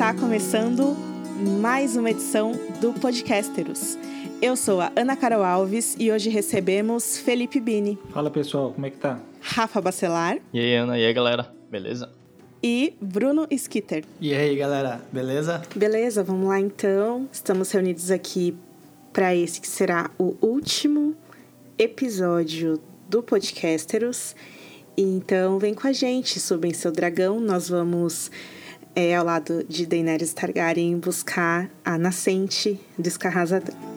Está começando mais uma edição do Podcasteros. Eu sou a Ana Carol Alves e hoje recebemos Felipe Bini. Fala pessoal, como é que tá? Rafa Bacelar. E aí, Ana, e aí, galera? Beleza? E Bruno Skitter. E aí, galera, beleza? Beleza, vamos lá então. Estamos reunidos aqui para esse que será o último episódio do Podcasteros. Então, vem com a gente, subem seu dragão. Nós vamos, é, ao lado de Daenerys Targaryen, buscar a nascente do Escarrazadão.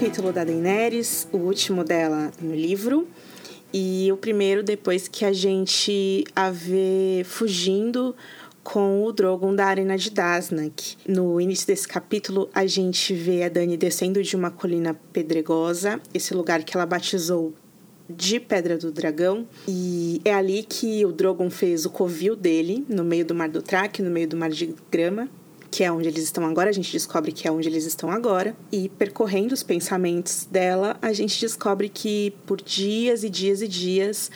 capítulo da Daenerys, o último dela no livro, e o primeiro depois que a gente a vê fugindo com o Drogon da Arena de Dasnak. No início desse capítulo, a gente vê a Dani descendo de uma colina pedregosa, esse lugar que ela batizou de Pedra do Dragão, e é ali que o Drogon fez o covil dele, no meio do Mar do Traque, no meio do Mar de Grama, que é onde eles estão agora, a gente descobre que é onde eles estão agora. E percorrendo os pensamentos dela, a gente descobre que por dias e dias e dias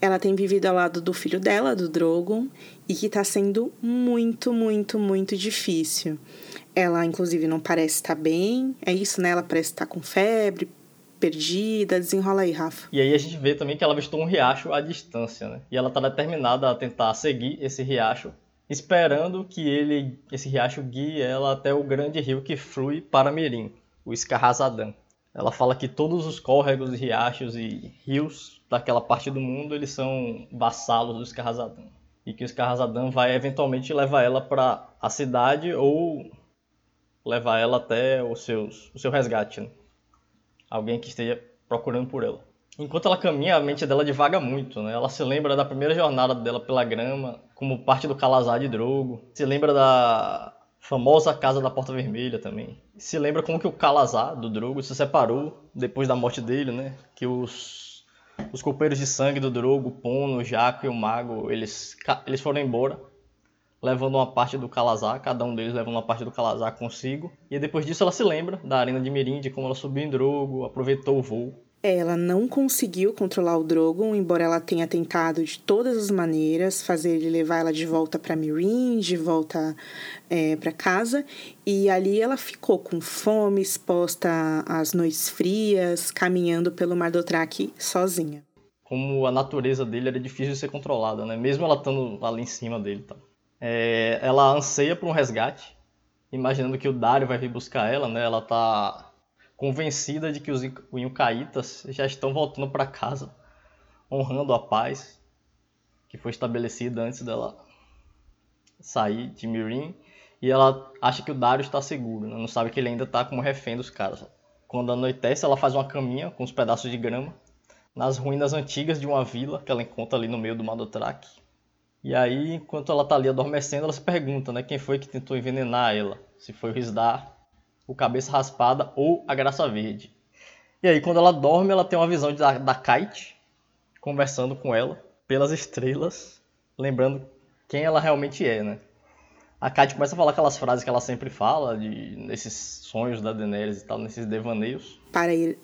ela tem vivido ao lado do filho dela, do Drogon, e que está sendo muito, muito, muito difícil. Ela, inclusive, não parece estar bem. É isso, né? Ela parece estar com febre, perdida. Desenrola aí, Rafa. E aí a gente vê também que ela visitou um riacho à distância, né? E ela está determinada a tentar seguir esse riacho esperando que ele, esse riacho guie ela até o grande rio que flui para Mirim, o Escarrazadã. Ela fala que todos os córregos, riachos e rios daquela parte do mundo eles são vassalos do Escarrazadã e que o Escarrazadã vai eventualmente levar ela para a cidade ou levar ela até os seus, o seu resgate, né? alguém que esteja procurando por ela. Enquanto ela caminha, a mente dela divaga muito, né? Ela se lembra da primeira jornada dela pela grama, como parte do Calazar de Drogo. Se lembra da famosa Casa da Porta Vermelha também. Se lembra como que o Calazar do Drogo se separou depois da morte dele, né? Que os, os copeiros de sangue do Drogo, Pono, Jaco e o Mago, eles, eles foram embora, levando uma parte do Calazar, cada um deles levando uma parte do Calazar consigo. E depois disso ela se lembra da Arena de Mirim, de como ela subiu em Drogo, aproveitou o voo ela não conseguiu controlar o Drogon, embora ela tenha tentado de todas as maneiras fazer ele levar ela de volta para Mirin, de volta é, para casa. E ali ela ficou com fome, exposta às noites frias, caminhando pelo Mar do Traque sozinha. Como a natureza dele era difícil de ser controlada, né? Mesmo ela estando ali em cima dele, tá? É, ela anseia por um resgate, imaginando que o Dario vai vir buscar ela, né? Ela tá convencida de que os Inhucaítas já estão voltando para casa, honrando a paz que foi estabelecida antes dela sair de Mirim. E ela acha que o Dario está seguro, né? não sabe que ele ainda está como refém dos caras. Quando anoitece, ela faz uma caminha com os pedaços de grama nas ruínas antigas de uma vila que ela encontra ali no meio do Madotrak. E aí, enquanto ela está ali adormecendo, ela se pergunta, né, quem foi que tentou envenenar ela? Se foi o Risdar o Cabeça Raspada ou a Graça Verde. E aí, quando ela dorme, ela tem uma visão da, da Kite conversando com ela pelas estrelas, lembrando quem ela realmente é, né? A Kite começa a falar aquelas frases que ela sempre fala, de, nesses sonhos da Daenerys e tal, nesses devaneios. Para ir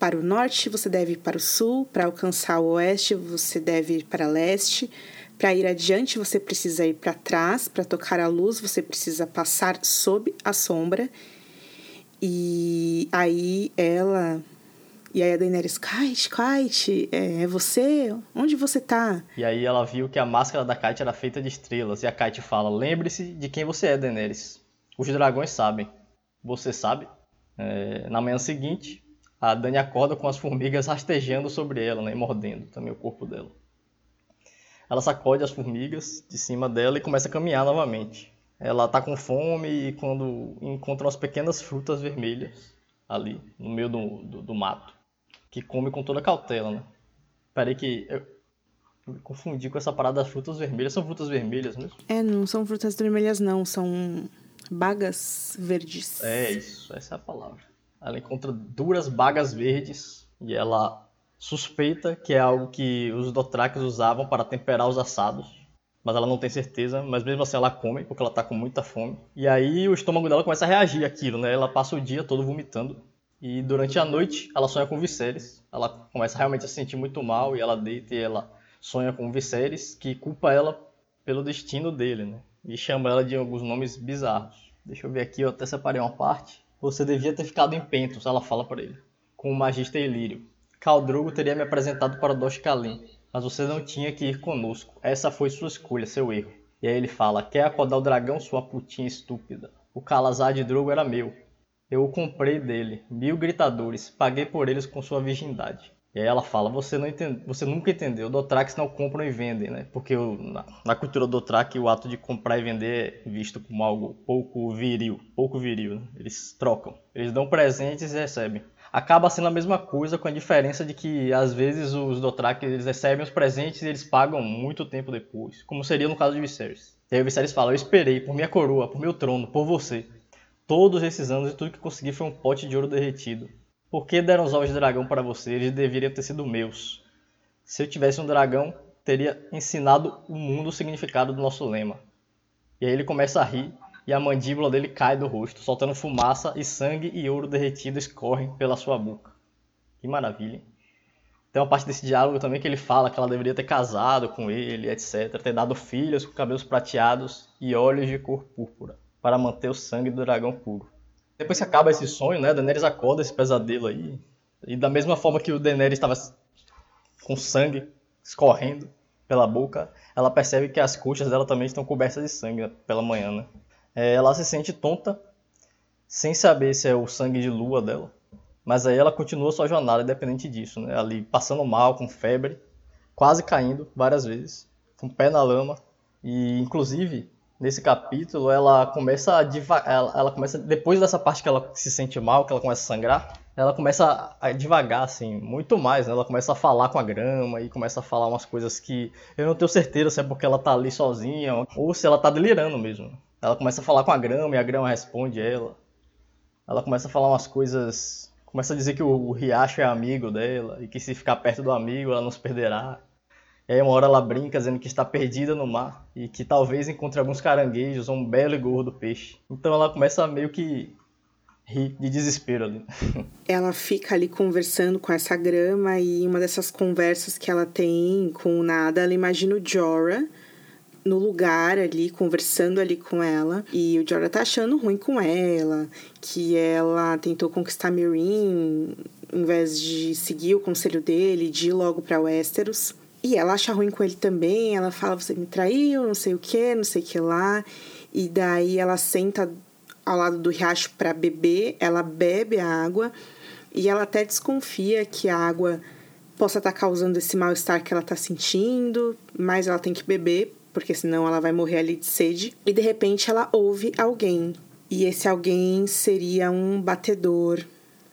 para o norte, você deve ir para o sul. Para alcançar o oeste, você deve ir para leste. Para ir adiante, você precisa ir para trás. Para tocar a luz, você precisa passar sob a sombra. E aí ela. E aí a Daenerys, Kite, Kite, é, é você? Onde você tá? E aí ela viu que a máscara da Kite era feita de estrelas. E a Kite fala: Lembre-se de quem você é, Daenerys. Os dragões sabem. Você sabe? É, na manhã seguinte, a Dani acorda com as formigas rastejando sobre ela, né, e mordendo também o corpo dela. Ela sacode as formigas de cima dela e começa a caminhar novamente ela tá com fome e quando encontra umas pequenas frutas vermelhas ali no meio do, do, do mato, que come com toda cautela, né? Peraí que eu, me confundi com essa parada das frutas vermelhas. São frutas vermelhas mesmo? É, não são frutas vermelhas não, são bagas verdes. É isso, essa é a palavra. Ela encontra duras bagas verdes e ela suspeita que é algo que os Dothrakis usavam para temperar os assados mas ela não tem certeza, mas mesmo assim ela come, porque ela tá com muita fome. E aí o estômago dela começa a reagir àquilo, né? Ela passa o dia todo vomitando. E durante a noite ela sonha com Viserys. Ela começa realmente a se sentir muito mal e ela deita e ela sonha com Viserys, que culpa ela pelo destino dele, né? E chama ela de alguns nomes bizarros. Deixa eu ver aqui, eu até separei uma parte. Você devia ter ficado em Pentos, ela fala para ele, com o Magista Ilírio. Caldrogo teria me apresentado para Dosh Kalin, mas você não tinha que ir conosco. Essa foi sua escolha, seu erro. E aí ele fala: Quer acordar o dragão, sua putinha estúpida? O Calazar de Drogo era meu. Eu o comprei dele. Mil gritadores. Paguei por eles com sua virgindade. E aí ela fala: Você, não entende, você nunca entendeu. Dothrax não compram e vendem, né? Porque na, na, cultura do Dothraki o ato de comprar e vender é visto como algo pouco viril. Pouco viril. Né? Eles trocam. Eles dão presentes e recebem acaba sendo a mesma coisa, com a diferença de que às vezes os Dothraki eles recebem os presentes e eles pagam muito tempo depois, como seria no caso de Viserys. E aí o Viserys fala: Eu esperei por minha coroa, por meu trono, por você. Todos esses anos e tudo que consegui foi um pote de ouro derretido. Por que deram os ovos de dragão para você? Eles deveriam ter sido meus. Se eu tivesse um dragão, teria ensinado o mundo o significado do nosso lema. E aí ele começa a rir e a mandíbula dele cai do rosto, soltando fumaça e sangue e ouro derretido escorrem pela sua boca. Que maravilha. Tem uma parte desse diálogo também que ele fala que ela deveria ter casado com ele, etc. Ter dado filhos com cabelos prateados e olhos de cor púrpura, para manter o sangue do dragão puro. Depois que acaba esse sonho, né, Daenerys acorda esse pesadelo aí. E da mesma forma que o Daenerys estava com sangue escorrendo pela boca, ela percebe que as coxas dela também estão cobertas de sangue pela manhã, né? É, ela se sente tonta, sem saber se é o sangue de lua dela. Mas aí ela continua sua jornada independente disso, né? Ali passando mal, com febre, quase caindo várias vezes, com o pé na lama. E inclusive, nesse capítulo, ela começa a devagar, ela, ela, começa depois dessa parte que ela se sente mal, que ela começa a sangrar, ela começa a devagar assim, muito mais, né? Ela começa a falar com a grama e começa a falar umas coisas que eu não tenho certeza se é porque ela tá ali sozinha ou se ela tá delirando mesmo. Ela começa a falar com a grama e a grama responde ela. Ela começa a falar umas coisas. Começa a dizer que o, o riacho é amigo dela e que se ficar perto do amigo ela não se perderá. E aí uma hora ela brinca dizendo que está perdida no mar e que talvez encontre alguns caranguejos ou um belo e gordo peixe. Então ela começa a meio que rir de desespero ali. Ela fica ali conversando com essa grama e uma dessas conversas que ela tem com o nada, ela imagina o Jorah no lugar ali, conversando ali com ela. E o Jorah tá achando ruim com ela, que ela tentou conquistar Meereen em vez de seguir o conselho dele, de ir logo para Westeros. E ela acha ruim com ele também, ela fala, você me traiu, não sei o que, não sei o que lá. E daí ela senta ao lado do riacho para beber, ela bebe a água e ela até desconfia que a água possa estar tá causando esse mal-estar que ela está sentindo, mas ela tem que beber porque senão ela vai morrer ali de sede. E de repente ela ouve alguém. E esse alguém seria um batedor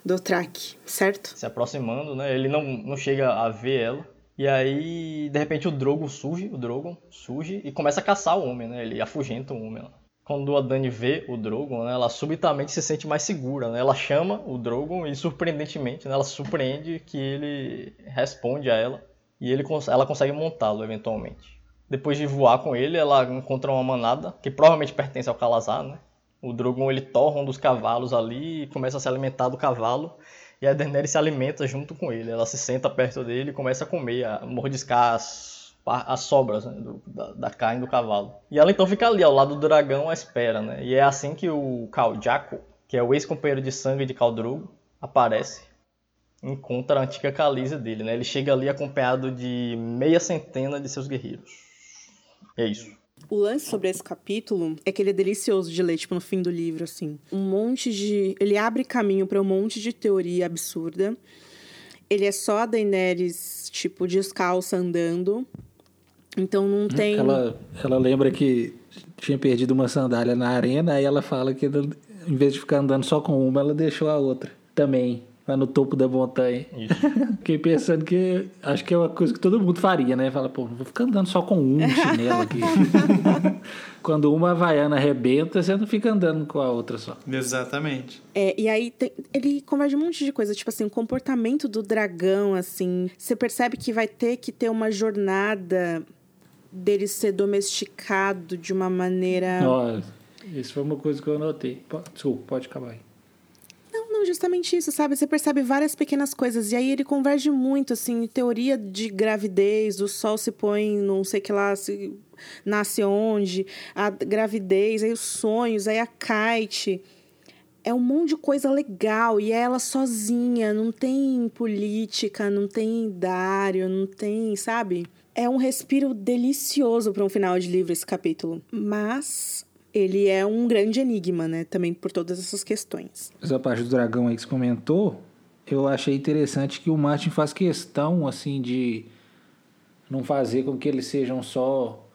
do track, certo? Se aproximando, né? Ele não, não chega a ver ela. E aí, de repente, o Drogo surge, o Drogon surge e começa a caçar o homem, né? Ele afugenta o homem. Quando a Dani vê o Drogon, né, ela subitamente se sente mais segura, né? Ela chama o Drogon e, surpreendentemente, né, ela surpreende que ele responde a ela e ele, ela consegue montá-lo eventualmente. Depois de voar com ele, ela encontra uma manada que provavelmente pertence ao Calazar, né? O Drogon ele torra um dos cavalos ali e começa a se alimentar do cavalo. E a Daenerys se alimenta junto com ele. Ela se senta perto dele e começa a comer, a mordiscar as, as sobras né, do, da, da, carne do cavalo. E ela então fica ali ao lado do dragão à espera, né? E é assim que o Khal Jaco, que é o ex-companheiro de sangue de Khal Drogo, aparece encontra a antiga caliza dele, né? Ele chega ali acompanhado de meia centena de seus guerreiros. É isso. O lance sobre esse capítulo é que ele é delicioso de ler, tipo, no fim do livro, assim. Um monte de. Ele abre caminho para um monte de teoria absurda. Ele é só a Daenerys, tipo, descalça andando. Então não hum, tem. Ela, ela lembra que tinha perdido uma sandália na arena, aí ela fala que em vez de ficar andando só com uma, ela deixou a outra também. Lá no topo da montanha. Isso. Fiquei pensando que acho que é uma coisa que todo mundo faria, né? Fala, pô, não vou ficar andando só com um chinelo aqui. Quando uma havaiana arrebenta, você não fica andando com a outra só. Exatamente. É, e aí tem- ele converge um monte de coisa, tipo assim, o comportamento do dragão, assim. Você percebe que vai ter que ter uma jornada dele ser domesticado de uma maneira. Nossa, isso foi uma coisa que eu anotei. Po- Desculpa, pode acabar aí. Não, justamente isso, sabe? Você percebe várias pequenas coisas. E aí ele converge muito, assim, teoria de gravidez, o sol se põe, não sei que lá, se nasce onde, a gravidez, aí os sonhos, aí a kite. É um monte de coisa legal. E é ela sozinha, não tem política, não tem Dário, não tem, sabe? É um respiro delicioso para um final de livro esse capítulo. Mas ele é um grande enigma, né? Também por todas essas questões. Essa parte do dragão aí que você comentou, eu achei interessante que o Martin faz questão, assim, de não fazer com que eles sejam só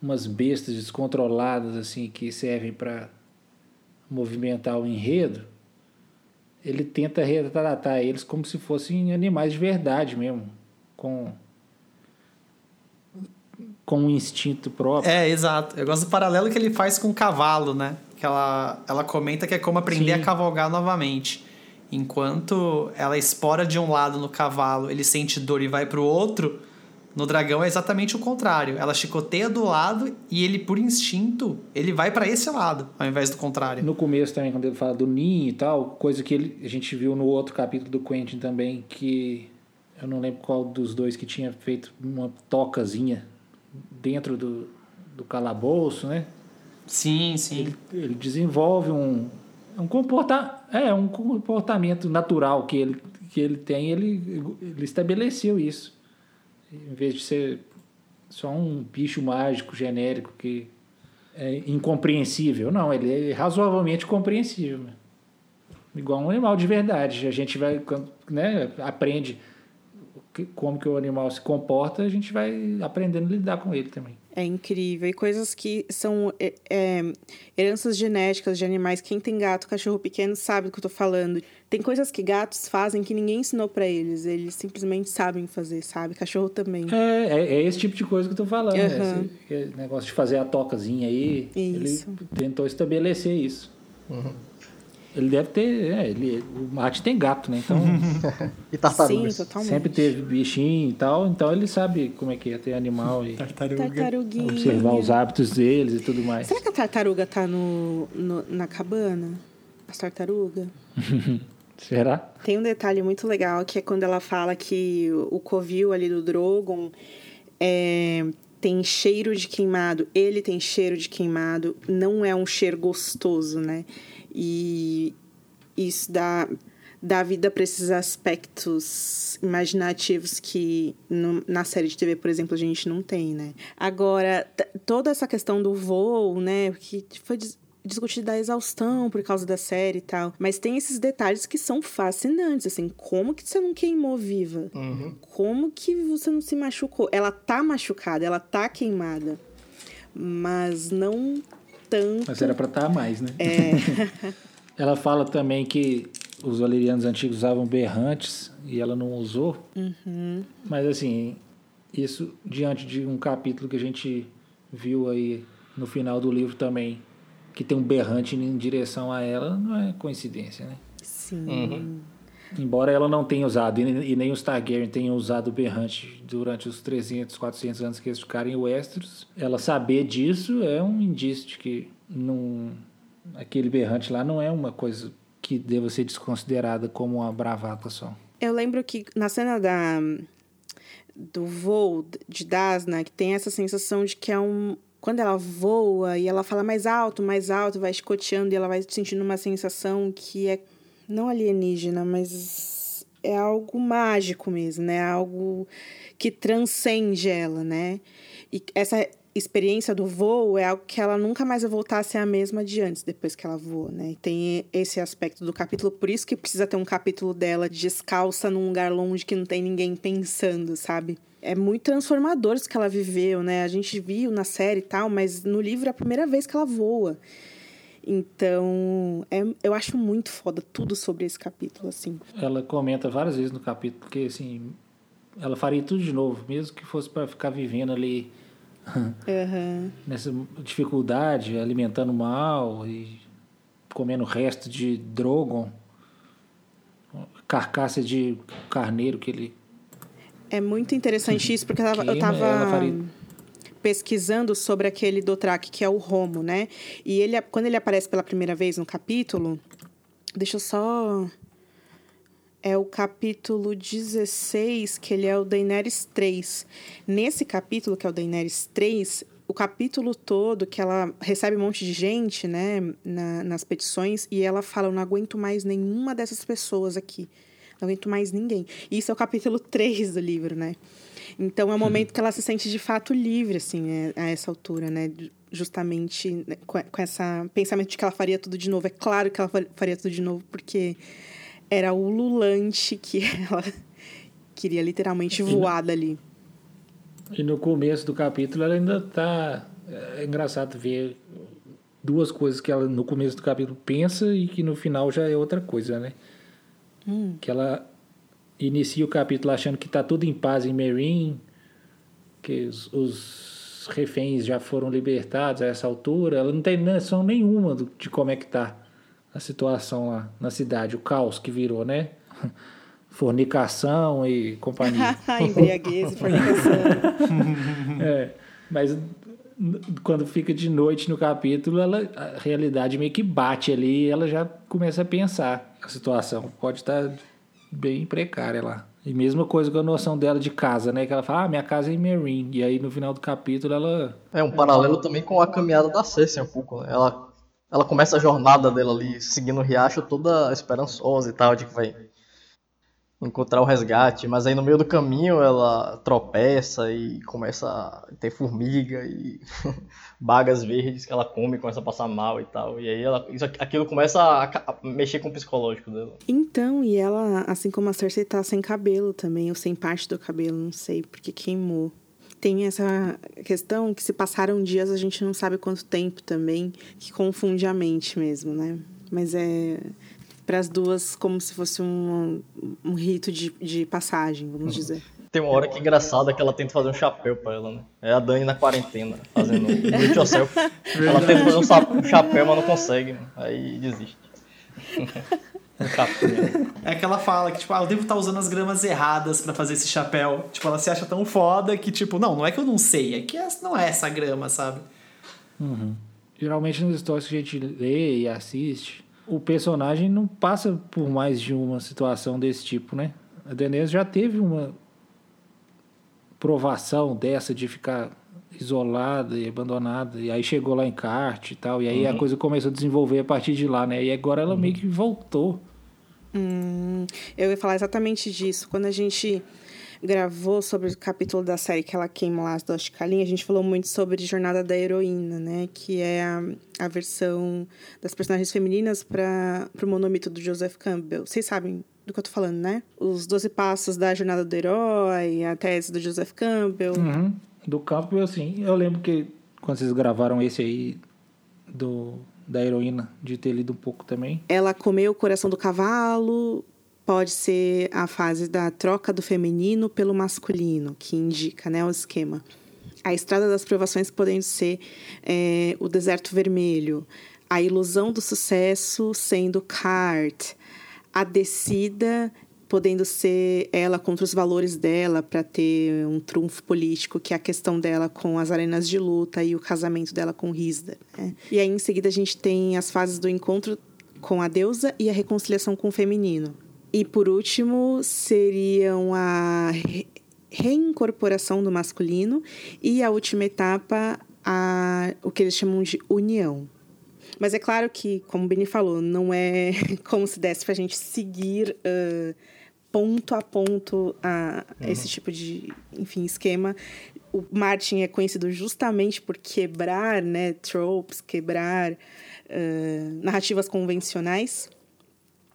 umas bestas descontroladas, assim, que servem para movimentar o enredo. Ele tenta retratar eles como se fossem animais de verdade mesmo, com com um instinto próprio. É, exato. Eu gosto do paralelo que ele faz com o cavalo, né? Que ela, ela comenta que é como aprender Sim. a cavalgar novamente. Enquanto ela espora de um lado no cavalo, ele sente dor e vai pro outro, no dragão é exatamente o contrário. Ela chicoteia do lado e ele, por instinto, ele vai pra esse lado, ao invés do contrário. No começo também, quando ele fala do ninho e tal, coisa que ele, a gente viu no outro capítulo do Quentin também, que eu não lembro qual dos dois que tinha feito uma tocazinha dentro do, do calabouço, né? Sim, sim. Ele, ele desenvolve um, um comporta, é, um comportamento natural que ele, que ele tem, ele, ele estabeleceu isso. Em vez de ser só um bicho mágico genérico que é incompreensível. Não, ele é razoavelmente compreensível. né? Igual um animal de verdade. A gente vai, né, aprende que- como que o animal se comporta, a gente vai aprendendo a lidar com ele também. É incrível. E coisas que são é, é, heranças genéticas de animais. Quem tem gato, cachorro pequeno, sabe do que eu tô falando. Tem coisas que gatos fazem que ninguém ensinou pra eles. Eles simplesmente sabem fazer, sabe? Cachorro também. É, é, é esse tipo de coisa que eu tô falando. né? Aham. Esse, esse negócio de fazer a tocazinha aí. Isso. Ele tentou estabelecer isso. Ele deve ter. É, ele, o Mate tem gato, né? Então E tartarugas. Sim, totalmente. sempre teve bichinho e tal. Então ele sabe como é que é ter animal e Tartaruga. Tartaruguinha. observar os hábitos deles e tudo mais. Será que a tartaruga tá no, no- na cabana? As tartarugas? Será? Tem um detalhe muito legal que é quando ela fala que o o covil ali do Drogon é, tem cheiro de queimado. Ele tem cheiro de queimado. Não é um cheiro gostoso, né? E isso dá, dá vida para esses aspectos imaginativos que no- na série de TV, por exemplo, a gente não tem, né? Agora, toda essa questão do voo, né? Que foi dis- discutido da exaustão por causa da série e tal. Mas tem esses detalhes que são fascinantes, assim. Como que você não queimou viva? Uhum. Como que você não se machucou? Ela tá machucada, ela tá queimada. Mas não tanto. Mas era pra estar mais, né? É. Ela fala também que os valerianos antigos usavam berrantes e ela não usou. Mas assim, isso diante de um capítulo que a gente viu aí no final do livro também, que tem um berrante em direção a ela, não é coincidência, né? Sim. Uhum. Embora ela não tenha usado, e nem os Targaryen tenham usado o berrante durante os 300, 400 anos que eles ficaram em Westeros, ela saber disso é um indício de que não, aquele berrante lá não é uma coisa que deva ser desconsiderada como uma bravata só. Eu lembro que na cena da do voo de Dasna, que tem essa sensação de que é um quando ela voa e ela fala mais alto, mais alto, vai escoteando e ela vai sentindo uma sensação que é não alienígena, mas é algo mágico mesmo, né? Algo que transcende ela, né? E essa experiência do voo é algo que ela nunca mais vai voltar a ser a mesma de antes, depois que ela voa, né? E tem esse aspecto do capítulo, por isso que precisa ter um capítulo dela descalça num lugar longe que não tem ninguém pensando, sabe? É muito transformador isso que ela viveu, né? A gente viu na série e tal, mas no livro é a primeira vez que ela voa. Então, é, eu acho muito foda tudo sobre esse capítulo, assim. Ela comenta várias vezes no capítulo que, assim, ela faria tudo de novo, mesmo que fosse para ficar vivendo ali uhum. nessa dificuldade, alimentando mal e comendo resto de drogon, carcaça de carneiro que ele. É muito interessante isso, porque eu tava, eu tava faria... pesquisando sobre aquele Dothraki, que é o Romo, né? E ele, quando ele aparece pela primeira vez no capítulo, deixa eu só é o capítulo 16, que ele é o Daenerys 3. Nesse capítulo, que é o Daenerys 3, o capítulo todo que ela recebe um monte de gente, né, na, nas petições, e ela fala: Eu não aguento mais nenhuma dessas pessoas aqui. Não aguento mais ninguém. E isso é o capítulo 3 do livro, né? Então é o momento que ela se sente de fato livre, assim, é, a essa altura, né? Justamente né, com, com esse pensamento de que ela faria tudo de novo. É claro que ela faria tudo de novo, porque era ululante que ela queria literalmente voar dali. E no começo do capítulo ela ainda tá. É engraçado ver duas coisas que ela no começo do capítulo pensa e que no final já é outra coisa, né? Hum. Que ela inicia o capítulo achando que tá tudo em paz em Meereen, que os, os reféns já foram libertados a essa altura. Ela não tem noção nenhuma do, de como é que tá a situação lá na cidade, o caos que virou, né? Fornicação e companhia. Embriaguez e fornicação. é, mas quando fica de noite no capítulo, ela, a realidade meio que bate ali e ela já começa a pensar a situação. Pode estar bem precária lá. E mesma coisa com a noção dela de casa, né? Que ela fala, ah, minha casa é em Marine. E aí no final do capítulo ela. É um paralelo também com a caminhada da Cersei um pouco. Né? Ela ela começa a jornada dela ali, seguindo o riacho, toda esperançosa e tal, de que vai encontrar o resgate, mas aí no meio do caminho ela tropeça e começa a ter formiga e bagas verdes que ela come, começa a passar mal e tal. E aí ela, isso, aquilo começa a, a, mexer com o psicológico dela. Então, e ela, assim como a Cersei, tá sem cabelo também, ou sem parte do cabelo, não sei, porque queimou tem essa questão que se passaram dias a gente não sabe quanto tempo também, que confunde a mente mesmo, né? Mas é para as duas como se fosse um, um rito de, de passagem, vamos dizer. Tem uma hora que é engraçada que ela tenta fazer um chapéu pra ela, né? É a Dani na quarentena, fazendo do yourself. Ela tenta fazer um chapéu, mas não consegue, né? aí desiste. É que ela fala que, tipo, ah, eu devo estar usando as gramas erradas para fazer esse chapéu. Tipo, ela se acha tão foda que, tipo, não, não é que eu não sei, é que não é essa grama, sabe? Uhum. Geralmente nas histórias que a gente lê e assiste, o personagem não passa por mais de uma situação desse tipo, né? A Daenerys já teve uma provação dessa de ficar isolada e abandonada. E aí chegou lá em kart e tal. E aí uhum. a coisa começou a desenvolver a partir de lá, né? E agora ela uhum. meio que voltou Hum, eu ia falar exatamente disso. Quando a gente gravou sobre o capítulo da série que ela queima lá as duas calinhas, a gente falou muito sobre Jornada da Heroína, né? Que é a, a versão das personagens femininas para o monomito do Joseph Campbell. Vocês sabem do que eu tô falando, né? Os Doze Passos da Jornada do Herói, a tese do Joseph Campbell. Uhum. Do Campbell, assim, eu lembro que quando vocês gravaram esse aí do da heroína, de ter lido um pouco também. Ela comeu o coração do cavalo, pode ser a fase da troca do feminino pelo masculino, que indica né, o esquema. A estrada das provações podendo ser é, o deserto vermelho, a ilusão do sucesso sendo Cart, a descida podendo ser ela contra os valores dela para ter um trunfo político, que é a questão dela com as arenas de luta e o casamento dela com Risda. Né? E aí, em seguida, a gente tem as fases do encontro com a deusa e a reconciliação com o feminino. E por último, seriam a re reincorporação do masculino e a última etapa, a, o que eles chamam de união. Mas é claro que, como o Beni falou, não é como se desse para a gente seguir uh, ponto a ponto a uhum. esse tipo de, enfim, esquema. O Martin é conhecido justamente por quebrar, né, tropes, quebrar uh, narrativas convencionais.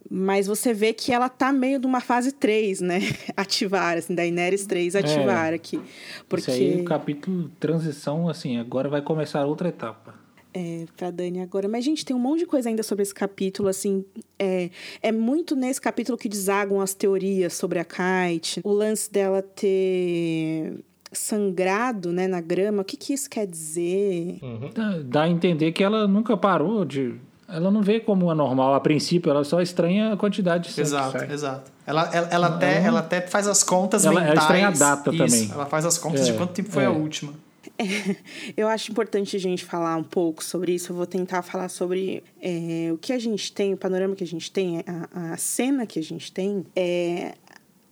Mas você vê que ela tá meio de uma fase 3, né? Ativar, assim, da Ineris 3 é. ativar é, aqui. Porque... Isso aí, o capítulo transição, assim, agora vai começar outra etapa. É, pra Dani agora. Mas, gente, tem um monte de coisa ainda sobre esse capítulo, assim. É, é muito nesse capítulo que desagam as teorias sobre a Kite. O lance dela ter sangrado, né, na grama. O que que isso quer dizer? Uhum. Dá, dá a entender que ela nunca parou de. Ela não vê como anormal a princípio, ela só estranha a quantidade de sangue. Exato, exato. Ela, ela, ela até, Ela- ela até faz as contas Ela- ela mentais. estranha a data Isso, também. Ela faz as contas É, de quanto tempo foi é. a última. Eu acho importante a gente falar um pouco sobre isso. Eu vou tentar falar sobre é, o que a gente tem, o panorama que a gente tem, a, a cena que a gente tem. É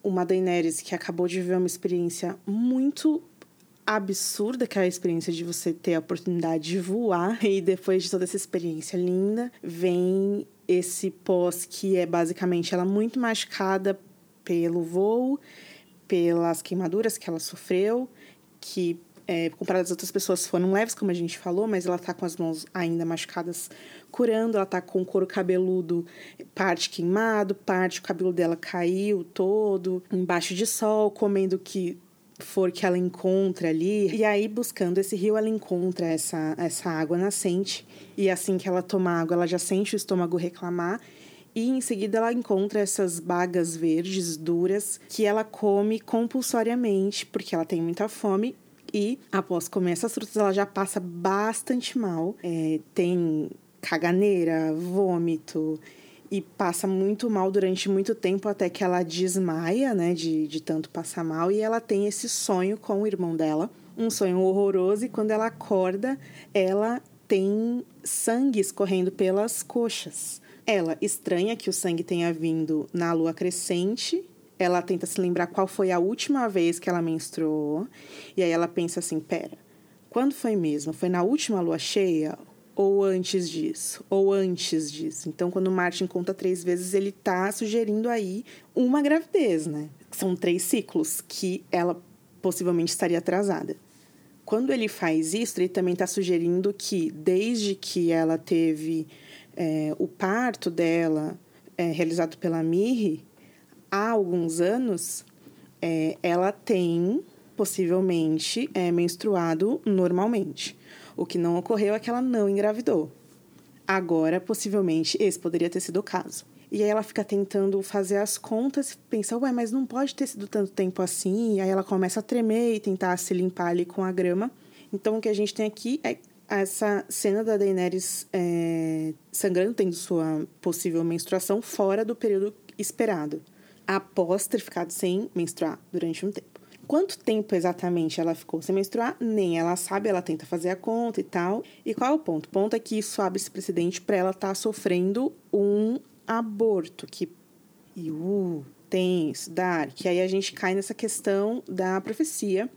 uma Daenerys que acabou de viver uma experiência muito absurda, que é a experiência de você ter a oportunidade de voar. E depois de toda essa experiência linda, vem esse pós que é basicamente ela muito machucada pelo voo, pelas queimaduras que ela sofreu, que é, comparado às outras pessoas foram leves, como a gente falou, mas ela tá com as mãos ainda machucadas curando, ela tá com o couro cabeludo parte queimado, parte o cabelo dela caiu todo, embaixo de sol, comendo que for que ela encontra ali. E aí, buscando esse rio, ela encontra essa, essa água nascente. E assim que ela toma água, ela já sente o estômago reclamar. E em seguida ela encontra essas bagas verdes duras que ela come compulsoriamente, porque ela tem muita fome. E após comer essas frutas, ela já passa bastante mal. É, tem caganeira, vômito e passa muito mal durante muito tempo até que ela desmaia, né, de, de tanto passar mal. E ela tem esse sonho com o irmão dela, um sonho horroroso. E quando ela acorda, ela tem sangue escorrendo pelas coxas. Ela estranha que o sangue tenha vindo na lua crescente. Ela tenta se lembrar qual foi a última vez que ela menstruou. E aí ela pensa assim: pera, quando foi mesmo? Foi na última lua cheia? Ou antes disso? Ou antes disso? Então, quando o Martin conta três vezes, ele tá sugerindo aí uma gravidez, né? São três ciclos que ela possivelmente estaria atrasada. Quando ele faz isso, ele também está sugerindo que, desde que ela teve é, o parto dela é, realizado pela Mirri, há alguns anos, é, ela tem possivelmente é, menstruado normalmente. O que não ocorreu é que ela não engravidou. Agora, possivelmente, esse poderia ter sido o caso. E aí ela fica tentando fazer as contas pensa, ué, mas não pode ter sido tanto tempo assim. E aí ela começa a tremer e tentar se limpar ali com a grama. Então o que a gente tem aqui é essa cena da Daenerys é, sangrando, tendo sua possível menstruação fora do período esperado, após ter ficado sem menstruar durante um tempo. Quanto tempo exatamente ela ficou sem menstruar, nem ela sabe, ela tenta fazer a conta e tal. E qual é o ponto? O ponto é que isso abre esse precedente para ela estar tá sofrendo um aborto, que. E uh, tenso, dark. Aí a gente cai nessa questão da profecia.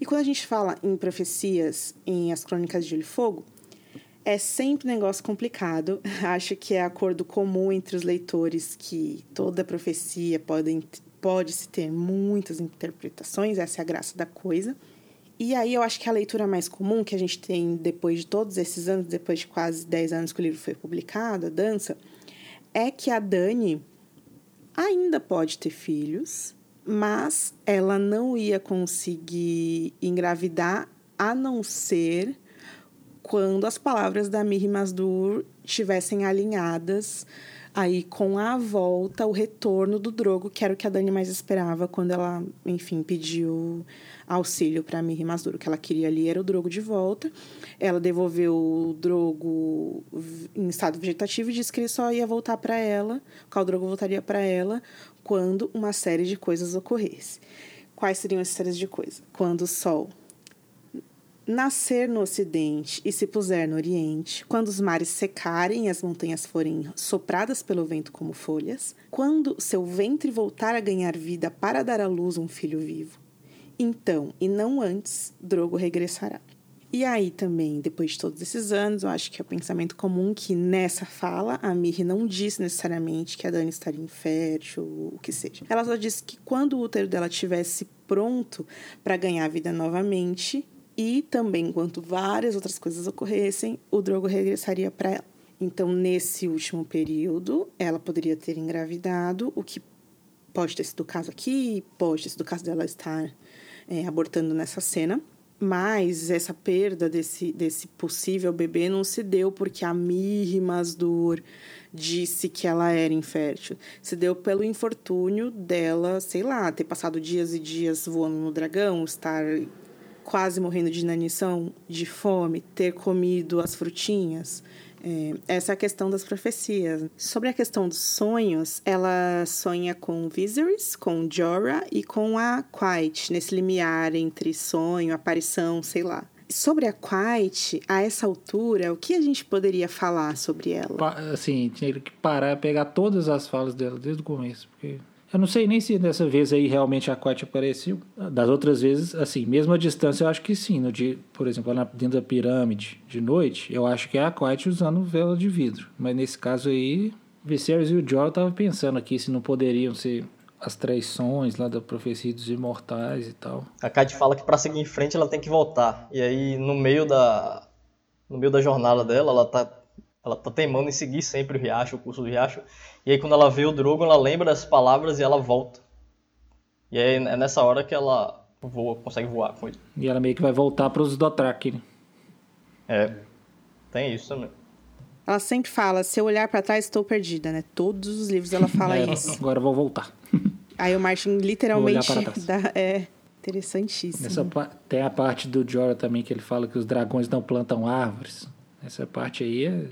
E quando a gente fala em profecias em As Crônicas de Gelo e Fogo, é sempre um negócio complicado. Acho que é acordo comum entre os leitores que toda profecia pode, pode-se ter muitas interpretações, essa é a graça da coisa. E aí eu acho que a leitura mais comum que a gente tem depois de todos esses anos, depois de quase 10 anos que o livro foi publicado, a dança, é que a Dani ainda pode ter filhos, mas ela não ia conseguir engravidar a não ser quando as palavras da Miri Masdur estivessem alinhadas aí com a volta, o retorno do Drogo, que era o que a Dani mais esperava quando ela, enfim, pediu auxílio para Miri Masdur. O que ela queria ali era o Drogo de volta. Ela devolveu o Drogo em estado vegetativo e disse que ele só ia voltar para ela, que o Drogo voltaria para ela quando uma série de coisas ocorresse. Quais seriam essas séries de coisas? Quando o Sol nascer no ocidente e se puser no oriente, quando os mares secarem e as montanhas forem sopradas pelo vento como folhas, quando seu ventre voltar a ganhar vida para dar à luz um filho vivo, então, e não antes, Drogo regressará. E aí também, depois de todos esses anos, eu acho que é o pensamento comum que nessa fala a Mirri não disse necessariamente que a Dani estaria infértil, ou o que seja. Ela só disse que quando o útero dela estivesse pronto para ganhar vida novamente, e também enquanto várias outras coisas ocorressem, o Drogo regressaria para ela. Então, nesse último período, ela poderia ter engravidado, o que pode ter sido o caso aqui, pode ter sido o caso dela estar é, abortando nessa cena. Mas essa perda desse, desse possível bebê não se deu porque a Mirri Masdur disse que ela era infértil. Se deu pelo infortúnio dela, sei lá, ter passado dias e dias voando no dragão, estar quase morrendo de inanição, de fome, ter comido as frutinhas. É, essa é a questão das profecias. Sobre a questão dos sonhos, ela sonha com Viserys, com Jorah e com a Quiet, nesse limiar entre sonho, aparição, sei lá. Sobre a Quiet, a essa altura, o que a gente poderia falar sobre ela? Assim, tinha que parar pegar todas as falas dela desde o começo, porque eu não sei nem se dessa vez aí realmente a Quiet apareceu. Das outras vezes, assim, mesmo a distância, eu acho que sim. No dia, por exemplo, lá dentro da pirâmide, de noite, eu acho que é a Quiet usando vela de vidro. Mas nesse caso aí, Viserys e o Jorah estavam pensando aqui se não poderiam ser as traições lá da profecia dos imortais e tal. A Quiet fala que para seguir em frente ela tem que voltar. E aí, no meio da no meio da jornada dela, ela tá ela tá teimando em seguir sempre o riacho, o curso do riacho. E aí quando ela vê o Drogon, ela lembra das palavras e ela volta. E aí é nessa hora que ela voa, consegue voar com ele. E ela meio que vai voltar para os Dothraki, né? É, tem isso também. Ela sempre fala, se eu olhar para trás, estou perdida, né? Todos os livros ela fala É, isso. Agora eu vou voltar. Aí o Martin literalmente Vou olhar para dá, é interessantíssimo. Nessa pa- tem a parte do Jorah também que ele fala que os dragões não plantam árvores. Essa parte aí é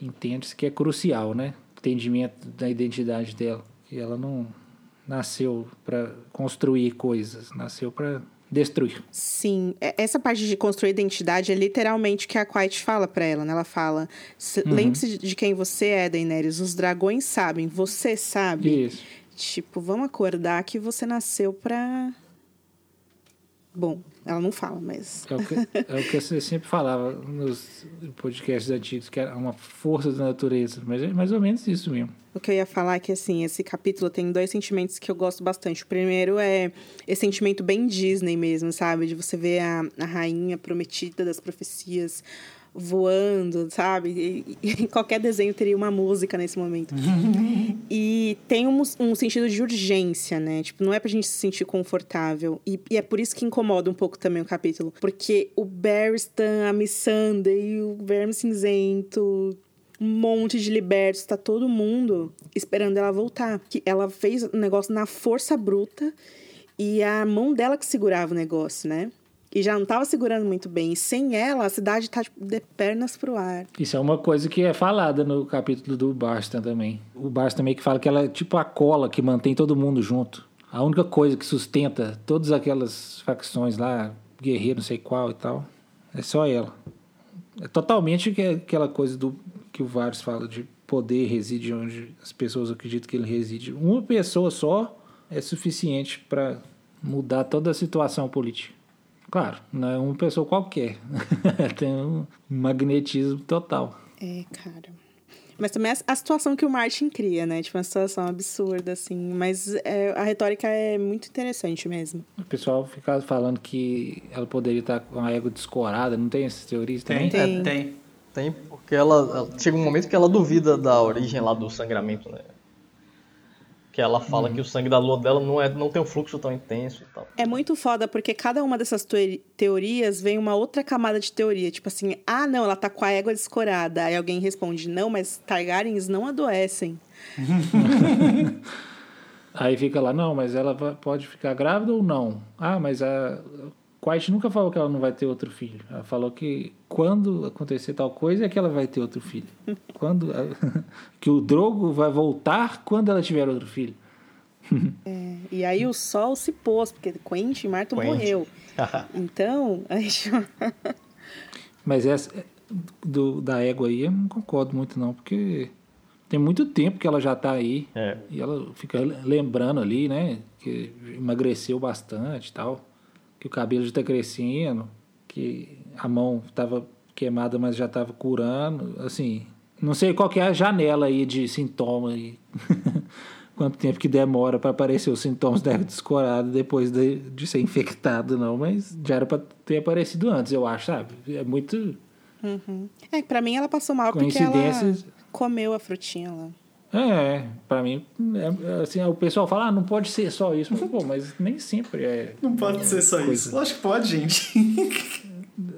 entende-se que é crucial, né? Entendimento da identidade dela. Que ela não nasceu para construir coisas, nasceu para destruir. Sim, é- essa parte de construir identidade é literalmente o que a Quiet fala pra ela, né? Ela fala: "Se- lembre-se de quem você é, Daenerys. Os dragões sabem, você sabe. Isso. Tipo, vamos acordar que você nasceu pra. Bom, ela não fala, mas. É o, que, é o que você sempre falava nos podcasts antigos, que era uma força da natureza. Mas é mais ou menos isso mesmo. O que eu ia falar é que, assim, esse capítulo tem dois sentimentos que eu gosto bastante. O primeiro é esse sentimento bem Disney mesmo, sabe? De você ver a, a rainha prometida das profecias voando, sabe? E, e qualquer desenho teria uma música nesse momento. e tem um, um sentido de urgência, né? Tipo, não é pra gente se sentir confortável. E, e é por isso que incomoda um pouco também o capítulo. Porque o Barristan, a Missandei, o Verme Cinzento, um monte de libertos, tá todo mundo esperando ela voltar. Que ela fez o negócio na força bruta e a mão dela que segurava o negócio, né? E já não tava segurando muito bem. E sem ela, a cidade tá tipo, de pernas pro ar. Isso é uma coisa que é falada no capítulo do Barstan também. O Barstan meio que fala que ela é tipo a cola que mantém todo mundo junto. A única coisa que sustenta todas aquelas facções lá, guerreiro não sei qual e tal, é só ela. É totalmente que- aquela coisa do que o Varys fala de poder reside onde as pessoas acreditam que ele reside. Uma pessoa só é suficiente para mudar toda a situação política. Claro, não é uma pessoa qualquer. Tem um magnetismo total. É, cara. Mas também a, a situação que o Martin cria, né? Tipo, uma situação absurda, assim. Mas é, a retórica é muito interessante mesmo. O pessoal fica falando que ela poderia estar com a égua descorada, não tem essas teorias também? Tem, Tem. é, tem. Tem, porque ela, ela- chega um momento que ela duvida da origem lá do sangramento, né? Que ela fala que o sangue da lua dela não, é, não tem um fluxo tão intenso e tal. É muito foda porque cada uma dessas teori- teorias vem uma outra camada de teoria. Tipo assim, ah, não, ela tá com a égua descorada. Aí alguém responde, não, mas Targaryens não adoecem. Aí fica lá, não, mas ela pode ficar grávida ou não? Ah, mas a Quiet nunca falou que ela não vai ter outro filho. Ela falou que quando acontecer tal coisa é que ela vai ter outro filho. Quando que o Drogo vai voltar quando ela tiver outro filho. E aí o sol se pôs, porque Quentin Martin Quentin. morreu. Então, a gente... Mas essa do, da égua aí eu não concordo muito não, porque tem muito tempo que ela já tá aí. É. E ela fica lembrando ali, né? Que emagreceu bastante e tal. Que o cabelo já tá crescendo. Que a mão tava queimada, mas já tava curando. Assim, não sei qual que é a janela aí de sintoma aí. Quanto tempo que demora para aparecer os sintomas da descorada depois de, de ser infectado, não. Mas já era para ter aparecido antes, eu acho, sabe? É muito... É, pra mim ela passou mal porque ela comeu a frutinha lá. É, pra mim, é, assim, o pessoal fala, ah, não pode ser só isso. Mas, pô, mas nem sempre é. Não pode ser só Coisa. isso. Lógico que pode, gente.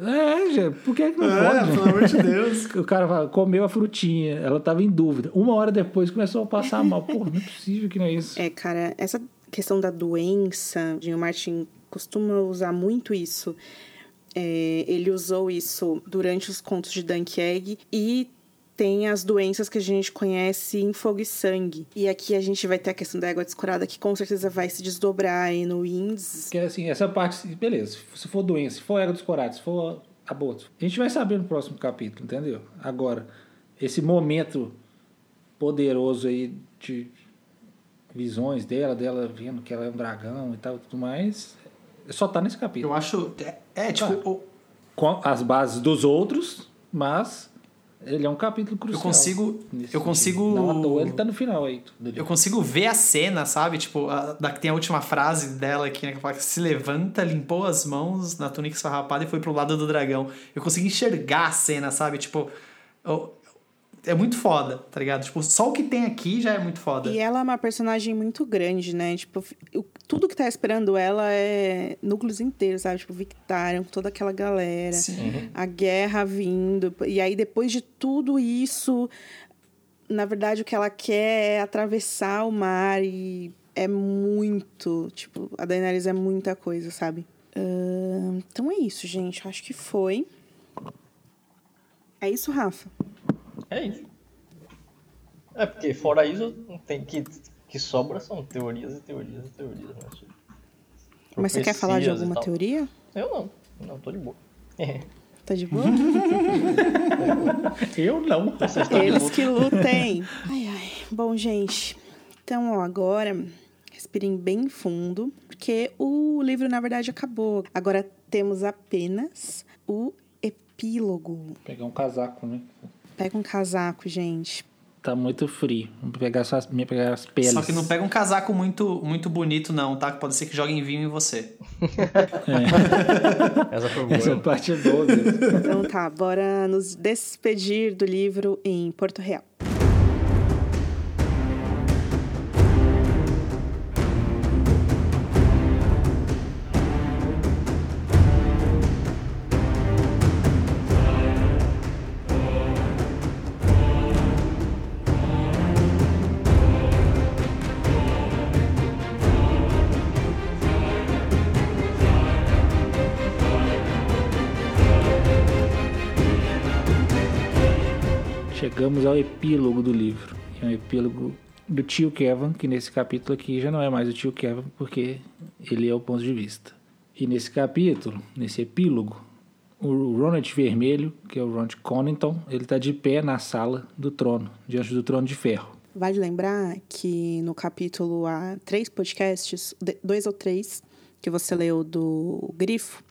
É, já, por que, que não É, pode? pelo amor de Deus. O cara fala, comeu a frutinha, ela tava em dúvida. Uma hora depois começou a passar mal. Pô, não é possível que não é isso. É, cara, essa questão da doença, o Martin costuma usar muito isso. É, ele usou isso durante os contos de Dunk Egg e tem as doenças que a gente conhece em Fogo e Sangue. E aqui a gente vai ter a questão da égua descurada, que com certeza vai se desdobrar aí no Winds. Porque assim, essa parte, beleza, se for doença, se for ego discorado, se for aborto, a gente vai saber no próximo capítulo, entendeu? Agora, esse momento poderoso aí de visões dela, dela vendo que ela é um dragão e tal, tudo mais, só tá nesse capítulo. Eu acho. É, é, tipo, Tá. o- Com as bases dos outros, mas ele é um capítulo crucial. consigo- nesse eu consigo- Não à toa, ele tá no final aí. eu consigo ver a cena, sabe? Tipo, a, da, tem a última frase dela aqui, né? Que fala que se levanta, limpou as mãos na túnica esfarrapada e foi pro lado do dragão. Eu consigo enxergar a cena, sabe? Tipo, eu- é muito foda, tá ligado? Tipo, só o que tem aqui já é muito foda. E ela é uma personagem muito grande, né? Tipo, o- tudo que tá esperando ela é núcleos inteiros, sabe? Tipo, Victarion, toda aquela galera. Sim. a guerra vindo. E aí, depois de tudo isso, na verdade, o que ela quer é atravessar o mar e é muito. Tipo, a Daenerys é muita coisa, sabe? Ahn, então é isso, gente. Acho que foi. É isso, Rafa? É isso. É porque fora isso, não tem que que sobra são teorias e teorias e teorias, né? sobre Mas você quer falar de alguma teoria? Eu não. Não, tô de boa. Tá de boa? Eu não. Eles que lutem. Ai, ai. Bom, gente. Então, ó, agora respirem bem fundo, porque o livro, na verdade, acabou. Agora temos apenas o epílogo. Vou pegar um casaco, né? Pega um casaco, gente. Tá muito frio. Vou pegar, só as, me pegar as peles. Só que não pega um casaco muito, muito bonito, não, tá? Que pode ser que joguem vinho em você. Essa foi boa. Essa parte é boa mesmo. Então tá, bora nos despedir do livro em Porto Real. Chegamos ao epílogo do livro. É um epílogo do tio Kevin, que nesse capítulo aqui já não é mais o tio Kevin, porque ele é o ponto de vista. E nesse capítulo, nesse epílogo, o Ronald Vermelho, que é o Ronald Connington, ele está de pé na sala do trono, diante do trono de ferro. Vale lembrar que no capítulo há três podcasts, dois ou três, que você leu do Grifo,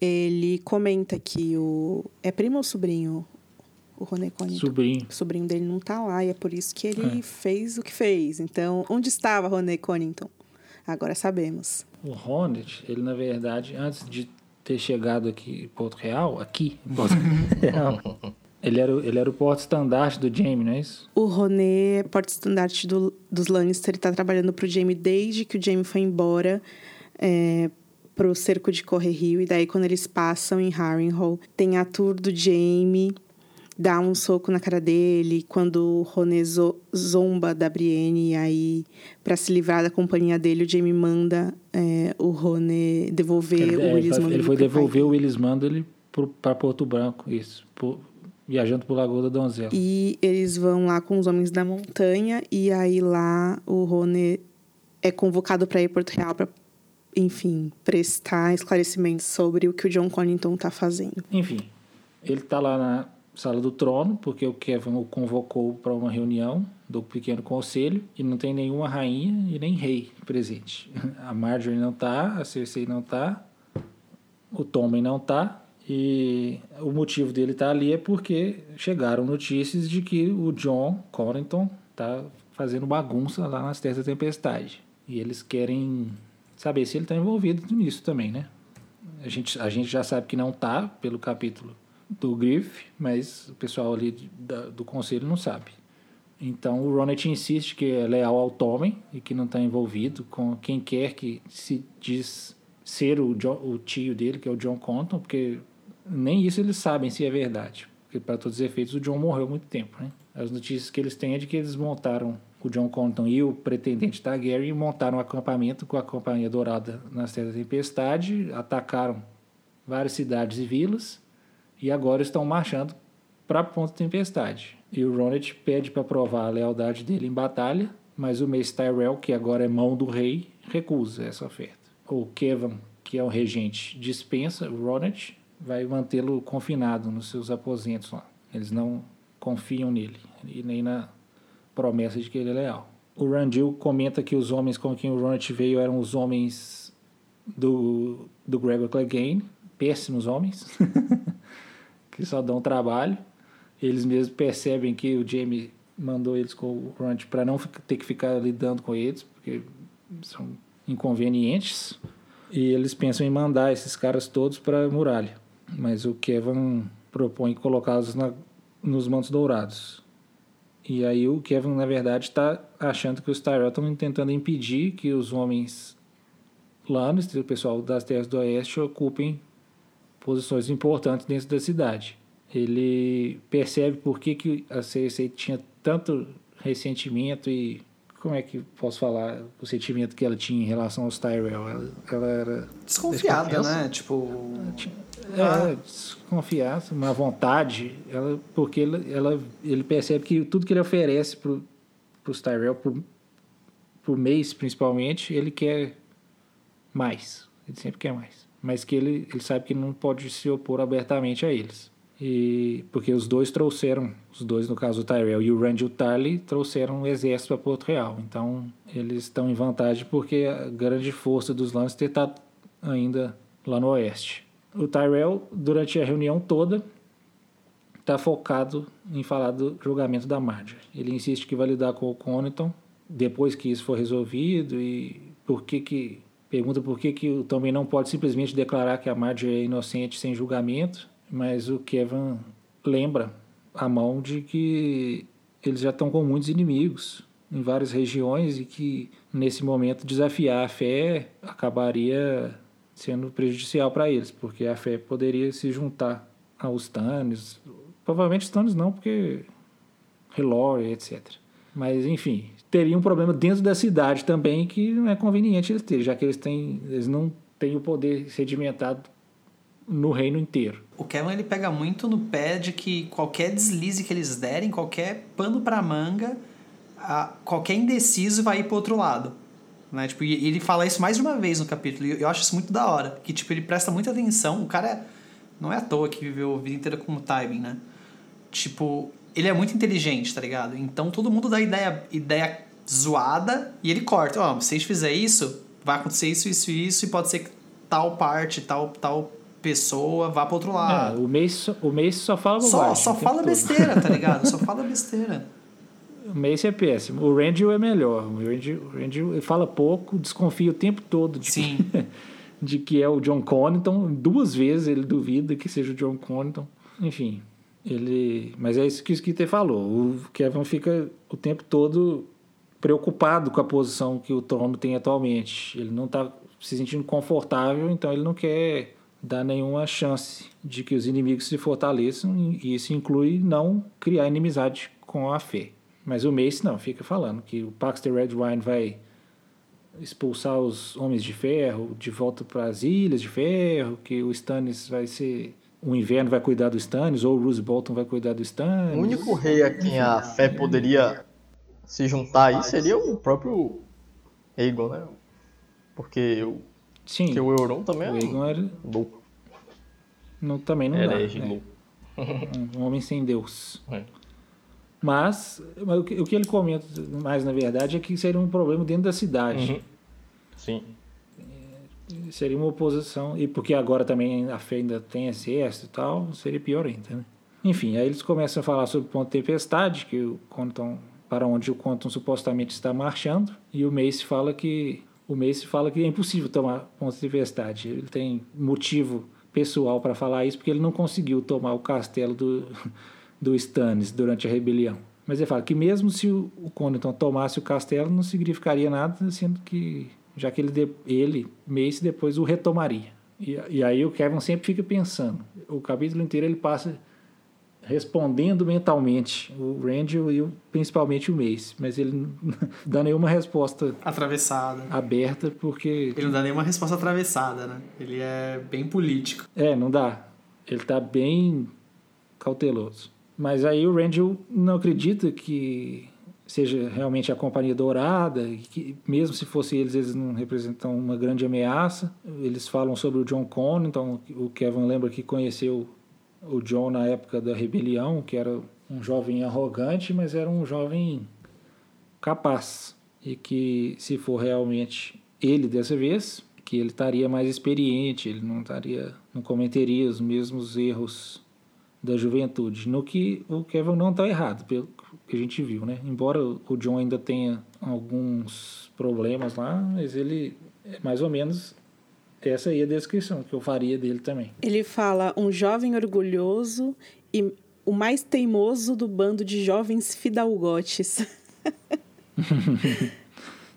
ele comenta que o. É primo ou sobrinho? O Rony Connington. Sobrinho. O sobrinho dele não tá lá e é por isso que ele fez o que fez. Então, onde estava Rony Connington? Agora sabemos. O Ronald, ele na verdade, antes de ter chegado aqui em Porto Real, aqui em Porto Real, ele era, o- ele era o porto-estandarte do Jaime, não é isso? O Roné é porta-estandarte do, dos Lannister. Ele tá trabalhando pro Jaime desde que o Jaime foi embora é, pro cerco de Correr Rio. E daí, quando eles passam em Harrenhal, tem a tour do Jaime, dá um soco na cara dele. Quando o Roné zo- zomba da Brienne, e aí, pra se livrar da companhia dele, o Jaime manda é, o Roné devolver Ele, o é, Willis ele, foi pro pai devolver o Willis Mandel para Porto Branco, isso, por- viajando por Lagoa da Donzela. E eles vão lá com os homens da montanha e aí lá o Rony é convocado para ir a Porto Real para, enfim, prestar esclarecimentos sobre o que o John Connington tá fazendo. Enfim, ele está lá na sala do trono, porque o Kevin o convocou para uma reunião do pequeno conselho e não tem nenhuma rainha e nem rei presente. A Marjorie não tá, a Cersei não tá, o Tommen não tá. E o motivo dele estar ali é porque chegaram notícias de que o John Connington tá fazendo bagunça lá nas Terras da Tempestade. E eles querem saber se ele está envolvido nisso também, né? A gente, a gente já sabe que não tá pelo capítulo do Griff, mas o pessoal ali da- do conselho não sabe. Então o Ronet insiste que é leal ao Tommen e que não está envolvido com quem quer que se diz ser o, John, o tio dele, que é o John Compton, porque nem isso eles sabem se é verdade. Porque para todos os efeitos o John morreu há muito tempo, né? As notícias que eles têm é de que eles montaram o John Compton e o pretendente Targaryen montaram um acampamento com a Companhia Dourada na Terra da Tempestade, atacaram várias cidades e vilas e agora estão marchando para Ponta Tempestade. E o Ronet pede para provar a lealdade dele em batalha, mas o Mace Tyrell, que agora é mão do rei, recusa essa oferta. O Kevin, que é o regente, dispensa o Ronet, vai mantê-lo confinado nos seus aposentos lá. Eles não confiam nele e nem na promessa de que ele é leal. O Randil comenta que os homens com quem o Ronet veio eram os homens do, do Gregor Clegane, péssimos homens, que só dão trabalho. Eles mesmos percebem que o Jamie mandou eles com o Ronet para não ter que ficar lidando com eles, porque são inconvenientes. E eles pensam em mandar esses caras todos para a muralha. Mas o Kevin propõe colocá-los nos mantos dourados. E aí o Kevin, na verdade, está achando que os Tyrell estão tentando impedir que os homens Lannister, o pessoal das Terras do Oeste, ocupem posições importantes dentro da cidade. Ele percebe por que, que a Cersei tinha tanto ressentimento e como é que posso falar o sentimento que ela tinha em relação aos Tyrell? Ela, ela era desconfiada, né? Tipo, é, ah. desconfiança, uma vontade, ela, porque ela, ela, ele percebe que tudo que ele oferece para os Tyrell, por, por mês principalmente, ele quer mais. Ele sempre quer mais. Mas que ele, ele sabe que não pode se opor abertamente a eles. E, porque os dois trouxeram, os dois, no caso o Tyrell e o Randall Tarly, trouxeram um exército para Porto Real. Então, eles estão em vantagem porque a grande força dos Lannister está ainda lá no oeste. O Tyrell, durante a reunião toda, está focado em falar do julgamento da Marjorie. Ele insiste que vai lidar com o Coniton depois que isso for resolvido e por que que pergunta por que que o também não pode simplesmente declarar que a Marjorie é inocente sem julgamento, mas o Kevin lembra a mão de que eles já estão com muitos inimigos em várias regiões e que nesse momento desafiar a fé acabaria sendo prejudicial para eles, porque a fé poderia se juntar aos Stannis. Provavelmente Stannis não, porque Relore, etc. Mas, enfim, teria um problema dentro da cidade também que não é conveniente eles terem, já que eles, têm, eles não têm o poder sedimentado no reino inteiro. O Kevin ele pega muito no pé de que qualquer deslize que eles derem, qualquer pano para manga, qualquer indeciso vai ir para outro lado. Né? Tipo, e ele fala isso mais de uma vez no capítulo, e eu acho isso muito da hora. Que, tipo, ele presta muita atenção. O cara é, não é à toa que viveu a vida inteira como timing, né? Tipo, ele é muito inteligente, tá ligado? Então todo mundo dá ideia, ideia zoada e ele corta. Ó, oh, se a gente fizer isso, vai acontecer isso, isso e isso, e pode ser que tal parte, tal, tal pessoa vá pro outro lado. É, o mês, o mês só fala bobagem. Só, só fala besteira, tá ligado? só fala besteira. O Mace é péssimo. O Randall é melhor. O Randall, o Randall fala pouco, desconfia o tempo todo de, Sim. Que, de que é o John Connington. Duas vezes ele duvida que seja o John Connington. Enfim, ele... Mas é isso que o Skeeter falou. O Kevin fica o tempo todo preocupado com a posição que o trono tem atualmente. Ele não está se sentindo confortável, então ele não quer dar nenhuma chance de que os inimigos se fortaleçam, e isso inclui não criar inimizade com a fé. Mas o Mace não, fica falando que o Paxter Redwine vai expulsar os Homens de Ferro de volta para as Ilhas de Ferro, que o Stannis vai ser. O inverno vai cuidar do Stannis, ou o Bruce Bolton vai cuidar do Stannis. O único rei a quem a fé poderia se juntar aí seria o próprio Aegon, né? Porque o, Sim, porque o Euron também o Aegon era louco. Não, também não era dá. Era né? um, um homem sem Deus. É. Mas, mas o, que, o que ele comenta mais, na verdade, é que seria um problema dentro da cidade. Uhum. Sim. Seria uma oposição, e porque agora também a fé ainda tem exército e tal, seria pior ainda, né? Enfim, aí eles começam a falar sobre o ponto de tempestade, que Compton, para onde o Compton supostamente está marchando, e o Mace fala que o Mace fala que é impossível tomar ponto de tempestade. Ele tem motivo pessoal para falar isso porque ele não conseguiu tomar o castelo do do Stannis durante a rebelião. Mas ele fala que mesmo se o, o tomasse o castelo, não significaria nada, sendo que já que ele, ele Mace, depois o retomaria. E, e aí o Kevin sempre fica pensando. O capítulo inteiro ele passa respondendo mentalmente o Randall e o, principalmente o Mace, mas ele não dá nenhuma resposta atravessada, aberta, porque ele não dá nenhuma resposta atravessada, né? Ele é bem político. É, não dá. Ele tá bem cauteloso. Mas aí o Randall não acredita que seja realmente a Companhia Dourada, que mesmo se fosse eles, eles não representam uma grande ameaça. Eles falam sobre o John Connor, então o Kevin lembra que conheceu o John na época da rebelião, que era um jovem arrogante, mas era um jovem capaz. E que se for realmente ele dessa vez, que ele estaria mais experiente, ele não estaria, não cometeria os mesmos erros da juventude. No que o Kevin não está errado, pelo que a gente viu, né? Embora o John ainda tenha alguns problemas lá, mas ele é mais ou menos essa aí é a descrição que eu faria dele também. Ele fala um jovem orgulhoso e o mais teimoso do bando de jovens fidalgotes.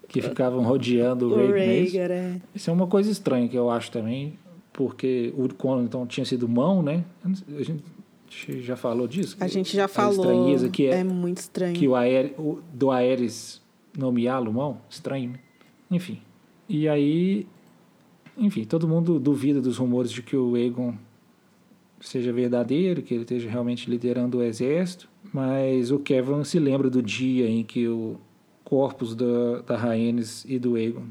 que ficavam rodeando o, o Rhaegar. É. Isso é uma coisa estranha que eu acho também, porque o então tinha sido mão, né? A gente já falou disso. A gente já falou. A estranheza que é, é muito estranho. Que o, Aer, o do Aeres nomeá-lo mão, estranho, né? Enfim. E aí enfim, todo mundo duvida dos rumores de que o Aegon seja verdadeiro, que ele esteja realmente liderando o exército, mas o Kevin se lembra do dia em que o corpos da, da Rhaenys e do Aegon,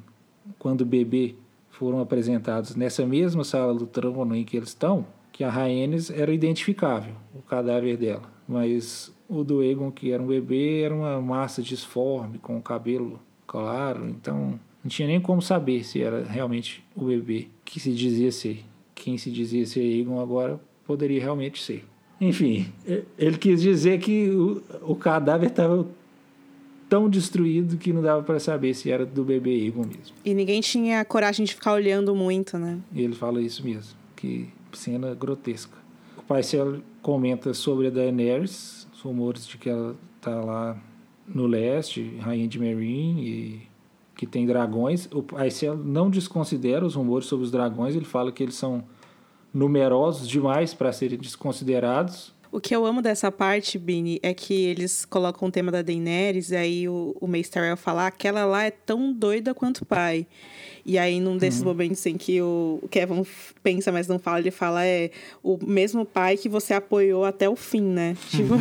quando bebê, foram apresentados nessa mesma sala do trono em que eles estão, que a Rhaenys era identificável, o cadáver dela, mas o do Aegon, que era um bebê, era uma massa disforme, com o cabelo claro, então não tinha nem como saber se era realmente o bebê que se dizia ser. Quem se dizia ser Egon agora poderia realmente ser. Enfim, ele quis dizer que o, o cadáver estava tão destruído que não dava para saber se era do bebê Egon mesmo. E ninguém tinha coragem de ficar olhando muito, né? E ele fala isso mesmo, que cena grotesca. O Parcelo comenta sobre a Daenerys, os rumores de que ela está lá no leste, rainha de Meereen e que tem dragões. O Aicel não desconsidera os rumores sobre os dragões, ele fala que eles são numerosos demais para serem desconsiderados. O que eu amo dessa parte, Bini, é que eles colocam o tema da Daenerys e aí o, o Mace Tyrell fala aquela lá é tão doida quanto o pai. E aí, num desses uhum. momentos em que o Kevin pensa, mas não fala, ele fala, é o mesmo pai que você apoiou até o fim, né? Tipo,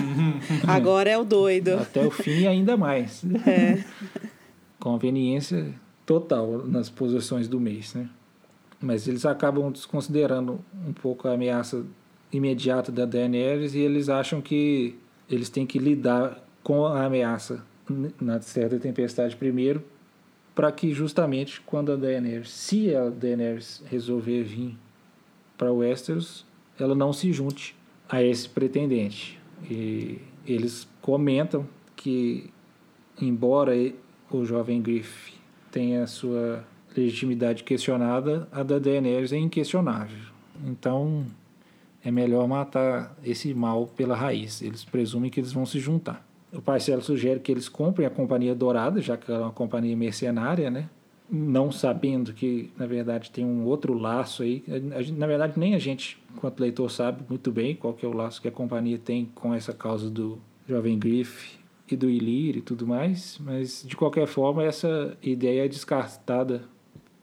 agora é o doido. Até o fim e ainda mais. É. conveniência total nas posições do mês, né? Mas eles acabam desconsiderando um pouco a ameaça imediata da Daenerys e eles acham que eles têm que lidar com a ameaça na certa tempestade primeiro para que justamente quando a Daenerys, se a Daenerys resolver vir para Westeros, ela não se junte a esse pretendente. E eles comentam que embora o jovem Griff tenha sua legitimidade questionada, a da Daenerys é inquestionável. Então, é melhor matar esse mal pela raiz. Eles presumem que eles vão se juntar. O parceiro sugere que eles comprem a Companhia Dourada, já que ela é uma companhia mercenária, né? Não sabendo que, na verdade, tem um outro laço aí. Na verdade, nem a gente, enquanto leitor, sabe muito bem qual que é o laço que a companhia tem com essa causa do jovem Griff e do Ilir e tudo mais, mas de qualquer forma essa ideia é descartada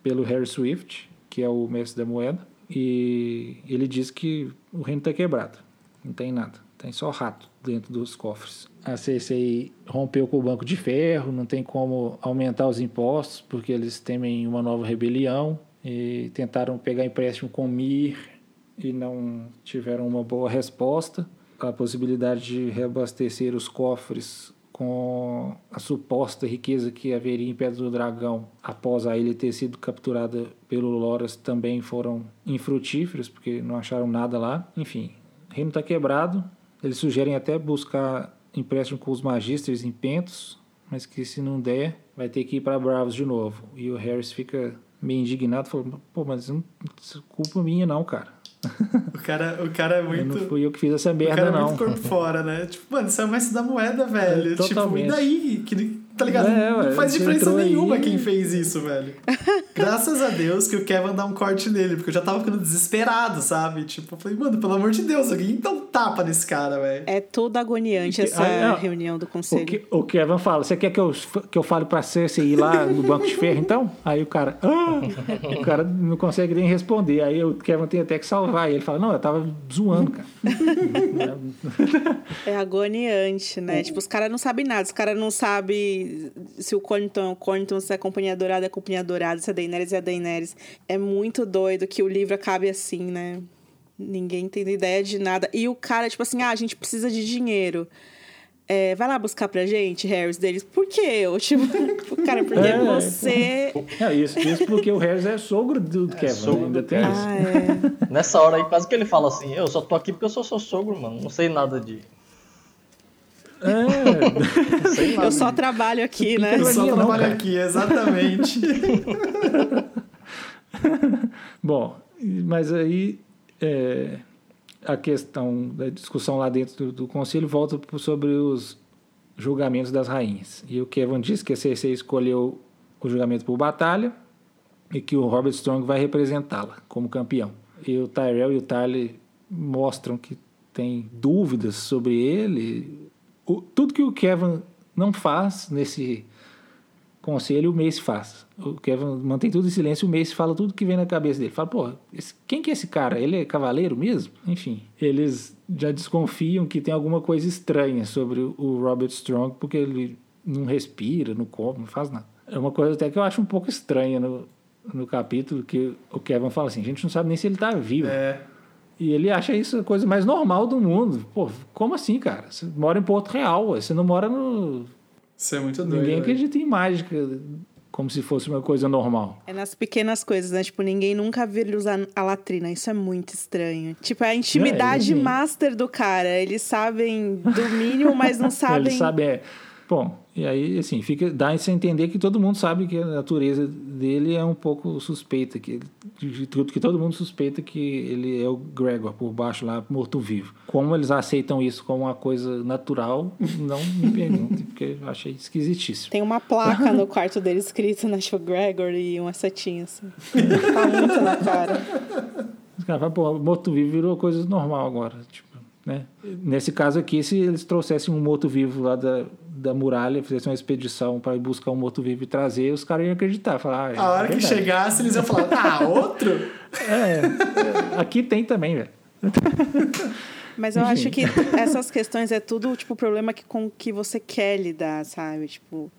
pelo Harry Swift, que é o mestre da moeda, e ele diz que o reino está quebrado, não tem nada, tem só rato dentro dos cofres. A Cersei rompeu com o Banco de Ferro, não tem como aumentar os impostos porque eles temem uma nova rebelião. E tentaram pegar empréstimo com Mir e não tiveram uma boa resposta. A possibilidade de reabastecer os cofres com a suposta riqueza que haveria em Pedra do Dragão após a ilha ter sido capturada pelo Loras também foram infrutíferos, porque não acharam nada lá. Enfim, o reino está quebrado. Eles sugerem até buscar empréstimo com os magistros em Pentos, mas que se não der, vai ter que ir para Bravos de novo. E o Harris fica meio indignado, falou: pô, mas não é culpa minha não, cara. O cara, o cara é muito. Não fui eu que fiz essa o merda, cara é não. muito corpo fora, né? Tipo, mano, isso é o mestre da moeda, velho. É, tipo, e totalmente. daí? Que, tá ligado? É, ué, não faz diferença entrou aí- nenhuma quem fez isso, velho. Graças a Deus que o Kevin dá um corte nele, porque eu já tava ficando desesperado, sabe? Tipo, eu falei, mano, pelo amor de Deus, alguém dá um tapa nesse cara, velho. É tudo agoniante essa Ah, é. reunião do O, conselho. que, o Kevin fala, você quer que eu, que eu fale pra Cersei ir lá no banco de ferro, então? Aí o cara, ah! o cara não consegue nem responder. Aí o Kevin tem até que salvar. E ele fala, não, eu tava zoando, cara. É agoniante, né? Tipo, os caras não sabem nada. Os caras não sabem se o Cornton é o Cornton, se a Companhia Dourada é a Companhia Dourada, se a Daenerys é a Daenerys. É muito doido que o livro acabe assim, né? Ninguém tem ideia de nada. E o cara, tipo assim, ah, a gente precisa de dinheiro. É, vai lá buscar pra gente, Harris deles. Por quê? Eu, tipo, cara, porque É. você. É isso, isso porque o Harris é sogro do Kevin. sogro? Ainda do tem Kevin. isso. Ah, é. Nessa hora aí, quase que ele fala assim: Eu só tô aqui porque eu sou seu sogro, mano. Não sei nada de. É, sei nada. Eu só trabalho aqui, né? Eu só não, trabalho cara. aqui, exatamente. Bom, mas aí é, a questão da discussão lá dentro do, do conselho volta sobre os julgamentos das rainhas. E o Kevin diz que a Cersei escolheu o julgamento por batalha e que o Robert Strong vai representá-la como campeão. E o Tyrell e o Tarly mostram que tem dúvidas sobre ele. O- tudo que o Kevin não faz nesse conselho, o Mace faz. O Kevin mantém tudo em silêncio, o Mace fala tudo que vem na cabeça dele. Fala, pô, esse- quem que é esse cara? Ele é cavaleiro mesmo? Enfim, eles já desconfiam que tem alguma coisa estranha sobre o Robert Strong, porque ele não respira, não come, não faz nada. É uma coisa até que eu acho um pouco estranha no, no capítulo, que o Kevin fala assim, a gente não sabe nem se ele tá vivo. É. E ele acha isso a coisa mais normal do mundo. Pô, como assim, cara? Você mora em Porto Real, você não mora no... Isso é muito doido. Ninguém acredita em mágica como se fosse uma coisa normal. É nas pequenas coisas, né? Tipo, ninguém nunca viu ele usar a latrina. Isso é muito estranho. Tipo, é a intimidade É, ele- master do cara. Eles sabem do mínimo, mas não sabem. Ele sabe, é. Bom, e aí, assim, fica, dá a entender que todo mundo sabe que a natureza dele é um pouco suspeita, que, de tudo que todo mundo suspeita que ele é o Gregor por baixo lá, morto-vivo. Como eles aceitam isso como uma coisa natural, não me perguntem, porque eu achei esquisitíssimo. Tem uma placa no quarto dele escrito, né? Tipo, Gregor e uma setinha, assim. tá muito na cara. Os caras falam, pô, morto-vivo virou coisa normal agora. Tipo, né? Nesse caso aqui, se eles trouxessem um morto-vivo lá da, da muralha, fizessem uma expedição para ir buscar um morto-vivo e trazer, os caras iam acreditar. Falar, ah, é A hora que verdade. chegasse, eles iam falar, ah, outro? É, é, aqui tem também, velho. Mas eu Enfim. acho que essas questões é tudo, tipo, problema que, com que você quer lidar, sabe? Tipo,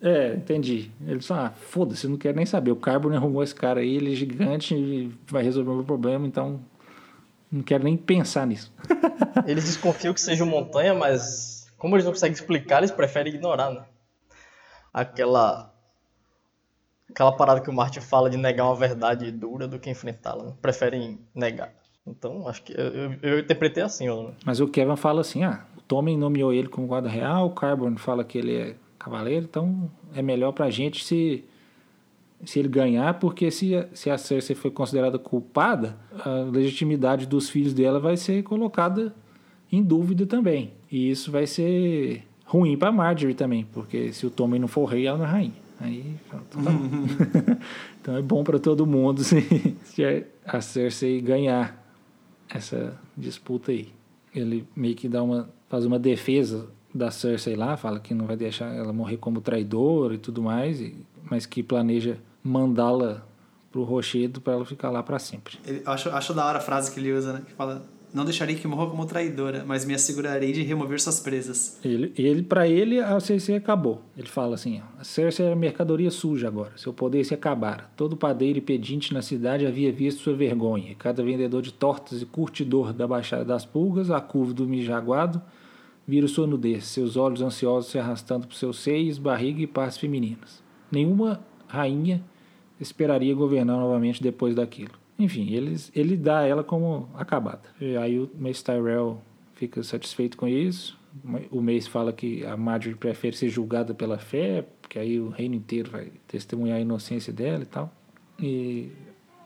É, entendi. Eles falam, ah, foda-se, não quero nem saber. O Carbon arrumou esse cara aí, ele é gigante e vai resolver o meu problema, então não quero nem pensar nisso. Eles desconfiam que seja uma montanha, mas como eles não conseguem explicar, eles preferem ignorar, né? Aquela. Aquela parada que o Martin fala de negar uma verdade dura do que enfrentá-la, né? Preferem negar. Então, acho que eu, eu, eu interpretei assim, né? Mas o Kevin fala assim, ah, o Tommen nomeou ele como guarda real, o Carbon fala que ele é cavaleiro, então é melhor pra gente se, se ele ganhar, porque se, a- se a Cersei foi considerada culpada, a legitimidade dos filhos dela vai ser colocada em dúvida também. E isso vai ser ruim pra Marjorie também, porque se o Tommen não for rei, ela não é rainha. Aí, pronto, tá bom. então é bom pra todo mundo se, se a Cersei ganhar essa disputa aí. Ele meio que dá uma faz uma defesa da Cersei lá, fala que não vai deixar ela morrer como traidora e tudo mais, e- mas que planeja mandá-la pro rochedo para ela ficar lá para sempre. Ele- acho, acho da hora a frase que ele usa, né? Que fala, não deixarei que morra como traidora, mas me assegurarei de remover suas presas. Ele, ele para ele a Cersei acabou. Ele fala assim, ó, a Cersei era mercadoria suja agora, seu poder se acabara. Todo padeiro e pedinte na cidade havia visto sua vergonha. Cada vendedor de tortas e curtidor da Baixada das Pulgas, a curva do mijaguado, vira sua nudez, seus olhos ansiosos se arrastando por seus seios, barriga e partes femininas. Nenhuma rainha esperaria governar novamente depois daquilo. Enfim, ele dá ela como acabada. E aí o Mace Tyrell fica satisfeito com isso. O Mace fala que a Marjorie prefere ser julgada pela fé, porque aí o reino inteiro vai testemunhar a inocência dela e tal. E,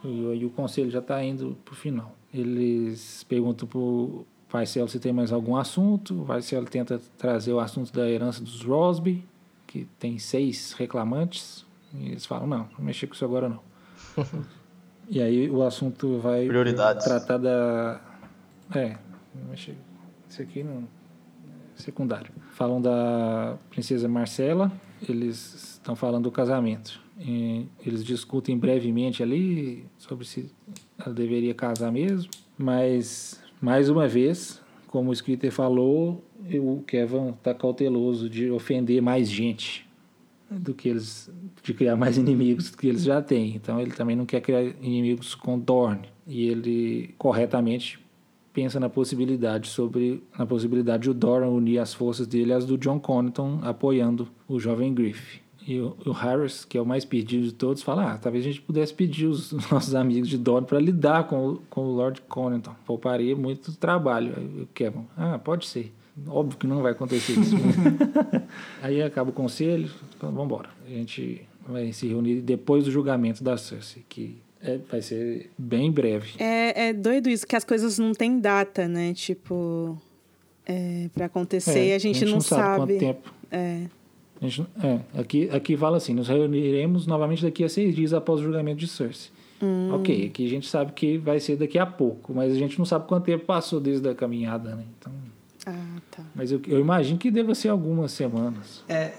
e, aí o conselho já está indo pro final. Eles perguntam pro Paisel se tem mais algum assunto. O Paisel tenta trazer o assunto da herança dos Rosby, que tem seis reclamantes. E eles falam, não, não mexer com isso agora não. e aí o assunto vai Prioridades. tratar da... É, não mexer... Isso aqui não... é secundário. Falam da princesa Marcela, eles estão falando do casamento. E eles discutem brevemente ali sobre se ela deveria casar mesmo, mas mais uma vez, como o Scritter falou, o Kevin está cauteloso de ofender mais gente do que eles de criar mais inimigos do que eles já têm. Então ele também não quer criar inimigos com Dorne e ele corretamente pensa na possibilidade sobre na possibilidade de o Doran unir as forças dele às do John Connington apoiando o jovem Griff. E o, o Harris, que é o mais pedido de todos, fala: ah, talvez a gente pudesse pedir os nossos amigos de Dorne para lidar com, com o Lord Connington. Pouparia muito trabalho. O Kevin: ah, pode ser. Óbvio que não vai acontecer isso. Aí acaba o conselho, fala, vamos embora. A gente vai se reunir depois do julgamento da Cersei, que é- vai ser bem breve. É, é doido isso, que as coisas não têm data, né? Tipo, é, para acontecer É, e a gente, não, sabe sabe. quanto tempo. É. A gente não- é, aqui, aqui fala assim: nos reuniremos novamente daqui a seis dias após o julgamento de Cersei. Hum. Ok, aqui a gente sabe que vai ser daqui a pouco, mas a gente não sabe quanto tempo passou desde a caminhada, né? Então, Ah, tá. mas eu, eu imagino que deva ser algumas semanas. É,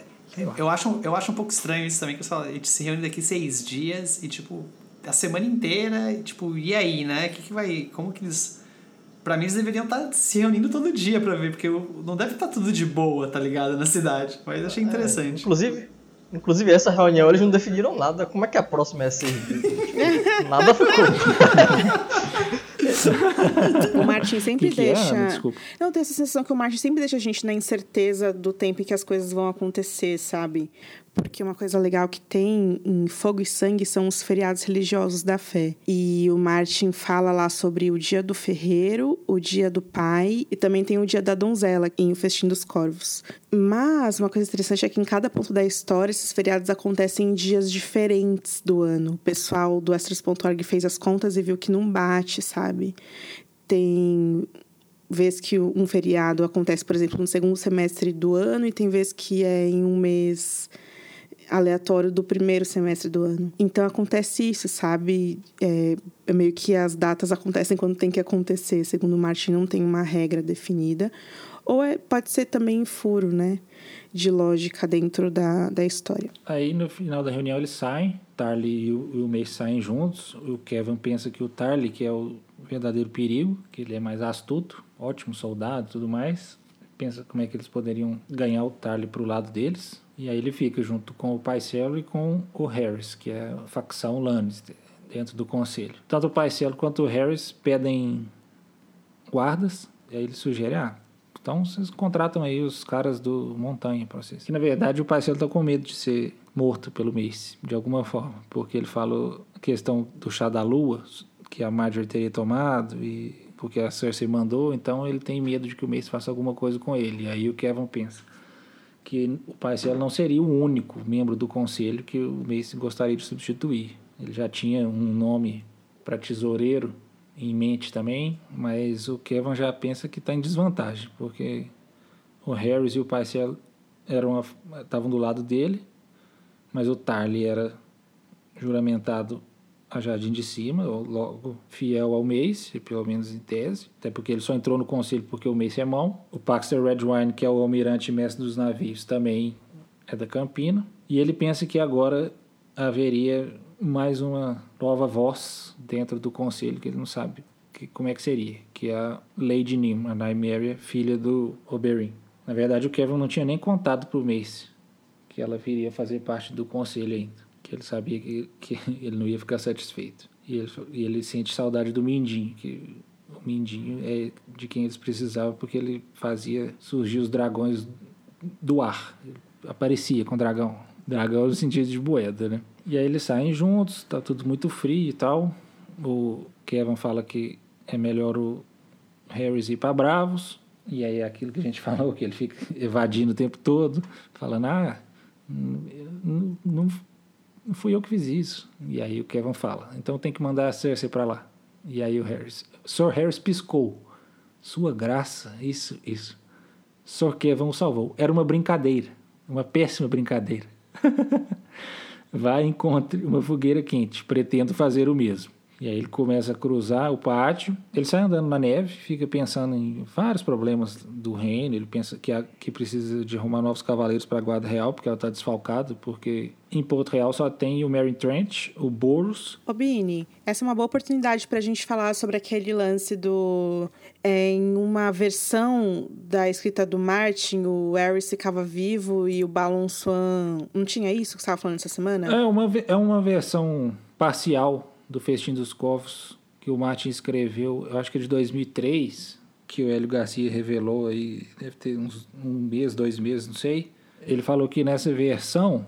eu acho, eu acho um pouco estranho isso também, que você fala, a gente se reúne daqui seis dias e, tipo, a semana inteira, e, tipo, e aí, né? Que que vai, como que eles... Pra mim, eles deveriam estar se reunindo todo dia pra ver, porque eu- não deve estar tudo de boa, tá ligado, na cidade. Mas eu achei interessante. Inclusive, inclusive, essa reunião eles não definiram nada. Como é que a próxima é ser Tipo, Nada ficou. O Martin sempre Que que é, deixa. Ana? Desculpa. Não, tem essa sensação que o Martin sempre deixa a gente na incerteza do tempo em que as coisas vão acontecer, sabe? Porque uma coisa legal que tem em Fogo e Sangue são os feriados religiosos da fé. E o Martin fala lá sobre o dia do ferreiro, o dia do pai e também tem o dia da donzela em O Festim dos Corvos. Mas uma coisa interessante é que em cada ponto da história esses feriados acontecem em dias diferentes do ano. O pessoal do Extras.org fez as contas e viu que não bate, sabe? Tem vez que um feriado acontece, por exemplo, no segundo semestre do ano e tem vez que é em um mês aleatório do primeiro semestre do ano. Então acontece isso, sabe? É, é meio que as datas acontecem quando tem que acontecer. Segundo o Martin, não tem uma regra definida. Ou é, pode ser também furo, né? De lógica dentro da, da história. Aí no final da reunião eles saem, Tarly e o, e o saem juntos. O Kevin pensa que o Tarly, que é o verdadeiro perigo, que ele é mais astuto, ótimo soldado e tudo mais, pensa como é que eles poderiam ganhar o Tarly pro lado deles. E aí ele fica junto com o Paisel e com o Harris, que é a facção Lannister, dentro do conselho. Tanto o Paisel quanto o Harris pedem guardas, e aí ele sugere, ah, então vocês contratam aí os caras do Montanha pra vocês. Que na verdade o Paisel tá com medo de ser morto pelo Mace, de alguma forma, porque ele falou a questão do chá da lua, que a Marjorie teria tomado e porque a Cersei mandou, então ele tem medo de que o Mace faça alguma coisa com ele. E aí o Kevin pensa que o Paisel não seria o único membro do conselho que o Mace gostaria de substituir. Ele já tinha um nome para tesoureiro em mente também, mas o Kevin já pensa que está em desvantagem, porque o Harris e o Paisel estavam do lado dele, mas o Tarly era juramentado a Jardim de Cima, logo fiel ao Mace, pelo menos em tese, até porque ele só entrou no conselho porque o Mace é mão. O Paxter Redwine, que é o almirante mestre dos navios, também é da Campina. E ele pensa que agora haveria mais uma nova voz dentro do conselho, que ele não sabe que, como é que seria, que é a Lady Nim, a Nymeria, filha do Oberyn. Na verdade, o Kevin não tinha nem contado pro Mace que ela viria fazer parte do conselho ainda. Que ele sabia que, que ele não ia ficar satisfeito. E ele, e ele sente saudade do Mindinho, que o Mindinho é de quem eles precisavam, porque ele fazia surgir os dragões do ar. Ele aparecia com dragão. Dragão no sentido de moeda, né? E aí eles saem juntos, tá tudo muito frio e tal. O Kevin fala que é melhor o Harris ir para Bravos. E aí é aquilo que a gente falou, que ele fica evadindo o tempo todo, falando, ah, não, não, não fui eu que fiz isso. E aí o Kevin fala, então tem que mandar a Cersei para lá. E aí o Harris. Sir Harris piscou. Sua graça, isso, isso. Sir Kevin o salvou. Era uma brincadeira. Uma péssima brincadeira. Vai encontre uma fogueira quente. Pretendo fazer o mesmo. E aí ele começa a cruzar o pátio. Ele sai andando na neve, fica pensando em vários problemas do reino. Ele pensa que, que precisa de arrumar novos cavaleiros para a guarda real, porque ela está desfalcada, porque em Porto Real só tem o Mary Trent, o Boros. Ô Bini, essa é uma boa oportunidade para a gente falar sobre aquele lance do... É, em uma versão da escrita do Martin, o Harry ficava vivo e o Balon Swan... Não tinha isso que você estava falando essa semana? É uma, é uma versão parcial do Festim dos Corvos, que o Martin escreveu, eu acho que é de 2003, que o Hélio Garcia revelou aí, deve ter uns um mês, dois meses, não sei. Ele falou que nessa versão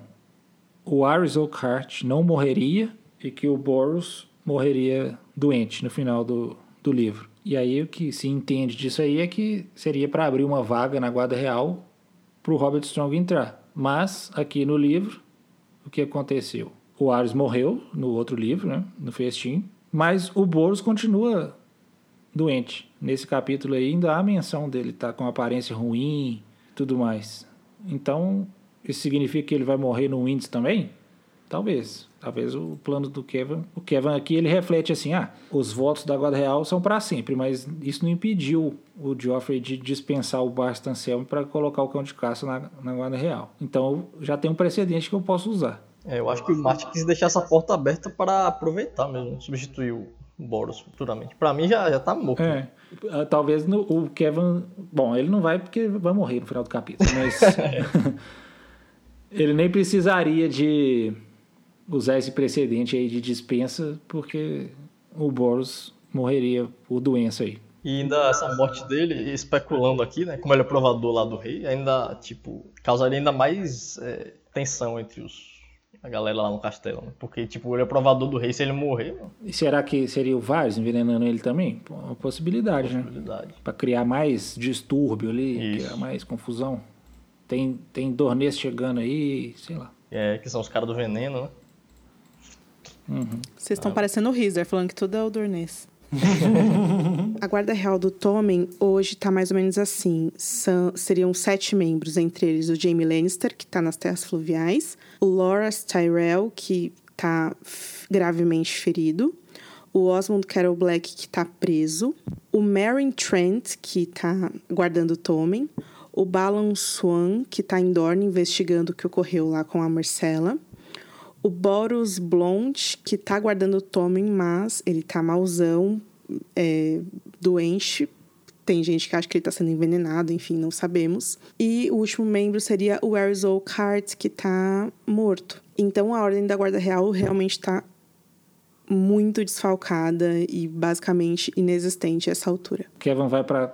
o Aris Oakhart não morreria e que o Boros morreria doente no final do, do livro. E aí o que se entende disso aí é que seria para abrir uma vaga na Guarda Real para o Robert Strong entrar. Mas aqui no livro, o que aconteceu? O Ares morreu no outro livro, né, no festim, mas o Boros continua doente. Nesse capítulo aí ainda há menção dele tá com aparência ruim, tudo mais. Então, isso significa que ele vai morrer no Winds também? Talvez. Talvez o plano do Kevin. O Kevin aqui ele reflete assim: ah, os votos da Guarda Real são para sempre, mas isso não impediu o Joffrey de dispensar o Barstan Selmy para colocar o cão de caça na, na Guarda Real. Então já tem um precedente que eu posso usar. É, eu acho que o Martin quis deixar essa porta aberta para aproveitar mesmo, substituir o Boros futuramente. Para mim já, já tá morto. É. Né? Talvez no, o Kevin. Bom, ele não vai porque vai morrer no final do capítulo, mas. ele nem precisaria de usar esse precedente aí de dispensa, porque o Boros morreria por doença aí. E ainda essa morte dele, especulando aqui, né? Como ele é provador lá do rei, ainda, tipo, causaria ainda mais é, tensão entre os, a galera lá no castelo, né? Porque, tipo, ele é provador do rei, se ele morrer, mano. E será que seria o Varys envenenando ele também? Uma possibilidade, possibilidade. né? Pra criar mais distúrbio ali, Isso. criar mais confusão. Tem, tem Dornês chegando aí, sei lá. É, que são os caras do veneno, né? Uhum. Vocês estão ah. parecendo o Rizer, falando que tudo é o Dornês. a guarda real do Tommen hoje tá mais ou menos assim. São, seriam sete membros, entre eles o Jaime Lannister, que tá nas terras fluviais, Loras Tyrell, que tá gravemente ferido, o Osmond Carol Black, que tá preso, o Meryn Trent, que tá guardando Tommen, o Balon Swan, que tá em Dorne investigando o que ocorreu lá com a Marcela, o Boros Blonde, que tá guardando Tommen, mas ele tá malzão, é, doente. Tem gente que acha que ele tá sendo envenenado, enfim, não sabemos. E o último membro seria o Arizol Cart, que tá morto. Então a Ordem da Guarda Real realmente tá muito desfalcada e basicamente inexistente a essa altura. Kevin vai para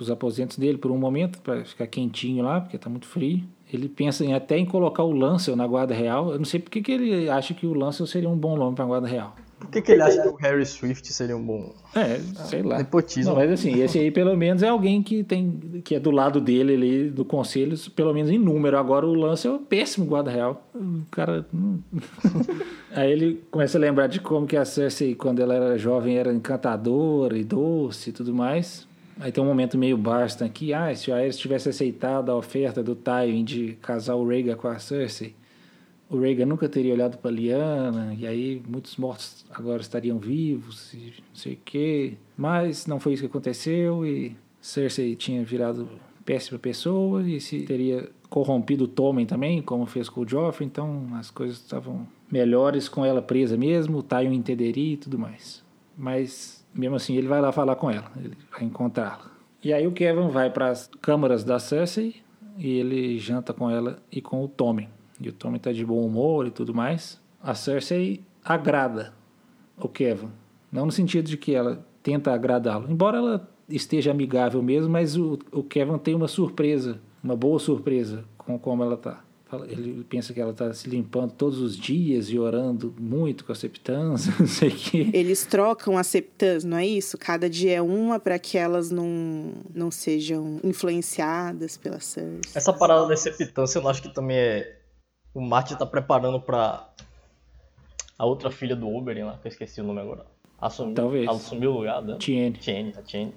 os aposentos dele por um momento, para ficar quentinho lá, porque tá muito frio. Ele pensa em, até em colocar o Lancel na Guarda Real. Eu não sei porque que ele acha que o Lancel seria um bom nome para a Guarda Real. Por que, que ele acha que o Harry Swift seria um bom. É, sei lá. Nepotismo. Não, mas assim, esse aí pelo menos é alguém que tem que é do lado dele ali, do conselho, pelo menos em número. Agora o Lance é um péssimo guarda real. O cara. aí ele começa a lembrar de como que a Cersei, quando ela era jovem, era encantadora e doce e tudo mais. Aí tem um momento meio Barstan aqui. Ah, se o Aerys tivesse aceitado a oferta do Tywin de casar o Rhaegar com a Cersei, o Rhaegar nunca teria olhado para Lyanna, e aí muitos mortos agora estariam vivos, e não sei o quê. Mas não foi isso que aconteceu, e Cersei tinha virado péssima pessoa, e se teria corrompido o Tommen também, como fez com o Joffrey, então as coisas estavam melhores com ela presa mesmo, o Tywin entenderia e tudo mais. Mas mesmo assim, ele vai lá falar com ela, ele vai encontrá-la. E aí o Kevin vai para as câmaras da Cersei e ele janta com ela e com o Tommen. E o Tommen tá de bom humor e tudo mais. A Cersei agrada o Kevin, não no sentido de que ela tenta agradá-lo, embora ela esteja amigável mesmo, mas o, o Kevin tem uma surpresa, uma boa surpresa com como ela tá. Ele pensa que ela está se limpando todos os dias e orando muito com a septans, não sei o quê. Eles trocam a septans, não é isso? Cada dia é uma para que elas não, não sejam influenciadas pela Cersei. Essa parada da septância eu acho que também é. O Martin está preparando para a outra filha do Oberyn lá, que eu esqueci o nome agora. Assumiu, Talvez. assumiu o lugar dela. Tiene. Tiene, a Tiene.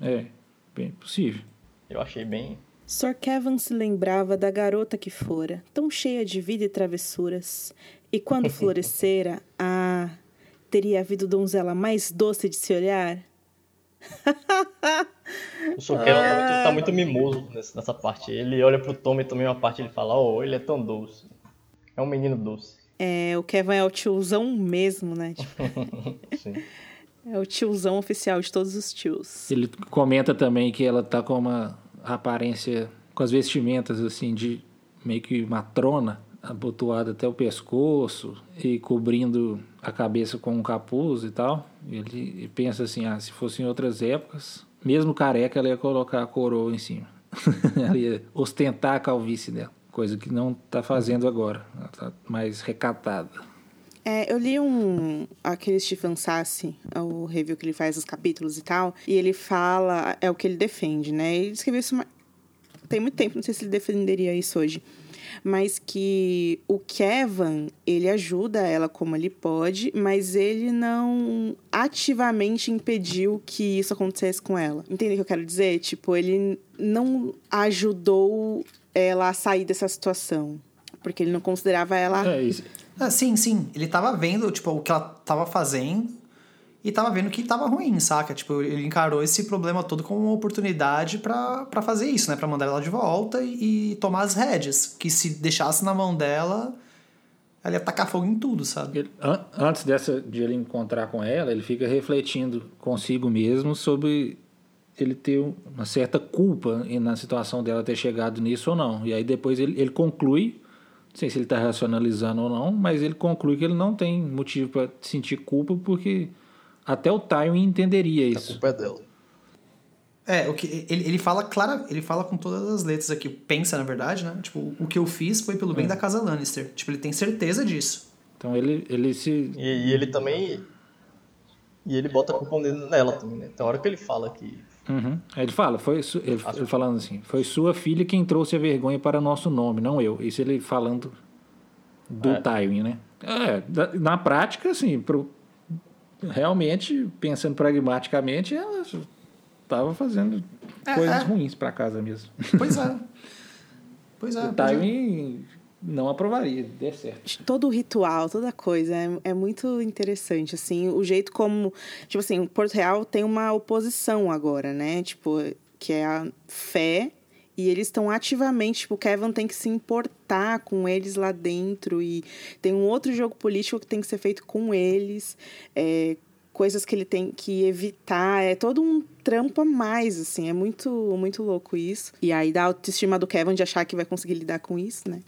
É, bem possível. Eu achei bem. Sir Kevin se lembrava da garota que fora, tão cheia de vida e travessuras. E quando florescera, ah, teria havido donzela mais doce de se olhar? O. Kevin tá, muito, tá muito mimoso nessa, nessa parte. Ele olha pro Tommy também uma parte ele fala, oh, ele é tão doce. É um menino doce. É, o Kevin é o tiozão mesmo, né? Tipo, Sim. é o tiozão oficial de todos os tios. Ele comenta também que ela tá com uma aparência, com as vestimentas assim de meio que matrona, abotoada até o pescoço e cobrindo a cabeça com um capuz e tal. Ele pensa assim, ah, se fosse em outras épocas, mesmo careca, ela ia colocar a coroa em cima. ela ia ostentar a calvície dela, coisa que não tá fazendo agora. Ela tá mais recatada. É, eu li um. aquele Stephen Sassi, o review que ele faz dos capítulos e tal, e ele fala. É o que ele defende, né? Ele escreveu isso. Tem muito tempo, não sei se ele defenderia isso hoje. Mas que o Kevin, ele ajuda ela como ele pode, mas ele não ativamente impediu que isso acontecesse com ela. Entende o que eu quero dizer? Tipo, ele não ajudou ela a sair dessa situação. Porque ele não considerava ela É isso. Ah, sim, sim. Ele tava vendo, tipo, o que ela tava fazendo e tava vendo que tava ruim, saca? Tipo, ele encarou esse problema todo como uma oportunidade pra fazer isso, né? Pra mandar ela de volta e, e tomar as rédeas. Que se deixasse na mão dela, ela ia tacar fogo em tudo, sabe? Ele- an- antes dessa de ele encontrar com ela, ele fica refletindo consigo mesmo sobre ele ter uma certa culpa na situação dela ter chegado nisso ou não. E aí depois ele, ele conclui, não sei se ele está racionalizando ou não, mas ele conclui que ele não tem motivo para sentir culpa porque até o Tywin entenderia A isso. culpa é dela. É, o que ele, ele fala clara, ele fala com todas as letras aqui, pensa na verdade, né? Tipo, o que eu fiz foi pelo bem da casa Lannister. Tipo, ele tem certeza disso. Então ele, ele se E, e ele também. E ele bota a culpa nela também, né? Tem hora que ele fala que. Uhum. Aí Ele fala, foi su- ele, ele falando assim, foi sua filha quem trouxe a vergonha para nosso nome, não eu. Isso ele falando do É. Tywin, né? É, na prática, assim, pro, realmente, pensando pragmaticamente, ela estava fazendo É, coisas é. ruins para casa mesmo. Pois é. Pois é. o pois é. Tywin não aprovaria, dê certo. todo o ritual, toda coisa é, é muito interessante, assim, o jeito como, tipo assim, o Porto Real tem uma oposição agora, né? Tipo, que é a fé e eles estão ativamente, tipo, o Kevin tem que se importar com eles lá dentro e tem um outro jogo político que tem que ser feito com eles, é, coisas que ele tem que evitar, é todo um trampo a mais, assim, é muito, muito louco isso. E aí dá a autoestima do Kevin de achar que vai conseguir lidar com isso, né?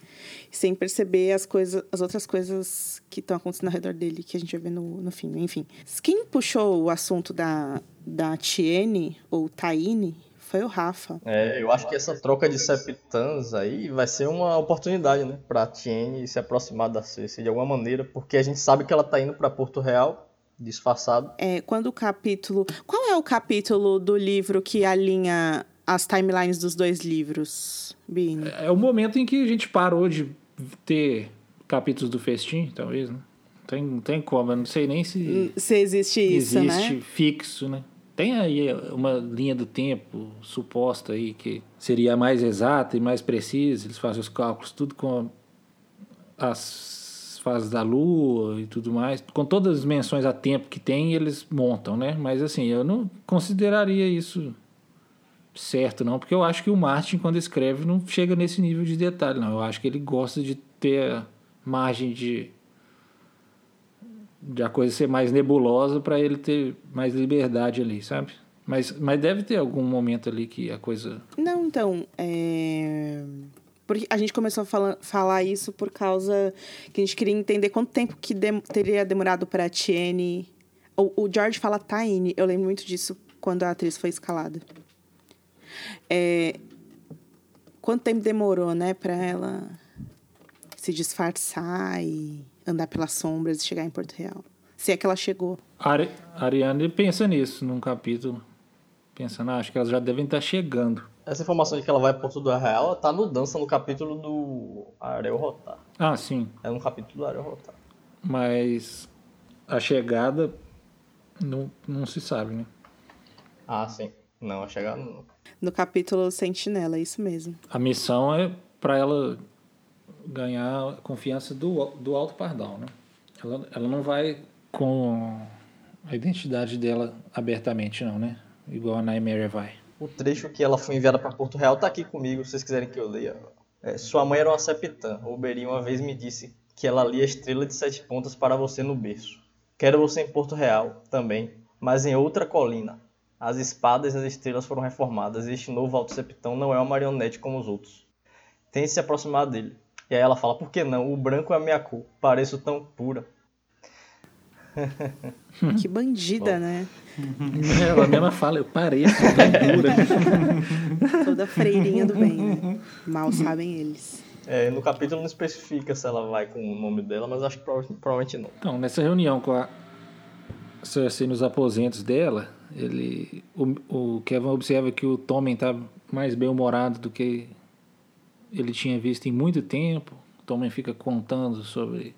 sem perceber as coisas, as outras coisas que estão acontecendo ao redor dele, que a gente vai ver no, no fim. Enfim. Quem puxou o assunto da, da Tiene, ou Taine, foi o Rafa. É, eu acho que essa troca de septãs aí vai ser uma oportunidade, né? Pra Tiene se aproximar da Cersei de alguma maneira, porque a gente sabe que ela tá indo pra Porto Real, disfarçado. É, quando o capítulo. Qual é o capítulo do livro que alinha as timelines dos dois livros, Bini? É o momento em que a gente parou de ter capítulos do festim, talvez, né? Tem, não tem como, eu não sei nem se Se existe isso, existe né? fixo, né? Tem aí uma linha do tempo suposta aí que seria mais exata e mais precisa, eles fazem os cálculos tudo com as fases da lua e tudo mais, com todas as menções a tempo que tem, eles montam, né? Mas assim, eu não consideraria isso certo não, porque eu acho que o Martin quando escreve não chega nesse nível de detalhe, não. Eu acho que ele gosta de ter margem de de a coisa ser mais nebulosa para ele ter mais liberdade ali, sabe? Mas, mas deve ter algum momento ali que a coisa. Não, então, é... Porque a gente começou a fala- falar isso por causa que a gente queria entender quanto tempo que dem- teria demorado para a Tiene... O, o George fala Taine, eu lembro muito disso quando a atriz foi escalada. É... Quanto tempo demorou, né, para ela se disfarçar e andar pelas sombras e chegar em Porto Real? Se é que ela chegou. A Ari- Ariane pensa nisso num capítulo. Pensando, ah, acho que elas já devem estar chegando. Essa informação de que ela vai pra Porto do Real ela tá no dança no capítulo do Ariel Rotar. Ah, sim. É no capítulo do Ariel Rotar. Mas a chegada não, não se sabe, né? Ah, sim. Não, a chegada não. No capítulo Sentinela, é isso mesmo. A missão é para ela ganhar a confiança do, do Alto Pardal, né? Ela, ela não vai com a identidade dela abertamente, não, né? Igual a Nightmare vai. O trecho que ela foi enviada para Porto Real tá aqui comigo, se vocês quiserem que eu leia. É, sua mãe era uma septã. O Beri uma vez me disse que ela lia Estrela de Sete Pontas para você no berço. Quero você em Porto Real também, mas em outra colina. As espadas e as estrelas foram reformadas e este novo Alto Septão não é uma marionete como os outros. Tente se aproximar dele. E aí ela fala, por que não? O branco é a minha cor. Pareço tão pura. Que bandida, né? Ela mesma fala, eu pareço tão dura. Toda freirinha do bem, né? Mal sabem eles. É, no capítulo não especifica se ela vai com o nome dela, mas acho que prova- provavelmente não. Então, nessa reunião com a Cersei nos aposentos dela, ele, o, o Kevin observa que o Tommen tá mais bem-humorado do que ele tinha visto em muito tempo. O Tommen fica contando sobre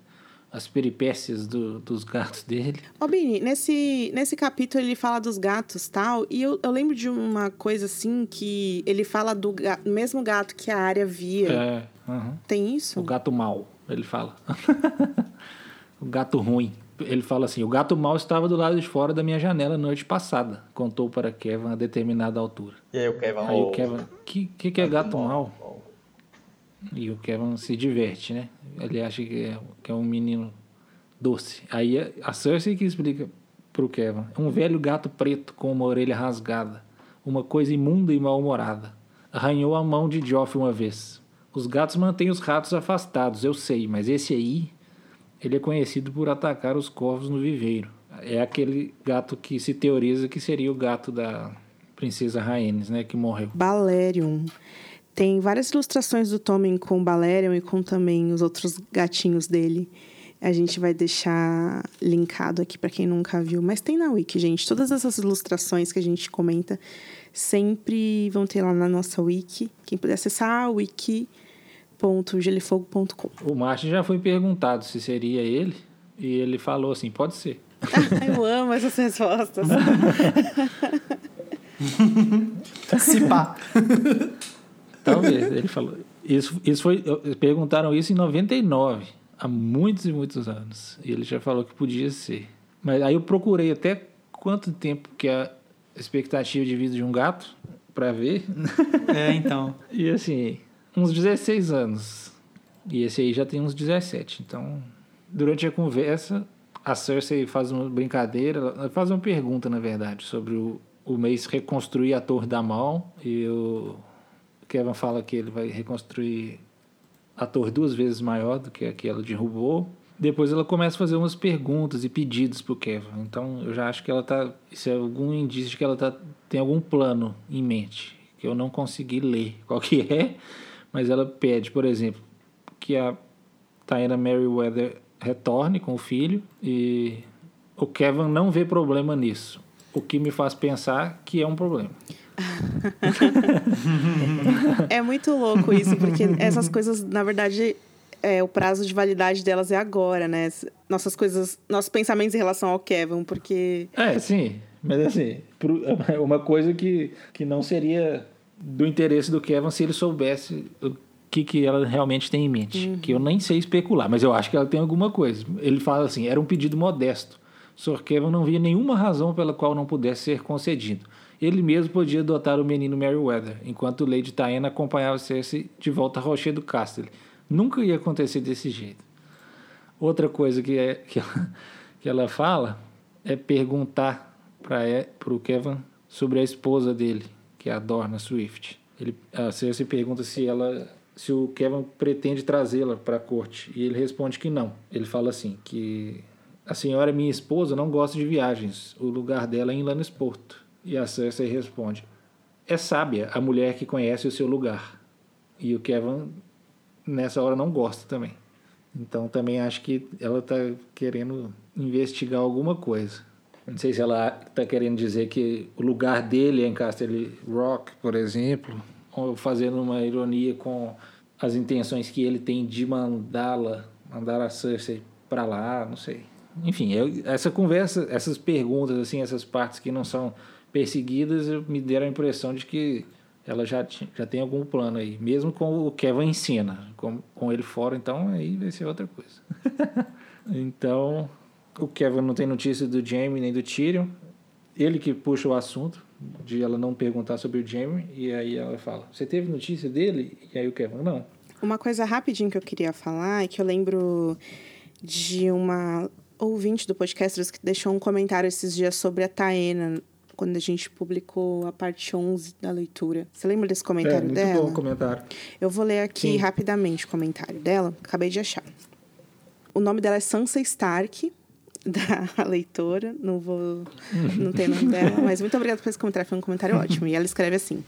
as peripécias do- dos gatos dele. Ô, Bini, nesse, nesse capítulo ele fala dos gatos tal, e eu, eu lembro de uma coisa assim que ele fala do ga- mesmo gato que a área via. É, aham. Tem isso? o gato mau, ele fala. o gato ruim. Ele fala assim: o gato mau estava do lado de fora da minha janela noite passada, contou para Kevin a determinada altura. E aí o Kevin... Aí o Kevin, que, que, que é gato mau? E o Kevin se diverte, né? Ele acha que é, que é um menino doce. Aí a- Cersei que explica pro Kevin. É um velho gato preto com uma orelha rasgada. Uma coisa imunda e mal-humorada. Arranhou a mão de Joffrey uma vez. Os gatos mantêm os ratos afastados, eu sei, mas esse aí, ele é conhecido por atacar os corvos no viveiro. É aquele gato que se teoriza que seria o gato da princesa Rhaenys, né, que morreu. Balerion. Tem várias ilustrações do Tommen com o Balerion e com também os outros gatinhos dele. A gente vai deixar linkado aqui para quem nunca viu. Mas tem na Wiki, gente. Todas essas ilustrações que a gente comenta sempre vão ter lá na nossa Wiki. Quem puder acessar, wiki.gelifogo.com. O Martin já foi perguntado se seria ele, e ele falou assim: pode ser. Eu amo essas respostas. Se pá. Talvez. ele falou. Isso, isso foi. Perguntaram isso em 99, há muitos e muitos anos. E ele já falou que podia ser. Mas aí eu procurei até quanto tempo que é a expectativa de vida de um gato para ver. É, então. E assim, uns 16 anos. E esse aí já tem uns 17. Então, durante a conversa, a Cersei faz uma brincadeira, faz uma pergunta, na verdade, sobre o, o mês reconstruir a Torre da Mão. E o Kevin fala que ele vai reconstruir a torre duas vezes maior do que a que ela derrubou. Depois ela começa a fazer umas perguntas e pedidos pro Kevin. Então eu já acho que ela tá. Isso é algum indício de que ela tá, tem algum plano em mente. Que eu não consegui ler qual que é. Mas ela pede, por exemplo, que a Taina Merriweather retorne com o filho. E o Kevin não vê problema nisso. O que me faz pensar que é um problema. É muito louco isso, porque essas coisas, na verdade, é, o prazo de validade delas é agora, né? Nossas coisas, nossos pensamentos em relação ao Kevin, porque. É, sim. Mas assim, uma coisa que, que não seria do interesse do Kevin se ele soubesse o que, que ela realmente tem em mente. Que eu nem sei especular, mas eu acho que ela tem alguma coisa. Ele fala assim: era um pedido modesto. Sr. Kevin não via nenhuma razão pela qual não pudesse ser concedido. Ele mesmo podia adotar o menino Merryweather, enquanto Lady Diana acompanhava Cersei de volta a Rocher do Castle. Nunca ia acontecer desse jeito. Outra coisa que, é, que, ela, que ela fala é perguntar para o Kevin sobre a esposa dele, que é a Dorna Swift. Ele, a Cersei pergunta se ela se o Kevin pretende trazê-la para a corte e ele responde que não. Ele fala assim que a senhora minha esposa não gosta de viagens. O lugar dela é em Lannisport. E a Cersei responde: é sábia a mulher que conhece o seu lugar. E o Kevin nessa hora não gosta também. Então também acho que ela está querendo investigar alguma coisa. Não sei se ela está querendo dizer que o lugar dele é em Castle Rock, por exemplo, ou fazendo uma ironia com as intenções que ele tem de mandá-la, mandar a Cersei para lá, não sei. enfim, eu, essa conversa, essas perguntas, assim, essas partes que não são perseguidas, me deram a impressão de que ela já, já tem algum plano aí. Mesmo com o Kevin em cena, com, com ele fora, então aí vai ser outra coisa. então, o Kevin não tem notícia do Jamie nem do Tyrion. Ele que puxa o assunto de ela não perguntar sobre o Jamie e aí ela fala: "Você teve notícia dele?" E aí o Kevin: "Não". Uma coisa rapidinho que eu queria falar é que eu lembro de uma ouvinte do podcast que deixou um comentário esses dias sobre a Taena quando a gente publicou a parte 11 da leitura. Você lembra desse comentário é, muito dela? bom o comentário. Eu vou ler aqui Sim. rapidamente o comentário dela. Acabei de achar. O nome dela é Sansa Stark, da leitora. Não vou. Não tem nome dela, mas muito obrigada por esse comentário. Foi um comentário ótimo. E ela escreve assim.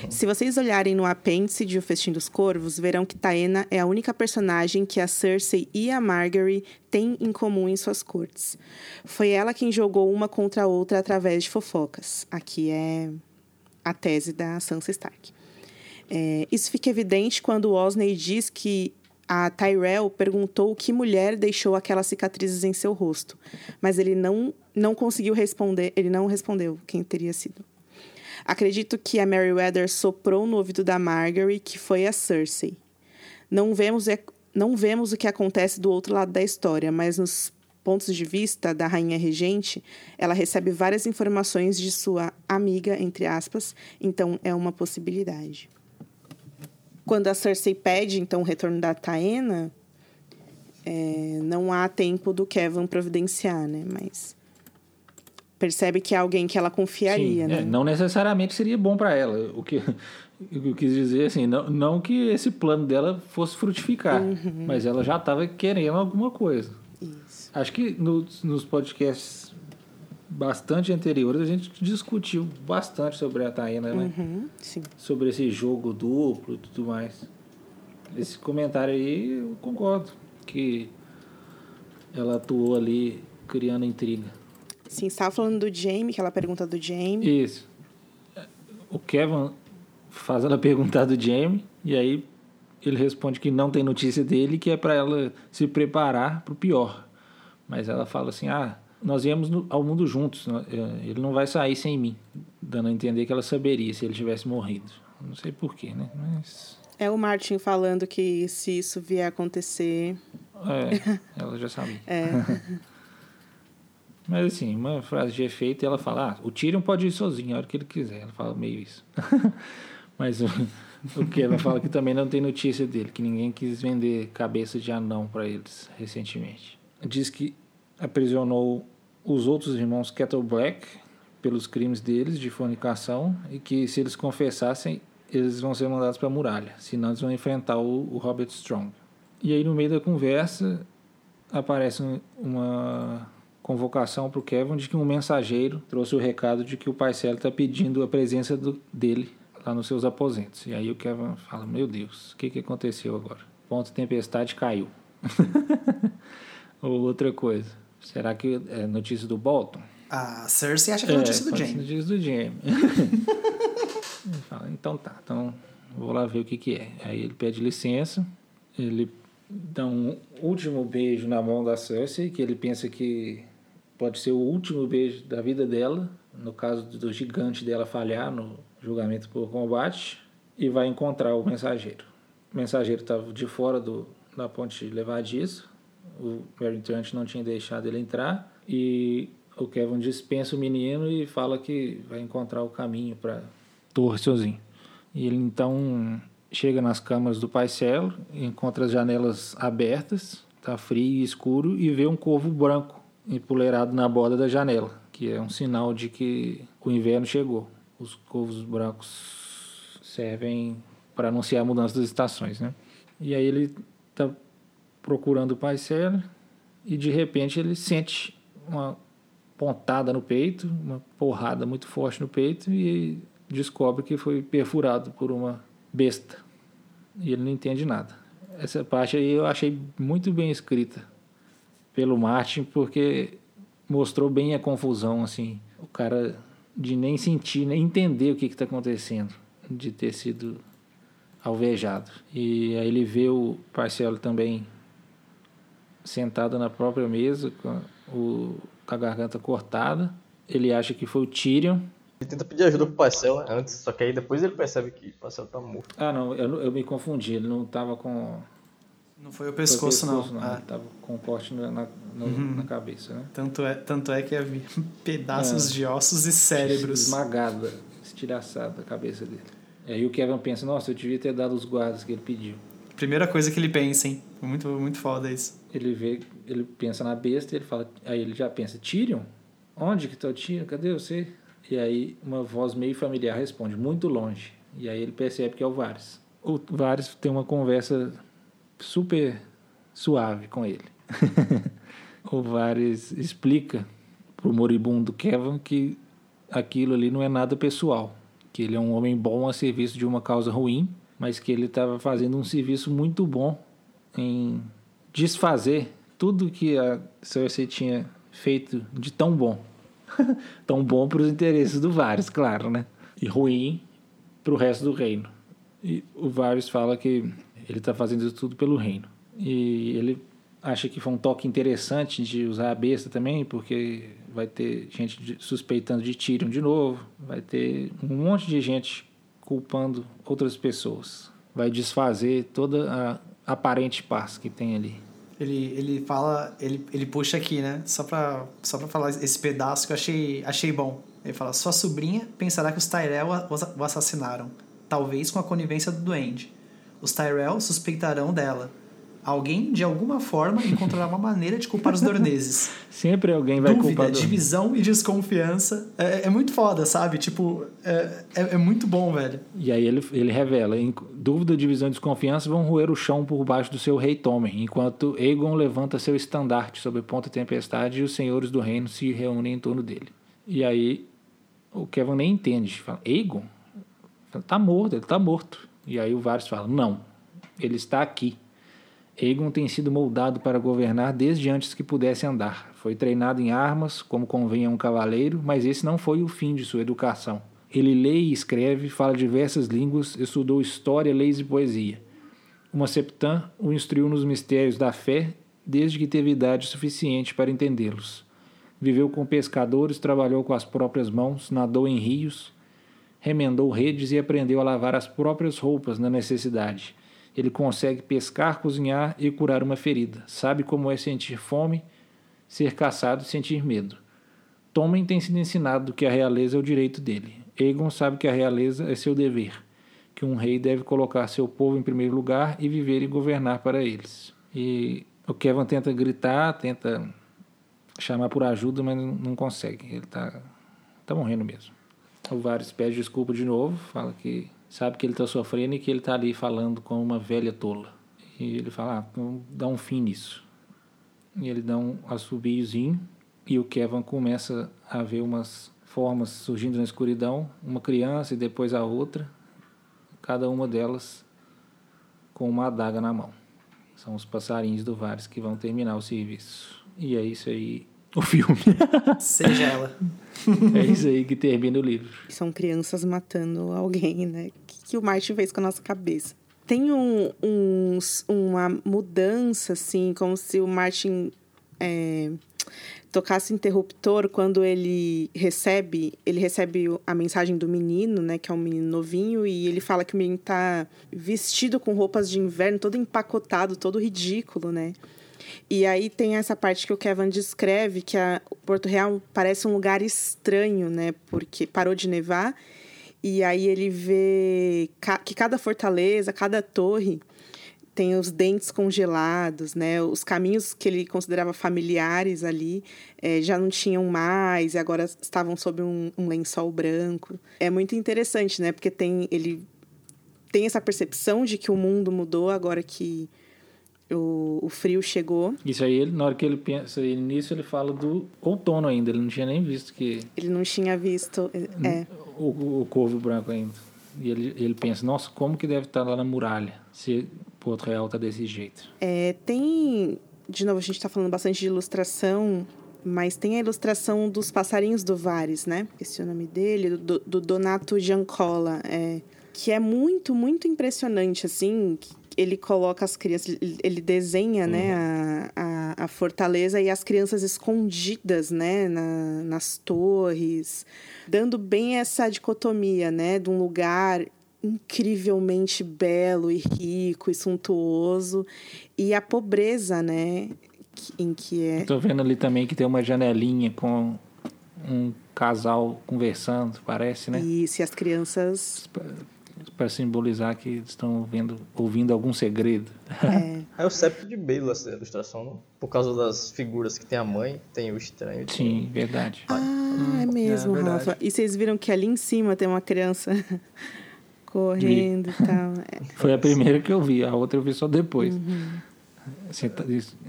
Se vocês olharem no apêndice de O Festim dos Corvos, verão que Taena é a única personagem que a Cersei e a Margaery têm em comum em suas cortes. Foi ela quem jogou uma contra a outra através de fofocas. Aqui é a tese da Sansa Stark. É, isso fica evidente quando Osney diz que a Tyrell perguntou que mulher deixou aquelas cicatrizes em seu rosto, mas ele não, não conseguiu responder, ele não respondeu quem teria sido. Acredito que a Meriwether soprou no ouvido da Margaery que foi a Cersei. Não vemos, não vemos o que acontece do outro lado da história, mas nos pontos de vista da rainha regente, ela recebe várias informações de sua amiga, entre aspas, então é uma possibilidade. Quando a Cersei pede, então, o retorno da Taena, é, não há tempo do Kevin providenciar, né? Mas percebe que é alguém que ela confiaria, Sim, né? é, não necessariamente seria bom para ela. O que eu quis dizer assim, não, não que esse plano dela fosse frutificar, Uhum. mas ela já estava querendo alguma coisa. Isso. Acho que nos, nos podcasts bastante anteriores a gente discutiu bastante sobre a Taena, né? Uhum. Sobre esse jogo duplo e tudo mais. Esse comentário aí eu concordo que ela atuou ali criando intriga. Sim, estava falando do Jamie, aquela pergunta do Jamie. Isso. O Kevin faz ela perguntar do Jamie e aí ele responde que não tem notícia dele, que é para ela se preparar para o pior. Mas ela fala assim: "Ah, nós íamos no- ao mundo juntos, nó- eh, ele não vai sair sem mim", dando a entender que ela saberia se ele tivesse morrido. Não sei porquê, né? Mas É o Martin falando que se isso vier a acontecer. é, ela já sabia. É, Mas assim, uma frase de efeito, ela fala, ah, o Tyrion pode ir sozinho a hora que ele quiser. Ela fala meio isso. Mas o, o que ela fala que também não tem notícia dele, que ninguém quis vender cabeça de anão para eles recentemente. Diz que aprisionou os outros irmãos Kettle Black pelos crimes deles de fornicação e que se eles confessassem, eles vão ser mandados para a muralha, senão eles vão enfrentar o, o Robert Strong. E aí no meio da conversa aparece um- uma convocação para o Kevin de que um mensageiro trouxe o recado de que o Parcelo está pedindo a presença do- dele lá nos seus aposentos. E aí o Kevin fala: Meu Deus, o que, que aconteceu agora? Ponto tempestade caiu. Ou outra coisa. Será que é notícia do Bolton? A Cersei acha que é notícia do pode ser Jaime. Notícia do Jamie. Ele fala, então tá, então vou lá ver o que que é. Aí ele pede licença, ele dá um último beijo na mão da Cersei, que ele pensa que pode ser o último beijo da vida dela, no caso do gigante dela falhar no julgamento por combate, e vai encontrar o mensageiro. O mensageiro estava de fora do, da ponte levadiça, o Merry Trant não tinha deixado ele entrar, e o Kevin dispensa o menino e fala que vai encontrar o caminho para Torre sozinho. E ele então chega nas câmaras do Paiselo, encontra as janelas abertas, tá frio e escuro, e vê um corvo branco empoleirado na borda da janela, que é um sinal de que o inverno chegou. Os corvos brancos servem para anunciar a mudança das estações, né? E aí ele tá procurando o Paiselo e de repente ele sente uma pontada no peito, uma porrada muito forte no peito e descobre que foi perfurado por uma besta. E ele não entende nada. Essa parte aí eu achei muito bem escrita pelo Martin, porque mostrou bem a confusão, assim. O cara de nem sentir, nem entender o que está acontecendo, de ter sido alvejado. E aí ele vê o Parcelo também sentado na própria mesa, com a o, com a garganta cortada. Ele acha que foi o Tyrion. Ele tenta pedir ajuda pro Parcel né, antes, só que aí depois ele percebe que o Parcel tá morto. Ah, não, eu, eu me confundi. Ele não tava com. Não foi o pescoço, foi o pescoço não. não. Ah, tava com um corte na, na, no- Uhum. na cabeça, né? tanto, é, tanto é que havia pedaços É. de ossos e cérebros. Esmagada, estilhaçada a cabeça dele. E aí o Kevin pensa, nossa, eu devia ter dado os guardas que ele pediu. Primeira coisa que ele pensa, hein? Muito, muito foda isso. Ele vê, ele pensa na besta e ele fala, aí ele já pensa, Tyrion? Onde que tá o Tyrion? Cadê você? E aí uma voz meio familiar responde, muito longe. E aí ele percebe que é o Varys. O Varys tem uma conversa super suave com ele. o Varys explica pro moribundo Kevin que aquilo ali não é nada pessoal, que ele é um homem bom a serviço de uma causa ruim, mas que ele estava fazendo um serviço muito bom em desfazer tudo que a Cersei tinha feito de tão bom. tão bom para os interesses do Varys, claro, né? E ruim para o resto do reino. E o Varys fala que ele está fazendo isso tudo pelo reino. E ele acha que foi um toque interessante de usar a besta também, porque vai ter gente suspeitando de Tyrion de novo, vai ter um monte de gente culpando outras pessoas. Vai desfazer toda a aparente paz que tem ali. Ele, ele fala, ele, ele puxa aqui, né? Só pra, só pra falar esse pedaço que eu achei, achei bom. Ele fala: Sua sobrinha pensará que os Tyrell o assassinaram, talvez com a conivência do duende. Os Tyrell suspeitarão dela. Alguém, de alguma forma, encontrará uma maneira de culpar os dorneses. Sempre alguém vai Dúvida, culpar do... divisão e desconfiança. É, é muito foda, sabe? Tipo, é, é, é muito bom, velho. E aí ele, ele revela, em dúvida, divisão e desconfiança vão roer o chão por baixo do seu rei Tommen, enquanto Aegon levanta seu estandarte sobre ponta tempestade e os senhores do reino se reúnem em torno dele. E aí o Kevin nem entende, fala, Aegon? Fala, Tá morto, ele tá morto. E aí o Varys fala, não, ele está aqui. Aegon tem sido moldado para governar desde antes que pudesse andar. Foi treinado em armas, como convém a um cavaleiro, mas esse não foi o fim de sua educação. Ele lê e escreve, fala diversas línguas, estudou história, leis e poesia. Uma septã o instruiu nos mistérios da fé desde que teve idade suficiente para entendê-los. Viveu com pescadores, trabalhou com as próprias mãos, nadou em rios, remendou redes e aprendeu a lavar as próprias roupas na necessidade. Ele consegue pescar, cozinhar e curar uma ferida. Sabe como é sentir fome, ser caçado e sentir medo. Tommen tem sido ensinado que a realeza é o direito dele. Aegon sabe que a realeza é seu dever, que um rei deve colocar seu povo em primeiro lugar e viver e governar para eles. E o Kevin tenta gritar, tenta chamar por ajuda, mas não consegue. Ele tá, tá morrendo mesmo. O Varys pede desculpa de novo, fala que sabe que ele está sofrendo e que ele está ali falando com uma velha tola. E ele fala, ah, vamos dar um fim nisso. E ele dá um assobiozinho e o Kevin começa a ver umas formas surgindo na escuridão, uma criança e depois a outra, cada uma delas com uma adaga na mão. São os passarinhos do Varys que vão terminar o serviço. E é isso aí, o filme. Seja ela. é isso aí que termina o livro. São crianças matando alguém, né? O que, que o Martin fez com a nossa cabeça? Tem um, uns- uma mudança, assim, como se o Martin é, tocasse interruptor quando ele recebe, ele recebe a mensagem do menino, né, que é um menino novinho, e ele fala que o menino tá vestido com roupas de inverno, todo empacotado, todo ridículo, né? E aí tem essa parte que o Kevin descreve que a Porto Real parece um lugar estranho, né? Porque parou de nevar e aí ele vê que cada fortaleza, cada torre tem os dentes congelados, né? Os caminhos que ele considerava familiares ali eh, já não tinham mais e agora estavam sob um, um lençol branco. É muito interessante, né? Porque tem ele tem essa percepção de que o mundo mudou agora que o, o frio chegou. Isso aí, ele, na hora que ele pensa nisso, ele fala do outono ainda. Ele não tinha nem visto que Ele não tinha visto. É. o, o corvo branco ainda. E ele, ele pensa, nossa, como que deve estar lá na muralha se Porto Real tá desse jeito? É, tem. De novo, a gente está falando bastante de ilustração, mas tem a ilustração dos passarinhos do Vares, né? Esse é o nome dele, do, do Donato Giancola. É, que é muito, muito impressionante, assim. que Ele coloca as crianças, ele- desenha, né, a, a, a fortaleza e as crianças escondidas, né, na, nas torres, dando bem essa dicotomia, né, de um lugar incrivelmente belo e rico e suntuoso e a pobreza, né, em que é. Estou vendo ali também que tem uma janelinha com um casal conversando, parece, né? Isso, e as crianças para simbolizar que estão vendo, ouvindo algum segredo. é, É o septo de Belo essa ilustração, não? Por causa das figuras que tem a mãe, tem o estranho. tem- Sim, verdade. Ah, é mesmo, é verdade. Rafa. E vocês viram que ali em cima tem uma criança correndo e tal. É, Foi a primeira que eu vi, a outra eu vi só depois. Senta-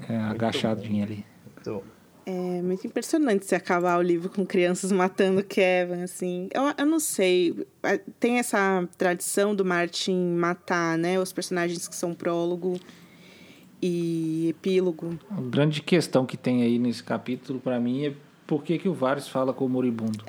é, agachadinha ali. Então, é muito impressionante você acabar o livro com crianças matando Kevin, assim. Eu, eu não sei. Tem essa tradição do Martin matar, né? Os personagens que são prólogo e epílogo. A grande questão que tem aí nesse capítulo, para mim, é por que, que o Varys fala com o moribundo.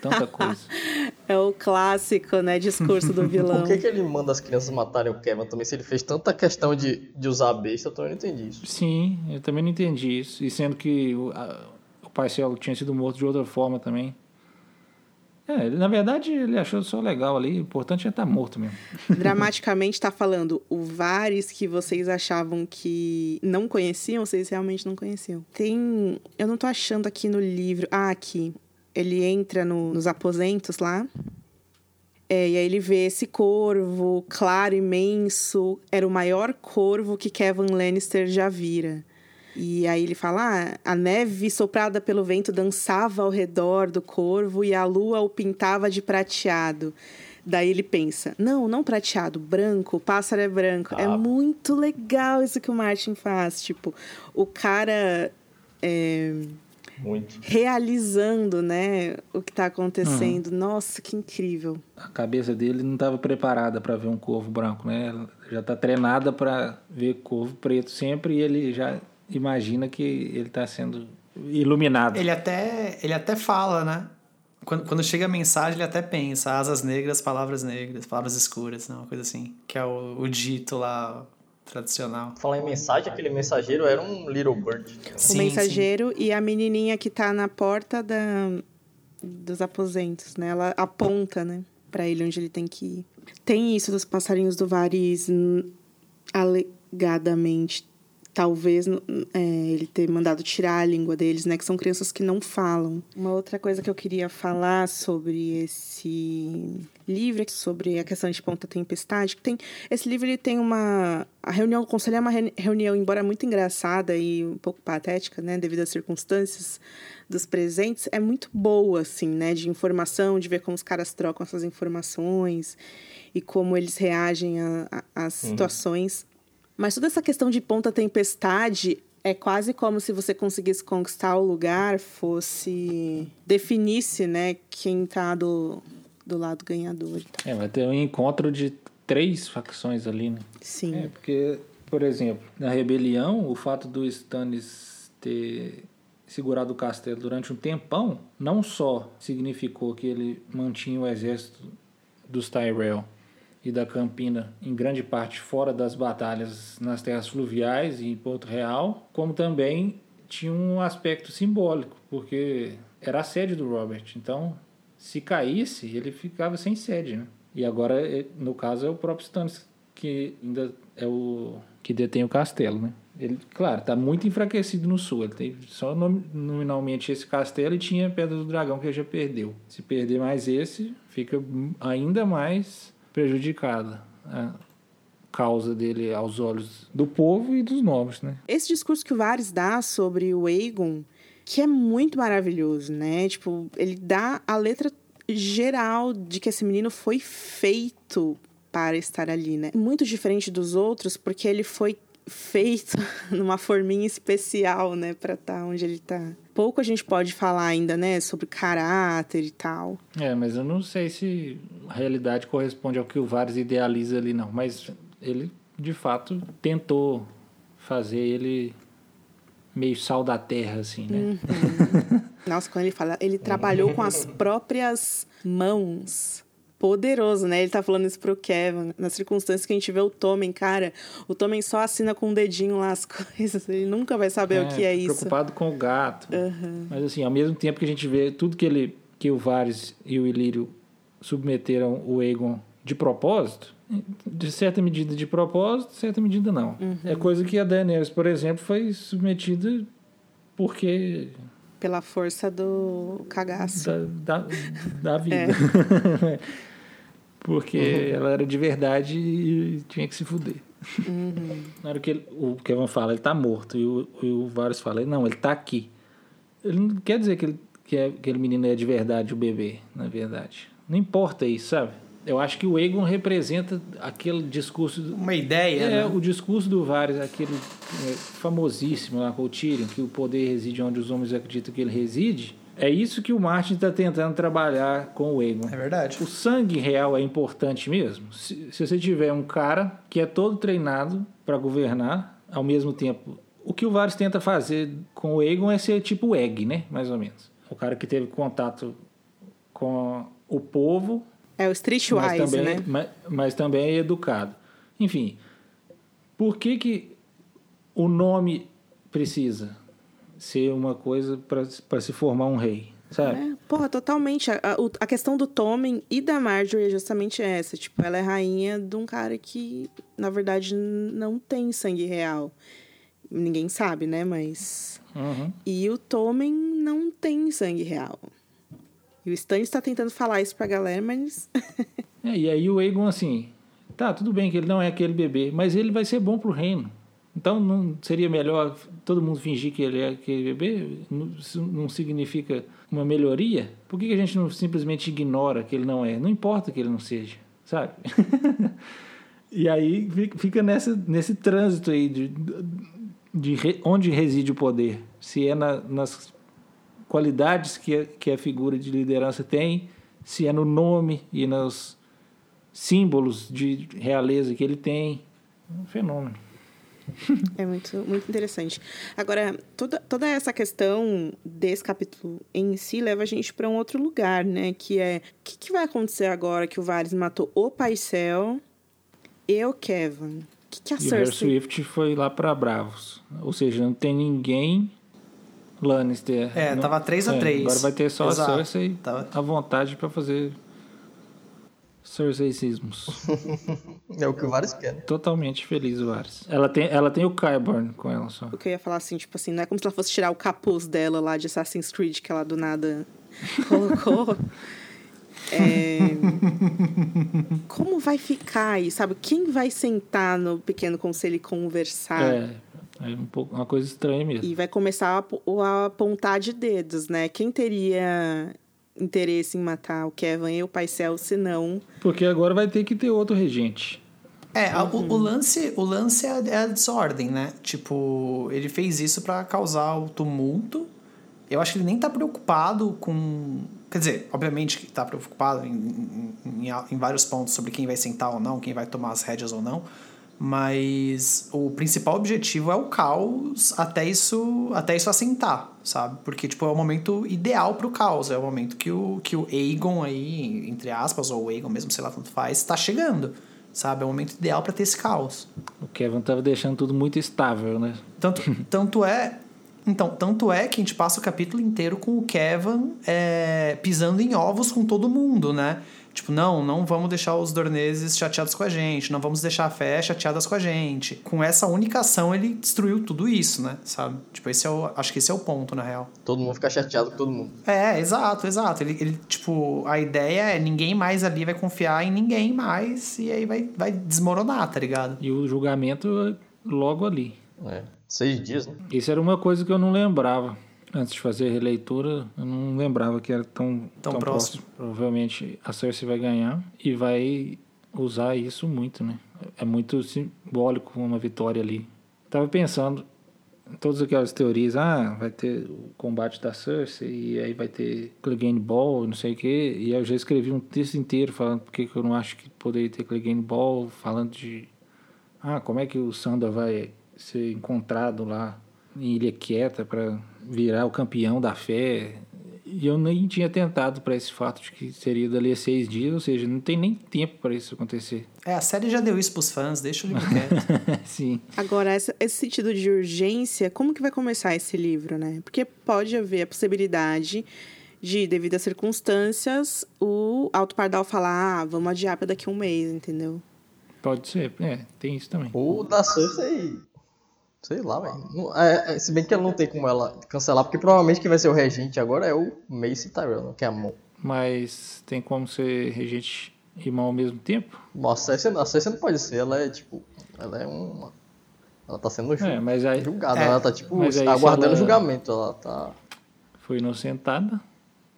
Tanta coisa. É o clássico, né? Discurso do vilão. por que, que ele manda as crianças matarem o Kevin também? Se ele fez tanta questão de, de usar a besta, eu também não entendi isso. Sim, eu também não entendi isso. E sendo que o, a, o Parcial tinha sido morto de outra forma também. É, ele, na verdade, ele achou só legal ali. O importante é estar morto mesmo. Dramaticamente tá falando o Vares que vocês achavam que não conheciam, vocês realmente não conheciam. Tem. Eu não tô achando aqui no livro. Ah, aqui. Ele entra no- nos aposentos lá. É, e aí ele vê esse corvo claro, imenso. Era o maior corvo que Kevin Lannister já vira. E aí ele fala: ah, a neve soprada pelo vento dançava ao redor do corvo e a lua o pintava de prateado. Daí ele pensa: não, não prateado, branco, o pássaro é branco. É Ah. muito legal isso que o Martin faz. Tipo, o cara é, Muito. realizando, né, o que tá acontecendo. Nossa, que incrível. A cabeça dele não estava preparada para ver um corvo branco, né? Ela já está treinada para ver corvo preto sempre e ele já imagina que ele está sendo iluminado. Ele até, ele até fala, né? Quando, quando chega a mensagem, ele até pensa asas negras, palavras negras, palavras escuras, né? uma coisa assim. Que é o, o dito lá tradicional. Falar em mensagem, aquele mensageiro era um Little Bird. o mensageiro e a menininha que tá na porta da, dos aposentos, né? Ela aponta, né, para ele onde ele tem que ir. Tem isso dos passarinhos do Varis, alegadamente. Talvez é, ele ter mandado tirar a língua deles, né? Que são crianças que não falam. Uma outra coisa que eu queria falar sobre esse livro, sobre a questão de Ponta Tempestade, que tem... Esse livro, ele tem uma... A reunião, o conselho é uma re- reunião, embora muito engraçada e um pouco patética, né? Devido às circunstâncias dos presentes, é muito boa, assim, né? De informação, de ver como os caras trocam essas informações e como eles reagem às situações. Mas toda essa questão de ponta tempestade é quase como se você conseguisse conquistar o lugar, fosse definisse, né, quem tá do, do lado ganhador. É, vai ter um encontro de três facções ali, né? Sim. É, porque, por exemplo, na rebelião, o fato do Stannis ter segurado o castelo durante um tempão, não só significou que ele mantinha o exército dos Tyrell e da Campina em grande parte fora das batalhas nas terras fluviais e em Porto Real, como também tinha um aspecto simbólico, porque era a sede do Robert. Então, se caísse, ele ficava sem sede, né? E agora, eh, no caso, é o próprio Stannis que ainda é o que detém o castelo, né? Ele, claro, está muito enfraquecido no sul. Ele tem só nom- nominalmente esse castelo e tinha a Pedra do Dragão que ele já perdeu. Se perder mais esse, fica ainda mais prejudicada a causa dele aos olhos do povo e dos novos, né? Esse discurso que o Varys dá sobre o Aegon, que é muito maravilhoso, né? Tipo, ele dá a letra geral de que esse menino foi feito para estar ali, né? Muito diferente dos outros, porque ele foi feito numa forminha especial, né, para estar onde ele tá. Pouco a gente pode falar ainda, né, sobre caráter e tal. É, mas eu não sei se a realidade corresponde ao que o Varys idealiza ali, não. Mas ele, de fato, tentou fazer ele meio sal da terra, assim, né? Nossa, quando ele fala, ele trabalhou com as próprias mãos poderoso, né? Ele tá falando isso pro Kevin. Nas circunstâncias que a gente vê o Tommen, cara, o Tommen só assina com o dedinho lá as coisas. Ele nunca vai saber o que é isso. Preocupado com o gato. Uhum. Mas assim, ao mesmo tempo que a gente vê tudo que ele que o Varys e o Ilírio submeteram o Aegon de propósito, de certa medida de propósito, de certa medida não. Uhum. É coisa que a Daenerys, por exemplo, foi submetida porque Pela força do cagaço. da, da, da vida. É. porque ela era de verdade e tinha que se fuder. Uhum. Na hora que ele- o Kevin fala, ele tá morto, e o, e o Varys fala, não, ele tá aqui. Ele não quer dizer que, ele, que é- aquele menino é de verdade o bebê, na verdade. Não importa isso, sabe? Eu acho que o Aegon representa aquele discurso... do- Uma ideia, é, né? o discurso do Varys, aquele é, famosíssimo lá com o Tyrion, que o poder reside onde os homens acreditam que ele reside. É isso que o Martin está tentando trabalhar com o Aegon. É verdade. O sangue real é importante mesmo. Se, se você tiver um cara que é todo treinado para governar, ao mesmo tempo. O que o Varys tenta fazer com o Aegon é ser tipo o Egg, né? Mais ou menos. O cara que teve contato com o povo, É o mas Streetwise, também, né? mas, mas também é educado. Enfim, por que, que o nome precisa ser uma coisa para se formar um rei? Sabe? É, porra, totalmente. A, a, a questão do Tommen e da Marjorie é justamente essa. Tipo, ela é rainha de um cara que, na verdade, não tem sangue real. Ninguém sabe, né? Mas. Uhum. E o Tommen não tem sangue real. E o Stan está tentando falar isso pra galera, mas. É, e aí o Aegon, assim, tá, tudo bem que ele não é aquele bebê, mas ele vai ser bom pro reino. Então não seria melhor todo mundo fingir que ele é aquele bebê? Não- Isso não significa uma melhoria? Por que que a gente não simplesmente ignora que ele não é? Não importa que ele não seja, sabe? e aí fi- fica nessa, nesse trânsito aí de, de onde reside o poder. Se é na- nas qualidades que a, que a figura de liderança tem, se é no nome e nos símbolos de realeza que ele tem. Um fenômeno. É muito, muito interessante. Agora, toda, toda essa questão desse capítulo em si leva a gente para um outro lugar, né? Que é o que, que vai acontecer agora que o Varys matou o Paisel e o Kevin? O que, que a E o Cersei. Swift foi lá para Bravos. Ou seja, não tem ninguém Lannister. É, Não- tava 3 a é, 3. Agora vai ter só Exato. a Cersei Tava- à vontade para fazer Cerseicismos. É o que o Varys quer, né? Totalmente feliz o Varys. Ela tem, ela tem o Qyburn com ela só. O que eu ia falar assim, tipo assim, não é como se ela fosse tirar o capuz dela lá de Assassin's Creed que ela do nada colocou. É... Como vai ficar aí, sabe? Quem vai sentar no pequeno conselho e conversar? É, é um pouco, uma coisa estranha mesmo. E vai começar a a apontar de dedos, né? Quem teria interesse em matar o Kevin e o Paisel, se não... Porque agora vai ter que ter outro regente. É, a- o, Uhum. o lance, o lance é a, é a desordem, né? Tipo, ele fez isso pra causar o tumulto. Eu acho que ele nem tá preocupado com. Quer dizer, obviamente que tá preocupado em, em, em, em vários pontos sobre quem vai sentar ou não, quem vai tomar as rédeas ou não. Mas o principal objetivo é o caos até isso, até isso assentar, sabe? Porque, tipo, é o momento ideal pro caos. É o momento que o, que o Aegon aí, entre aspas, ou o Aegon mesmo, sei lá, tanto faz, tá chegando. Sabe? É o momento ideal para ter esse caos. O Kevin tava deixando tudo muito estável, né? Tanto, tanto é. Então, tanto é que a gente passa o capítulo inteiro com o Kevin é, pisando em ovos com todo mundo, né? Tipo, não, não vamos deixar os dorneses chateados com a gente, não vamos deixar a fé chateadas com a gente. Com essa única ação, ele destruiu tudo isso, né? Sabe? Tipo, esse é o, acho que esse é o ponto, na real. Todo mundo fica chateado com todo mundo. É, exato, exato. Ele, ele, tipo, a ideia é ninguém mais ali vai confiar em ninguém mais e aí vai, vai desmoronar, tá ligado? E o julgamento é logo ali. É. Seis dias, né? Isso era uma coisa que eu não lembrava. Antes de fazer a releitura, eu não lembrava que era tão, Tão próximo. Provavelmente a Cersei vai ganhar e vai usar isso muito, né? É muito simbólico uma vitória ali. Tava pensando em todas aquelas teorias, ah, vai ter o combate da Cersei e aí vai ter Clegane Ball, não sei o quê. E eu já escrevi um texto inteiro falando porque que eu não acho que poderia ter Clegane Ball, falando de ah, como é que o Sandor vai ser encontrado lá em Ilha Quieta para virar o campeão da fé. E eu nem tinha tentado para esse fato de que seria dali a seis dias, ou seja, não tem nem tempo para isso acontecer. É, a série já deu isso pros fãs, deixa o livro quieto. Sim. Agora, esse sentido de urgência, como que vai começar esse livro, né? Porque pode haver a possibilidade de, devido às circunstâncias, o Alto Pardal falar, ah, vamos adiar para daqui a um mês, entendeu? Pode ser, é, tem isso também. O da Cersei. Sei lá, velho. Não- é- é, se bem que ela não tem como ela cancelar, porque provavelmente quem vai ser o regente agora é o Mace Tyrell, né, que é a mão. Mas tem como ser regente e irmão ao mesmo tempo? Nossa, a Cersei, não pode ser, ela é tipo. Ela é uma. Ela tá sendo ju- É, mas aí julgada, É, ela tá tipo mas aí se aguardando ela- julgamento, ela tá. foi inocentada,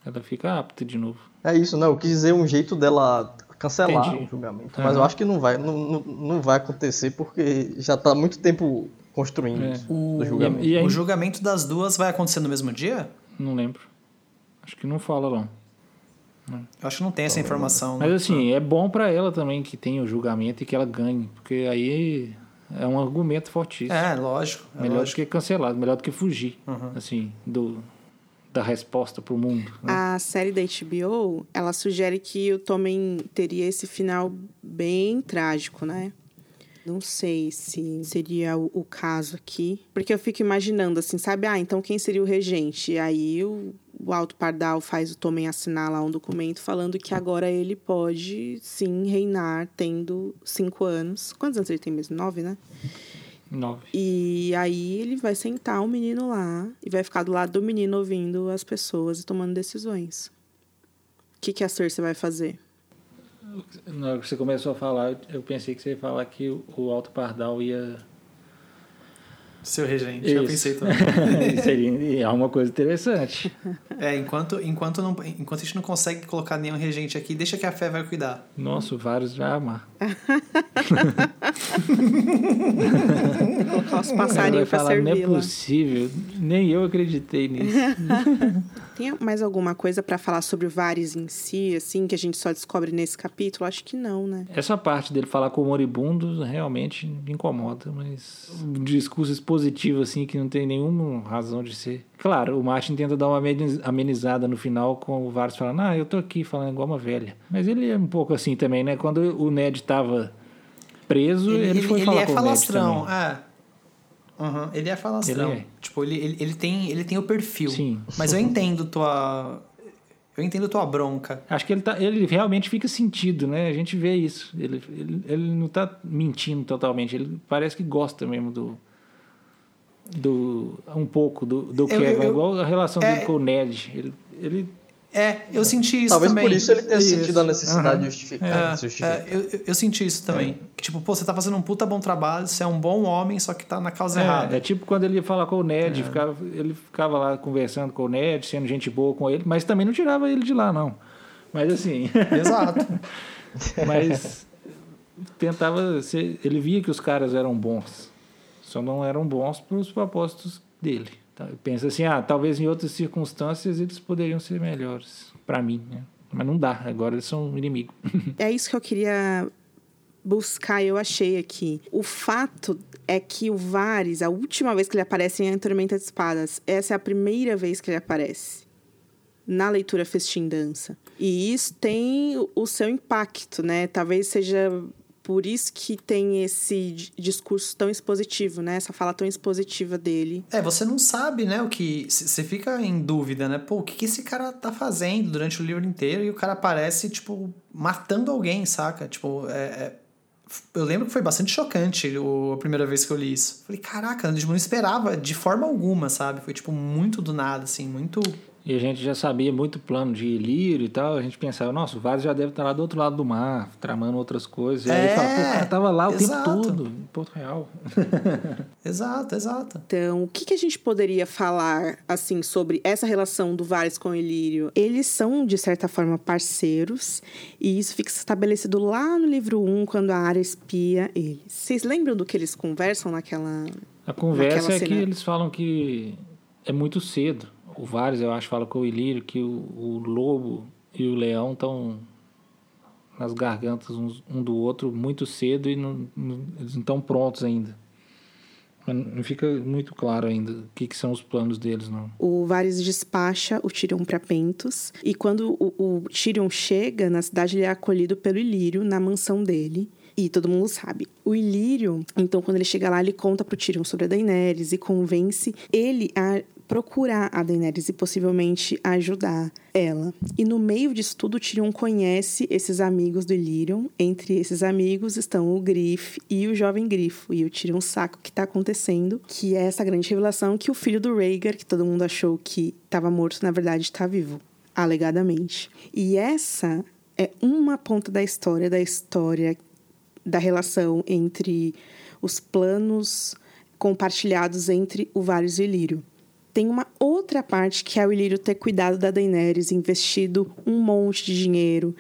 ela fica apta de novo. É isso, né? Eu quis dizer um jeito dela cancelar Entendi. o julgamento. Mas eu acho que não vai, não, não, não vai acontecer porque já tá muito tempo construindo É. O, do julgamento. E- e aí- o julgamento das duas vai acontecer no mesmo dia? Não lembro. Acho que não fala, não. Eu acho que não tem essa informação. Mas né? assim, é bom pra ela também que tenha o julgamento e que ela ganhe, porque aí é um argumento fortíssimo. É, lógico. É melhor do lógico. que cancelado, melhor do que fugir, assim, do da resposta pro mundo. né? A série da HBO, ela sugere que o Tommen teria esse final bem trágico, né? Não sei se seria o, o caso aqui. Porque eu fico imaginando assim, sabe? Ah, então quem seria o regente? E aí o, o Alto Pardal faz o Tommen assinar lá um documento falando que agora ele pode sim reinar tendo cinco anos. Quantos anos ele tem mesmo? Nove, né? Nove. E aí ele vai sentar o menino lá e vai ficar do lado do menino ouvindo as pessoas e tomando decisões. O que, que a Cersei vai fazer? Na hora que você começou a falar, eu pensei que você ia falar que o- Alto Pardal ia. Seu regente, eu Isso. pensei também. Seria é uma coisa interessante. É, enquanto, enquanto, não, enquanto a gente não consegue colocar nenhum regente aqui, deixa que a fé vai cuidar. Nossa, vários vai amar. Colocar os passarinhos pra falar, não é possível. Nem eu acreditei nisso. Tem mais alguma coisa pra falar sobre o Varys em si, assim, que a gente só descobre nesse capítulo? Acho que não, né? Essa parte dele falar com o moribundo realmente me incomoda, mas um discurso expositivo assim que não tem nenhuma razão de ser. Claro, o Martin tenta dar uma ameniz- amenizada no final com o Varys falando: "Ah, eu tô aqui falando igual uma velha". Mas ele é um pouco assim também, né? Quando o Ned tava preso, ele, foi falar é com falastrão, o Ned também. é. Uhum, ele é falastrão. Ele é. Tipo, ele, ele, ele, tem, ele tem o perfil. Sim. Mas eu entendo tua. Eu entendo tua bronca. Acho que ele, tá, ele realmente fica sentido, né? A gente vê isso. Ele, ele, ele não tá mentindo totalmente. Ele parece que gosta mesmo do. do um pouco do, do Eu- Kevin. eu- igual a relação é- dele com o Ned. Ele, ele É, eu senti isso Talvez também. por isso ele tenha Isso. sentido a necessidade Aham. de justificar. É, de justificar. é, eu, eu- senti isso também. Que, tipo, pô, você tá fazendo um puta bom trabalho, você é um bom homem, só que tá na causa errada. é, é tipo quando ele ia falar com o Ned, ficava, ele ficava lá conversando com o Ned, sendo gente boa com ele, mas também não tirava ele de lá, não. Mas assim, Exato. mas tentava ser, ele via que os caras eram bons, só não eram bons para os propósitos dele. Tá? Pensa assim, ah, talvez em outras circunstâncias eles poderiam ser melhores para mim, né? Mas não dá, agora eles são um inimigo. É isso que eu queria buscar, eu achei aqui. O fato é que o Varys, a última vez que ele aparece em Tormenta de Espadas, essa é a primeira vez que ele aparece na leitura Festim Dança. E isso tem o seu impacto, né? Talvez seja por isso que tem esse di- discurso tão expositivo, né? Essa fala tão expositiva dele. É, você não sabe, né, o que. Você fica em dúvida, né? Pô, o que, esse cara tá fazendo durante o livro inteiro e o cara aparece, tipo, matando alguém, saca? Tipo, é. é- Eu lembro que foi bastante chocante a primeira vez que eu li isso. Falei, caraca, eu não esperava de forma alguma, sabe? Foi, tipo, muito do nada, assim, muito. E a gente já sabia muito plano de Ilírio e tal. A gente pensava, nossa, o Varys já deve estar lá do outro lado do mar, tramando outras coisas. E aí É, fala, pô, o cara tava lá o exato. tempo todo, em Porto Real. Exato, exato. Então, o que, que a gente poderia falar, assim, sobre essa relação do Varys com o Ilírio? Eles são, de certa forma, parceiros, e isso fica estabelecido lá no livro 1, quando a Arya espia eles. Vocês lembram do que eles conversam naquela... A conversa Naquela é que cena. eles falam que é muito cedo. O Varys, eu acho, fala com o Ilírio que o, o lobo e o leão estão nas gargantas um do outro muito cedo e não, não- eles não estão prontos ainda. Não fica muito claro ainda o que, que são os planos deles, não. O Varys despacha o Tyrion para Pentos. E quando o, o Tyrion chega na cidade, ele é acolhido pelo Ilírio na mansão dele. E todo mundo sabe. O Ilírio, então, quando ele chega lá, ele conta pro Tyrion sobre a Daenerys e convence ele a procurar a Daenerys e possivelmente ajudar ela. E no meio disso tudo, Tyrion conhece esses amigos do Illyrion. Entre esses amigos estão o Griff e o jovem Grifo. E o Tyrion saca o que está acontecendo, que é essa grande revelação que o filho do Rhaegar, que todo mundo achou que estava morto, na verdade está vivo, alegadamente. E essa é uma ponta da história, da história da relação entre os planos compartilhados entre o Varys e o Ilírio. Tem uma outra parte que é o Ilírio ter cuidado da Daenerys, investido um monte de dinheiro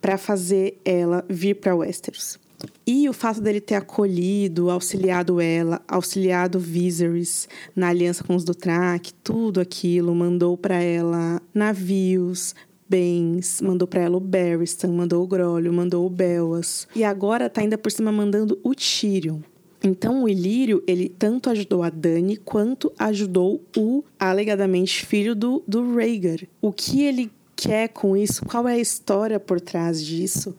para fazer ela vir para Westeros. E o fato dele ter acolhido, auxiliado ela, auxiliado Viserys na aliança com os Dothraki, tudo aquilo, mandou para ela navios, bens, mandou para ela o Barristan, mandou o Grolho, mandou o Bellas. E agora tá ainda por cima mandando o Tyrion. Então o Ilírio, ele tanto ajudou a Dani quanto ajudou o alegadamente filho do, do Rhaegar. O que ele quer com isso? Qual é a história por trás disso?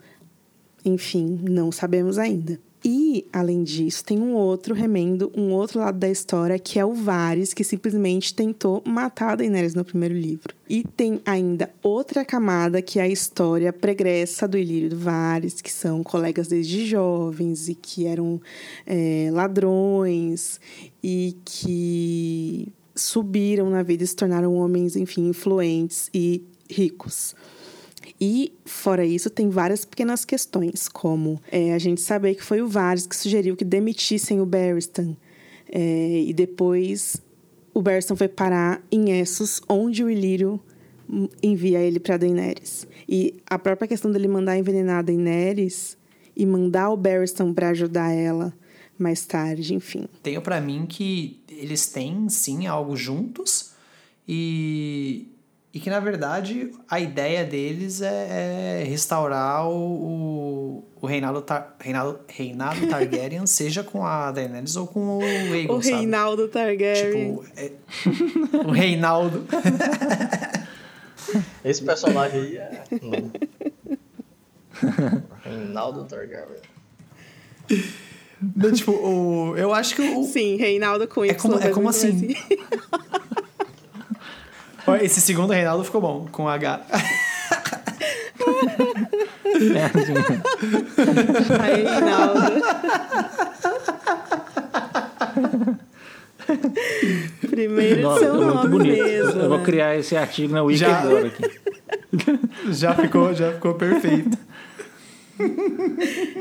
Enfim, não sabemos ainda. E, além disso, tem um outro remendo, um outro lado da história, que é o Varys, que simplesmente tentou matar a Daenerys no primeiro livro. E tem ainda outra camada, que é a história pregressa do Ilírio e do Varys, que são colegas desde jovens e que eram é, ladrões e que subiram na vida e se tornaram homens, enfim, influentes e ricos. E, fora isso, tem várias pequenas questões, como é, a gente saber que foi o Varys que sugeriu que demitissem o Barristan. É, e depois o Barristan foi parar em Essos, onde o Ilírio envia ele para Daenerys. E a própria questão dele mandar envenenar a Daenerys e mandar o Barristan para ajudar ela mais tarde, enfim. Tenho para mim que eles têm sim algo juntos e e que, na verdade, a ideia deles é, é restaurar o, o, o reinado, tar, reinado, reinado Targaryen, seja com a Daenerys ou com o Aegon, O Reinaldo Targaryen. Tipo, é, o Reinaldo. Esse personagem aí é... Reinaldo Targaryen. Não, tipo, o, eu acho que o... Sim, Reinaldo com É Y. como, é mas como não assim? Esse segundo Reinaldo ficou bom, com H. Aí, Reinaldo. Primeiro Nossa, seu é muito nome bonito. mesmo. Eu vou né? criar esse artigo na Wiki Já- agora aqui. Já ficou, já ficou perfeito.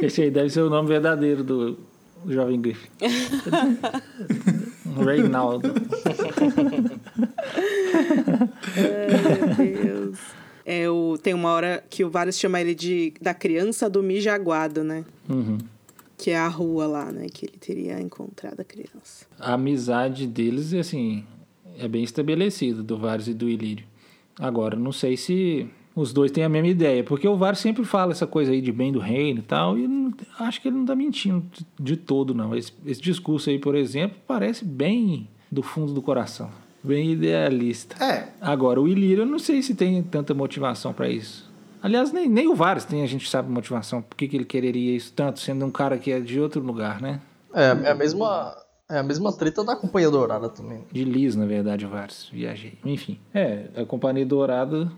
Esse aí deve ser o nome verdadeiro do jovem Griff. Reinaldo. Ai, meu Deus. É, o, tem uma hora que o Varys chama ele de da criança do mijaguado, né? Uhum. Que é a rua lá, né? Que ele teria encontrado a criança. A amizade deles, assim, é bem estabelecida, do Varys e do Ilírio. Agora, não sei se os dois têm a mesma ideia, porque o Varys sempre fala essa coisa aí de bem do reino e tal, e não- acho que ele não tá mentindo de, todo, não. Esse, esse discurso aí, por exemplo, parece bem do fundo do coração, bem idealista. É, Agora, o Ilírio, eu não sei se tem tanta motivação pra isso. Aliás, nem, nem o Varys tem, a gente sabe motivação. Por que, que ele quereria isso tanto, sendo um cara que é de outro lugar, né? É, é a mesma... É a mesma treta da Companhia Dourada também. De Lis, na verdade, o Varys. Viajei. Enfim. É, a Companhia Dourada.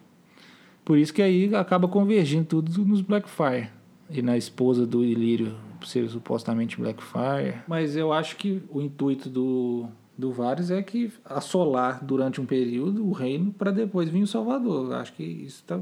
Por isso que aí acaba convergindo tudo nos Blackfire. E na esposa do Ilírio ser supostamente Blackfire. Mas eu acho que o intuito do, do Varys é que assolar durante um período o reino para depois vir o Salvador. Eu acho que isso está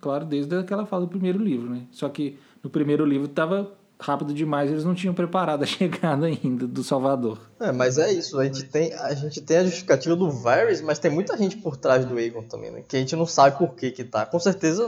claro desde aquela fala do primeiro livro, né? Só que no primeiro livro estava rápido demais, eles não tinham preparado a chegada ainda do Salvador. É, mas é isso, a gente tem a, gente tem a justificativa do Varys, mas tem muita gente por trás do Aegon também, né? Que a gente não sabe por que que tá. Com certeza,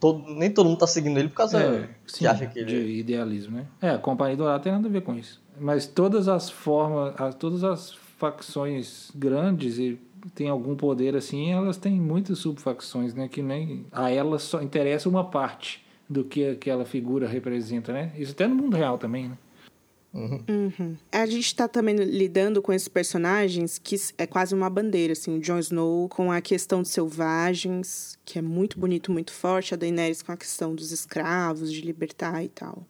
todo, nem todo mundo tá seguindo ele por causa É, que sim, acha que de ele... idealismo, né? É, a Companhia Dourada tem nada a ver com isso. Mas todas as formas, as- todas as facções grandes e tem algum poder assim, elas têm muitas subfacções, né? Que nem a elas só interessa uma parte do que aquela figura representa, né? Isso até no mundo real também, né? Uhum. A gente tá também lidando com esses personagens que é quase uma bandeira, assim. O Jon Snow com a questão dos selvagens, que é muito bonito, muito forte. A Daenerys com a questão dos escravos, de libertar e tal.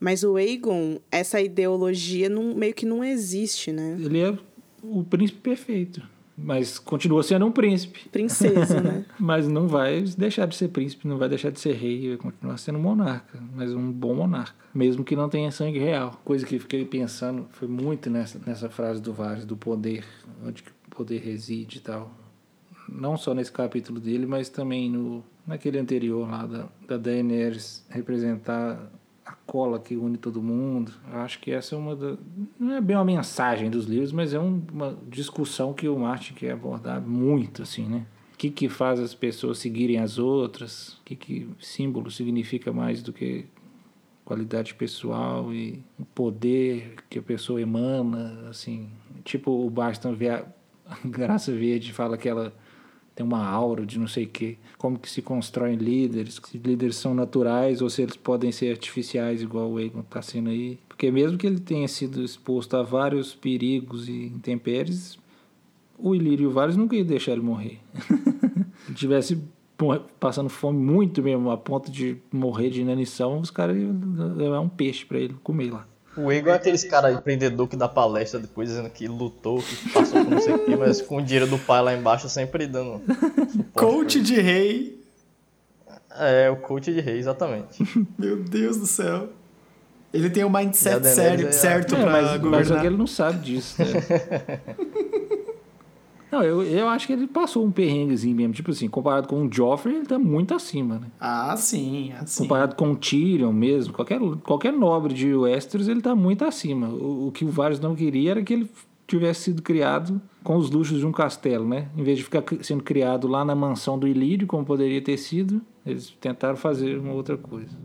Mas o Aegon, essa ideologia não, meio que não existe, né? Ele é o príncipe perfeito. Mas continua sendo um príncipe. Princesa, né? mas não vai deixar de ser príncipe, não vai deixar de ser rei, vai continuar sendo monarca. Mas um bom monarca. Mesmo que não tenha sangue real. Coisa que fiquei pensando foi muito nessa, nessa frase do Varys, do poder, onde que o poder reside e tal. Não só nesse capítulo dele, mas também no, naquele anterior lá da, da Daenerys representar a cola que une todo mundo. Eu acho que essa é uma da, não é bem uma mensagem dos livros, mas é um, uma discussão que o Martin quer abordar muito assim, né? O que que faz as pessoas seguirem as outras? O que que símbolo significa mais do que qualidade pessoal e o poder que a pessoa emana, assim, tipo o Baston Via, Graça Verde fala que ela tem uma aura de não sei o quê. Como que se constroem líderes, se líderes são naturais ou se eles podem ser artificiais, igual o Egon está sendo aí. Porque mesmo que ele tenha sido exposto a vários perigos e intempéries, o Ilírio Varys nunca ia deixar ele morrer. Se tivesse passando fome muito mesmo, a ponto de morrer de inanição, os caras iam levar um peixe para ele comer lá. O Egon é aqueles cara empreendedor que dá palestra depois dizendo que lutou, que passou por não sei o quê, mas com o dinheiro do pai lá embaixo sempre dando. Coach de rei. É, o coach de rei, exatamente. Meu Deus do céu. Ele tem o um mindset sério, é... certo é, pra mas, governar. Mas que ele não sabe disso. Né? Não, eu, eu acho que ele passou um perrenguezinho mesmo. Tipo assim, comparado com o Joffrey, ele tá muito acima, né? Ah, sim, assim. Comparado com o Tyrion mesmo, qualquer, qualquer nobre de Westeros, ele tá muito acima. O, o que o Varys não queria era que ele tivesse sido criado com os luxos de um castelo, né? Em vez de ficar sendo criado lá na mansão do Ilírio, como poderia ter sido, eles tentaram fazer uma outra coisa.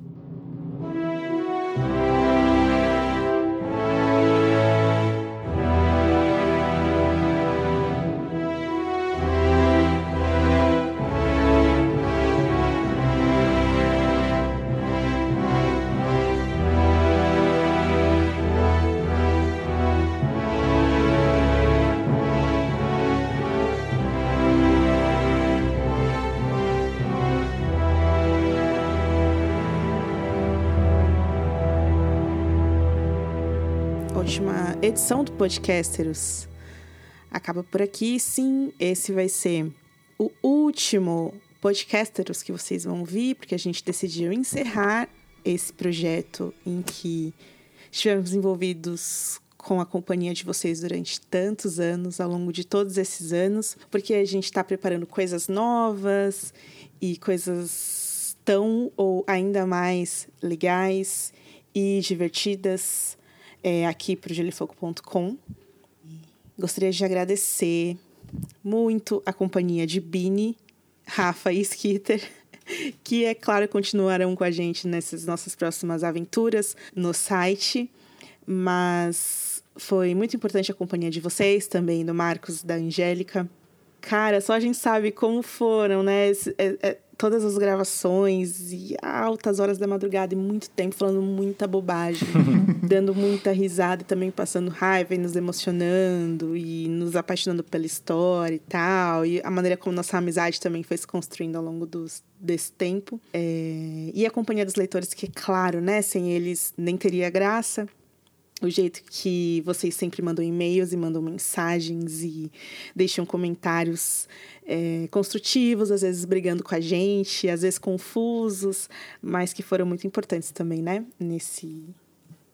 Edição do Podcasteros acaba por aqui. Sim, esse vai ser o último Podcasteros que vocês vão ouvir, porque a gente decidiu encerrar esse projeto em que estivemos envolvidos com a companhia de vocês durante tantos anos, ao longo de todos esses anos, porque a gente está preparando coisas novas e coisas tão ou ainda mais legais e divertidas é, aqui para o gelifogo.com. Gostaria de agradecer muito a companhia de Bini, Rafa e Skitter, que, é claro, continuarão com a gente nessas nossas próximas aventuras no site, mas foi muito importante a companhia de vocês, também do Marcos, da Angélica. Cara, só a gente sabe como foram, né? Todas as gravações e altas horas da madrugada e muito tempo falando muita bobagem, dando muita risada e também passando raiva e nos emocionando e nos apaixonando pela história e tal. E a maneira como nossa amizade também foi se construindo ao longo dos, desse tempo. É... E a companhia dos leitores, que, claro, né, sem eles nem teria graça o jeito que vocês sempre mandam e-mails e mandam mensagens e deixam comentários é, construtivos, às vezes brigando com a gente, às vezes confusos, mas que foram muito importantes também, né? Nesse,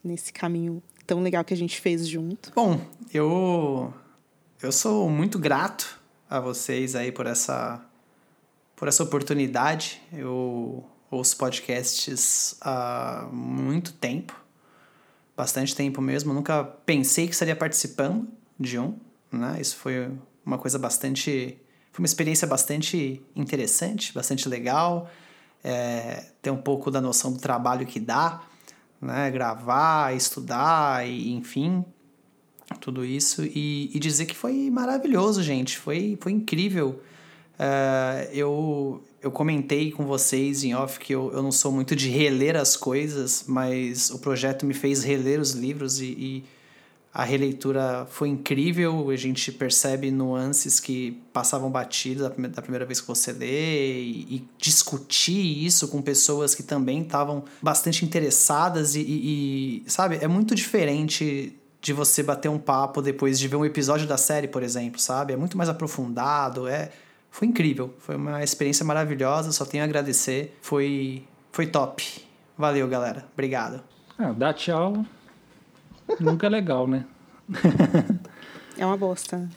nesse caminho tão legal que a gente fez junto. Bom, eu, eu sou muito grato a vocês aí por essa, por essa oportunidade. Eu ouço podcasts há muito tempo bastante tempo mesmo. nunca pensei que estaria participando de um, né? Isso foi uma coisa bastante. Foi uma experiência bastante interessante, bastante legal. É, ter um pouco da noção do trabalho que dá, né? Gravar, estudar, e, enfim, tudo isso. E, e dizer que foi maravilhoso, gente. Foi, foi incrível. É, eu eu comentei com vocês em off que eu, eu não sou muito de reler as coisas, mas o projeto me fez reler os livros e, e a releitura foi incrível. A gente percebe nuances que passavam batidas da primeira vez que você lê e, e discutir isso com pessoas que também estavam bastante interessadas e, e, e, sabe, é muito diferente de você bater um papo depois de ver um episódio da série, por exemplo, sabe? É muito mais aprofundado, é foi incrível, foi uma experiência maravilhosa, só tenho a agradecer. Foi foi top. Valeu, galera. Obrigado. Ah, dá tchau. Nunca é legal, né? é uma bosta.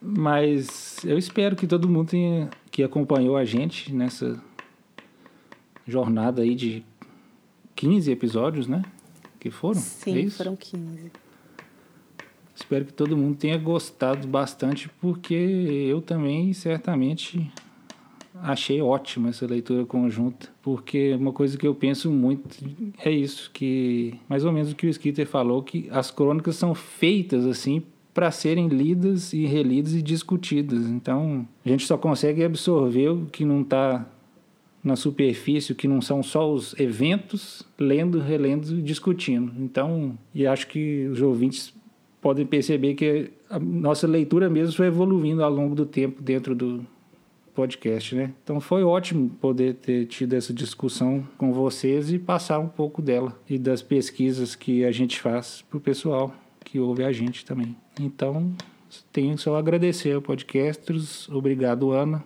Mas eu espero que todo mundo tenha, que acompanhou a gente nessa jornada aí de 15 episódios, né? Que foram? Sim, é foram 15. Espero que todo mundo tenha gostado bastante, porque eu também certamente achei ótima essa leitura conjunta, porque uma coisa que eu penso muito é isso, que mais ou menos o que o Skeeter falou, que as crônicas são feitas assim para serem lidas e relidas e discutidas. Então, a gente só consegue absorver o que não está na superfície, o que não são só os eventos, lendo, relendo e discutindo. Então, e acho que os ouvintes podem perceber que a nossa leitura mesmo foi evoluindo ao longo do tempo dentro do podcast, né? Então foi ótimo poder ter tido essa discussão com vocês e passar um pouco dela e das pesquisas que a gente faz para o pessoal que ouve a gente também. Então, tenho só agradecer ao podcasters, obrigado Ana,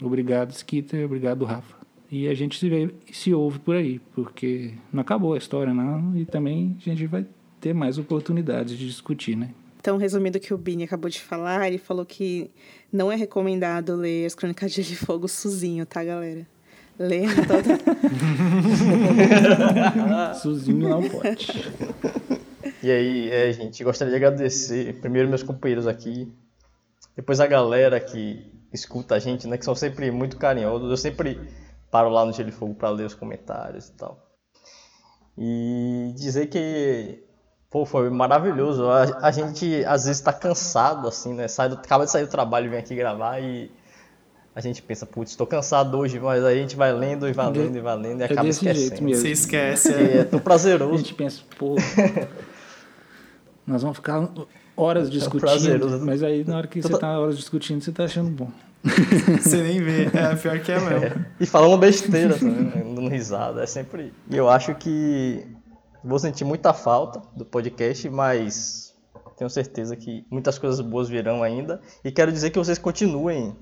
obrigado Skitter, obrigado Rafa. E a gente se vê se ouve por aí, porque não acabou a história não, e também a gente vai ter mais oportunidades de discutir, né? Então, resumindo o que o Bini acabou de falar, ele falou que não é recomendado ler as Crônicas de Gelo e Fogo sozinho, tá, galera? Lê toda... sozinho não pode. E aí, é, gente, gostaria de agradecer primeiro meus companheiros aqui, depois a galera que escuta a gente, né, que são sempre muito carinhosos. Eu sempre paro lá no Gelo e Fogo para ler os comentários e tal. E dizer que Pô, foi maravilhoso. A, a gente às vezes está cansado, assim, né? Sai do, acaba de sair do trabalho e vem aqui gravar e a gente pensa, putz, estou cansado hoje, mas aí a gente vai lendo e vai lendo e vai lendo e é acaba esquecendo. Você esquece. É, é tão prazeroso. A gente pensa, pô, nós vamos ficar horas é discutindo, é mas aí na hora que você está horas discutindo, você está achando bom. Você nem vê, é pior que é mesmo. É. E falando besteira também, né? dando risada, é sempre. E eu acho que Vou sentir muita falta do podcast, mas tenho certeza que muitas coisas boas virão ainda. E quero dizer que vocês continuem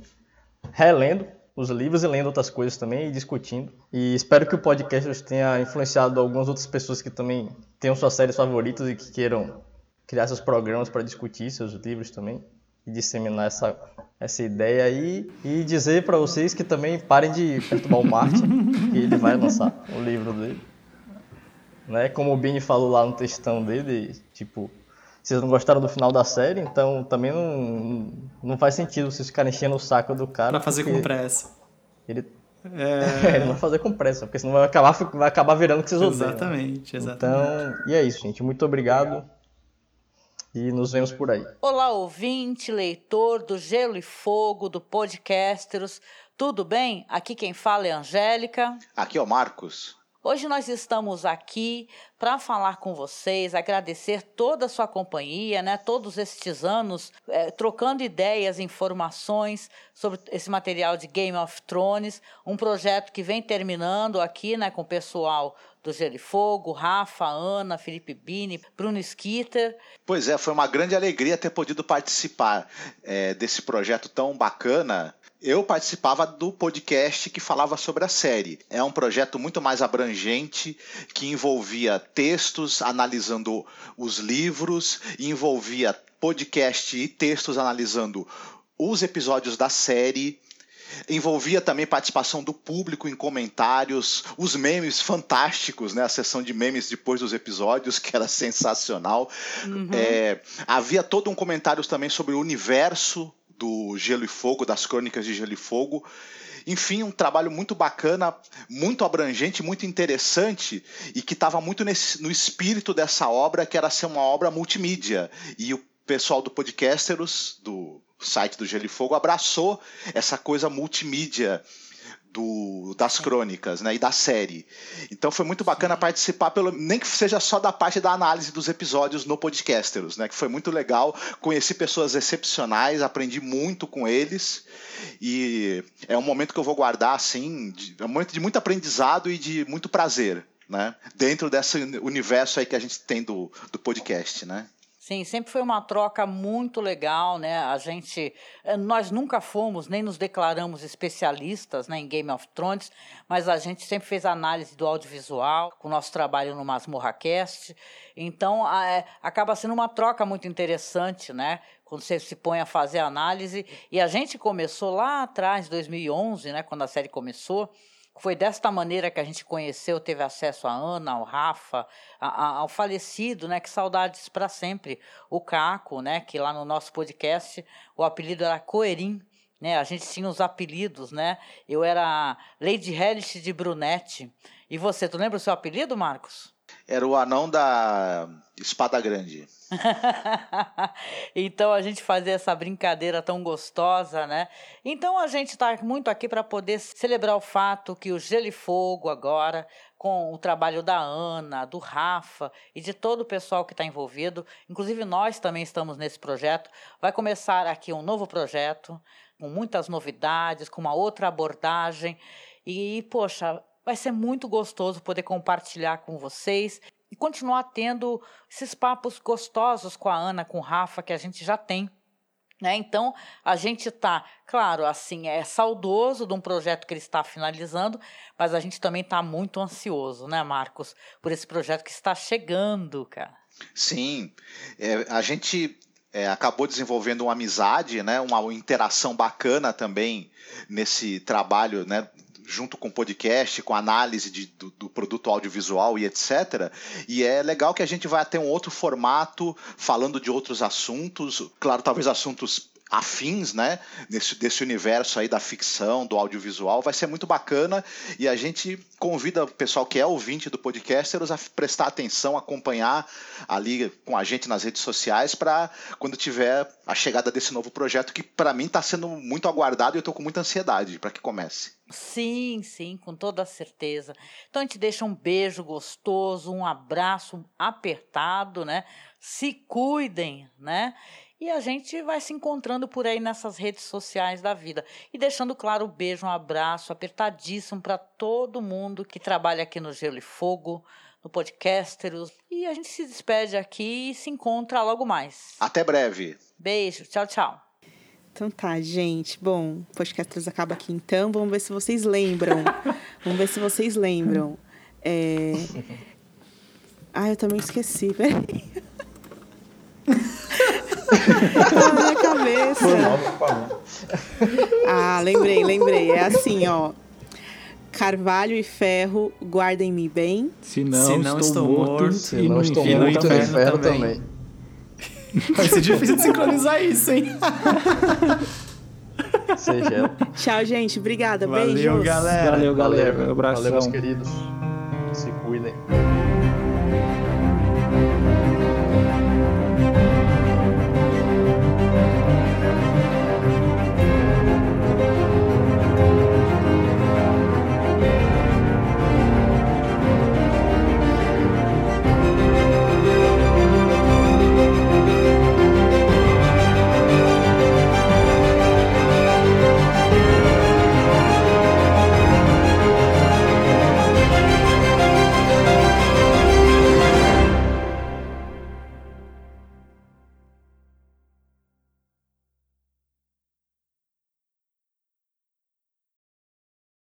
relendo os livros e lendo outras coisas também e discutindo. E espero que o podcast tenha influenciado algumas outras pessoas que também tenham suas séries favoritas e que queiram criar seus programas para discutir seus livros também e disseminar essa, essa ideia aí e dizer para vocês que também parem de perturbar o Martin, que ele vai lançar o livro dele. Né? Como o Bini falou lá no textão dele, tipo, vocês não gostaram do final da série, então também não, não faz sentido vocês ficarem enchendo o saco do cara. Pra fazer com pressa. Ele, é... ele não vai fazer com pressa, porque senão vai acabar, vai acabar virando o que vocês odeiam. Exatamente, exatamente. Então, e é isso, gente. Muito obrigado. E nos vemos por aí. Olá, ouvinte, leitor do Gelo e Fogo, do Podcasters. Tudo bem? Aqui quem fala é a Angélica. Aqui é o Marcos. Hoje nós estamos aqui para falar com vocês, agradecer toda a sua companhia, né? Todos estes anos é, trocando ideias, informações sobre esse material de Game of Thrones, um projeto que vem terminando aqui, né, com o pessoal do Gelo e Fogo, Rafa, Ana, Felipe Bini, Bruno Skitter. Pois é, foi uma grande alegria ter podido participar é, desse projeto tão bacana eu participava do podcast que falava sobre a série. É um projeto muito mais abrangente, que envolvia textos analisando os livros, envolvia podcast e textos analisando os episódios da série. Envolvia também participação do público em comentários, os memes fantásticos, né? A sessão de memes depois dos episódios, que era sensacional. Uhum. É, havia todo um comentário também sobre o universo do Gelo e Fogo, das Crônicas de Gelo e Fogo. Enfim, um trabalho muito bacana, muito abrangente, muito interessante e que estava muito nesse, no espírito dessa obra, que era ser uma obra multimídia. E o pessoal do Podcasteros, do site do Gelo e Fogo, abraçou essa coisa multimídia do, das crônicas, né, e da série. Então foi muito bacana participar, pelo, nem que seja só da parte da análise dos episódios no Podcasteros, né, que foi muito legal. Conheci pessoas excepcionais, aprendi muito com eles e é um momento que eu vou guardar assim, de, é um momento de muito aprendizado e de muito prazer, né, dentro desse universo aí que a gente tem do, do podcast, né. Sim, sempre foi uma troca muito legal, né? A gente, eh, nós nunca fomos nem nos declaramos especialistas né, em Game of Thrones, mas a gente sempre fez análise do audiovisual com o nosso trabalho no Masmorra Cast. Então, é, acaba sendo uma troca muito interessante, né? Quando você se põe a fazer análise. E a gente começou lá atrás, 2011, né? Quando a série começou. Foi desta maneira que a gente conheceu, teve acesso a Ana, ao Rafa, a, a, ao falecido, né? Que saudades para sempre, o Caco, né? Que lá no nosso podcast o apelido era Coerim, né? A gente tinha os apelidos, né? Eu era Lady Hellish de Brunette. E você, tu lembra o seu apelido, Marcos? Era o anão da Espada Grande. então a gente fazia essa brincadeira tão gostosa, né? Então a gente está muito aqui para poder celebrar o fato que o Gelo e Fogo agora, com o trabalho da Ana, do Rafa e de todo o pessoal que está envolvido, inclusive nós também estamos nesse projeto, vai começar aqui um novo projeto com muitas novidades, com uma outra abordagem e poxa, vai ser muito gostoso poder compartilhar com vocês e continuar tendo esses papos gostosos com a Ana, com o Rafa, que a gente já tem. Né? Então, a gente está, claro, assim, é saudoso de um projeto que ele está finalizando, mas a gente também está muito ansioso, né, Marcos, por esse projeto que está chegando, cara. Sim, é, a gente é, acabou desenvolvendo uma amizade, né, uma interação bacana também nesse trabalho, né, junto com podcast, com análise de, do, do, produto audiovisual e etc. E é legal que a gente vai ter um outro formato, falando de outros assuntos, claro, talvez assuntos afins, né, nesse, desse universo aí da ficção, do audiovisual, vai ser muito bacana e a gente convida o pessoal que é ouvinte do Podcasters a prestar atenção, acompanhar ali com a gente nas redes sociais para quando tiver a chegada desse novo projeto que para mim está sendo muito aguardado e eu estou com muita ansiedade para que comece. Sim, sim, com toda certeza. Então a gente deixa um beijo gostoso, um abraço apertado, né? Se cuidem, né? E a gente vai se encontrando por aí nessas redes sociais da vida. E deixando claro um beijo, um abraço apertadíssimo para todo mundo que trabalha aqui no Gelo e Fogo, no Podcasteros. E a gente se despede aqui e se encontra logo mais. Até breve. Beijo, tchau, tchau. Então tá, gente. Bom, o Podcasters acaba aqui então. Vamos ver se vocês lembram. Vamos ver se vocês lembram. É... Ah, eu também esqueci, peraí. Na minha cabeça. Ah, lembrei, lembrei. É assim, ó. Carvalho e ferro, guardem-me bem. Se não, Se não estou, estou morto, morto, Se não estou morto, no inferno inferno também. também. Vai ser difícil de sincronizar isso, hein? Seja. Tchau, gente. Obrigada. Valeu, Beijos. galera. Valeu, galera. Valeu, Um abração. valeu, meus queridos. Se cuidem.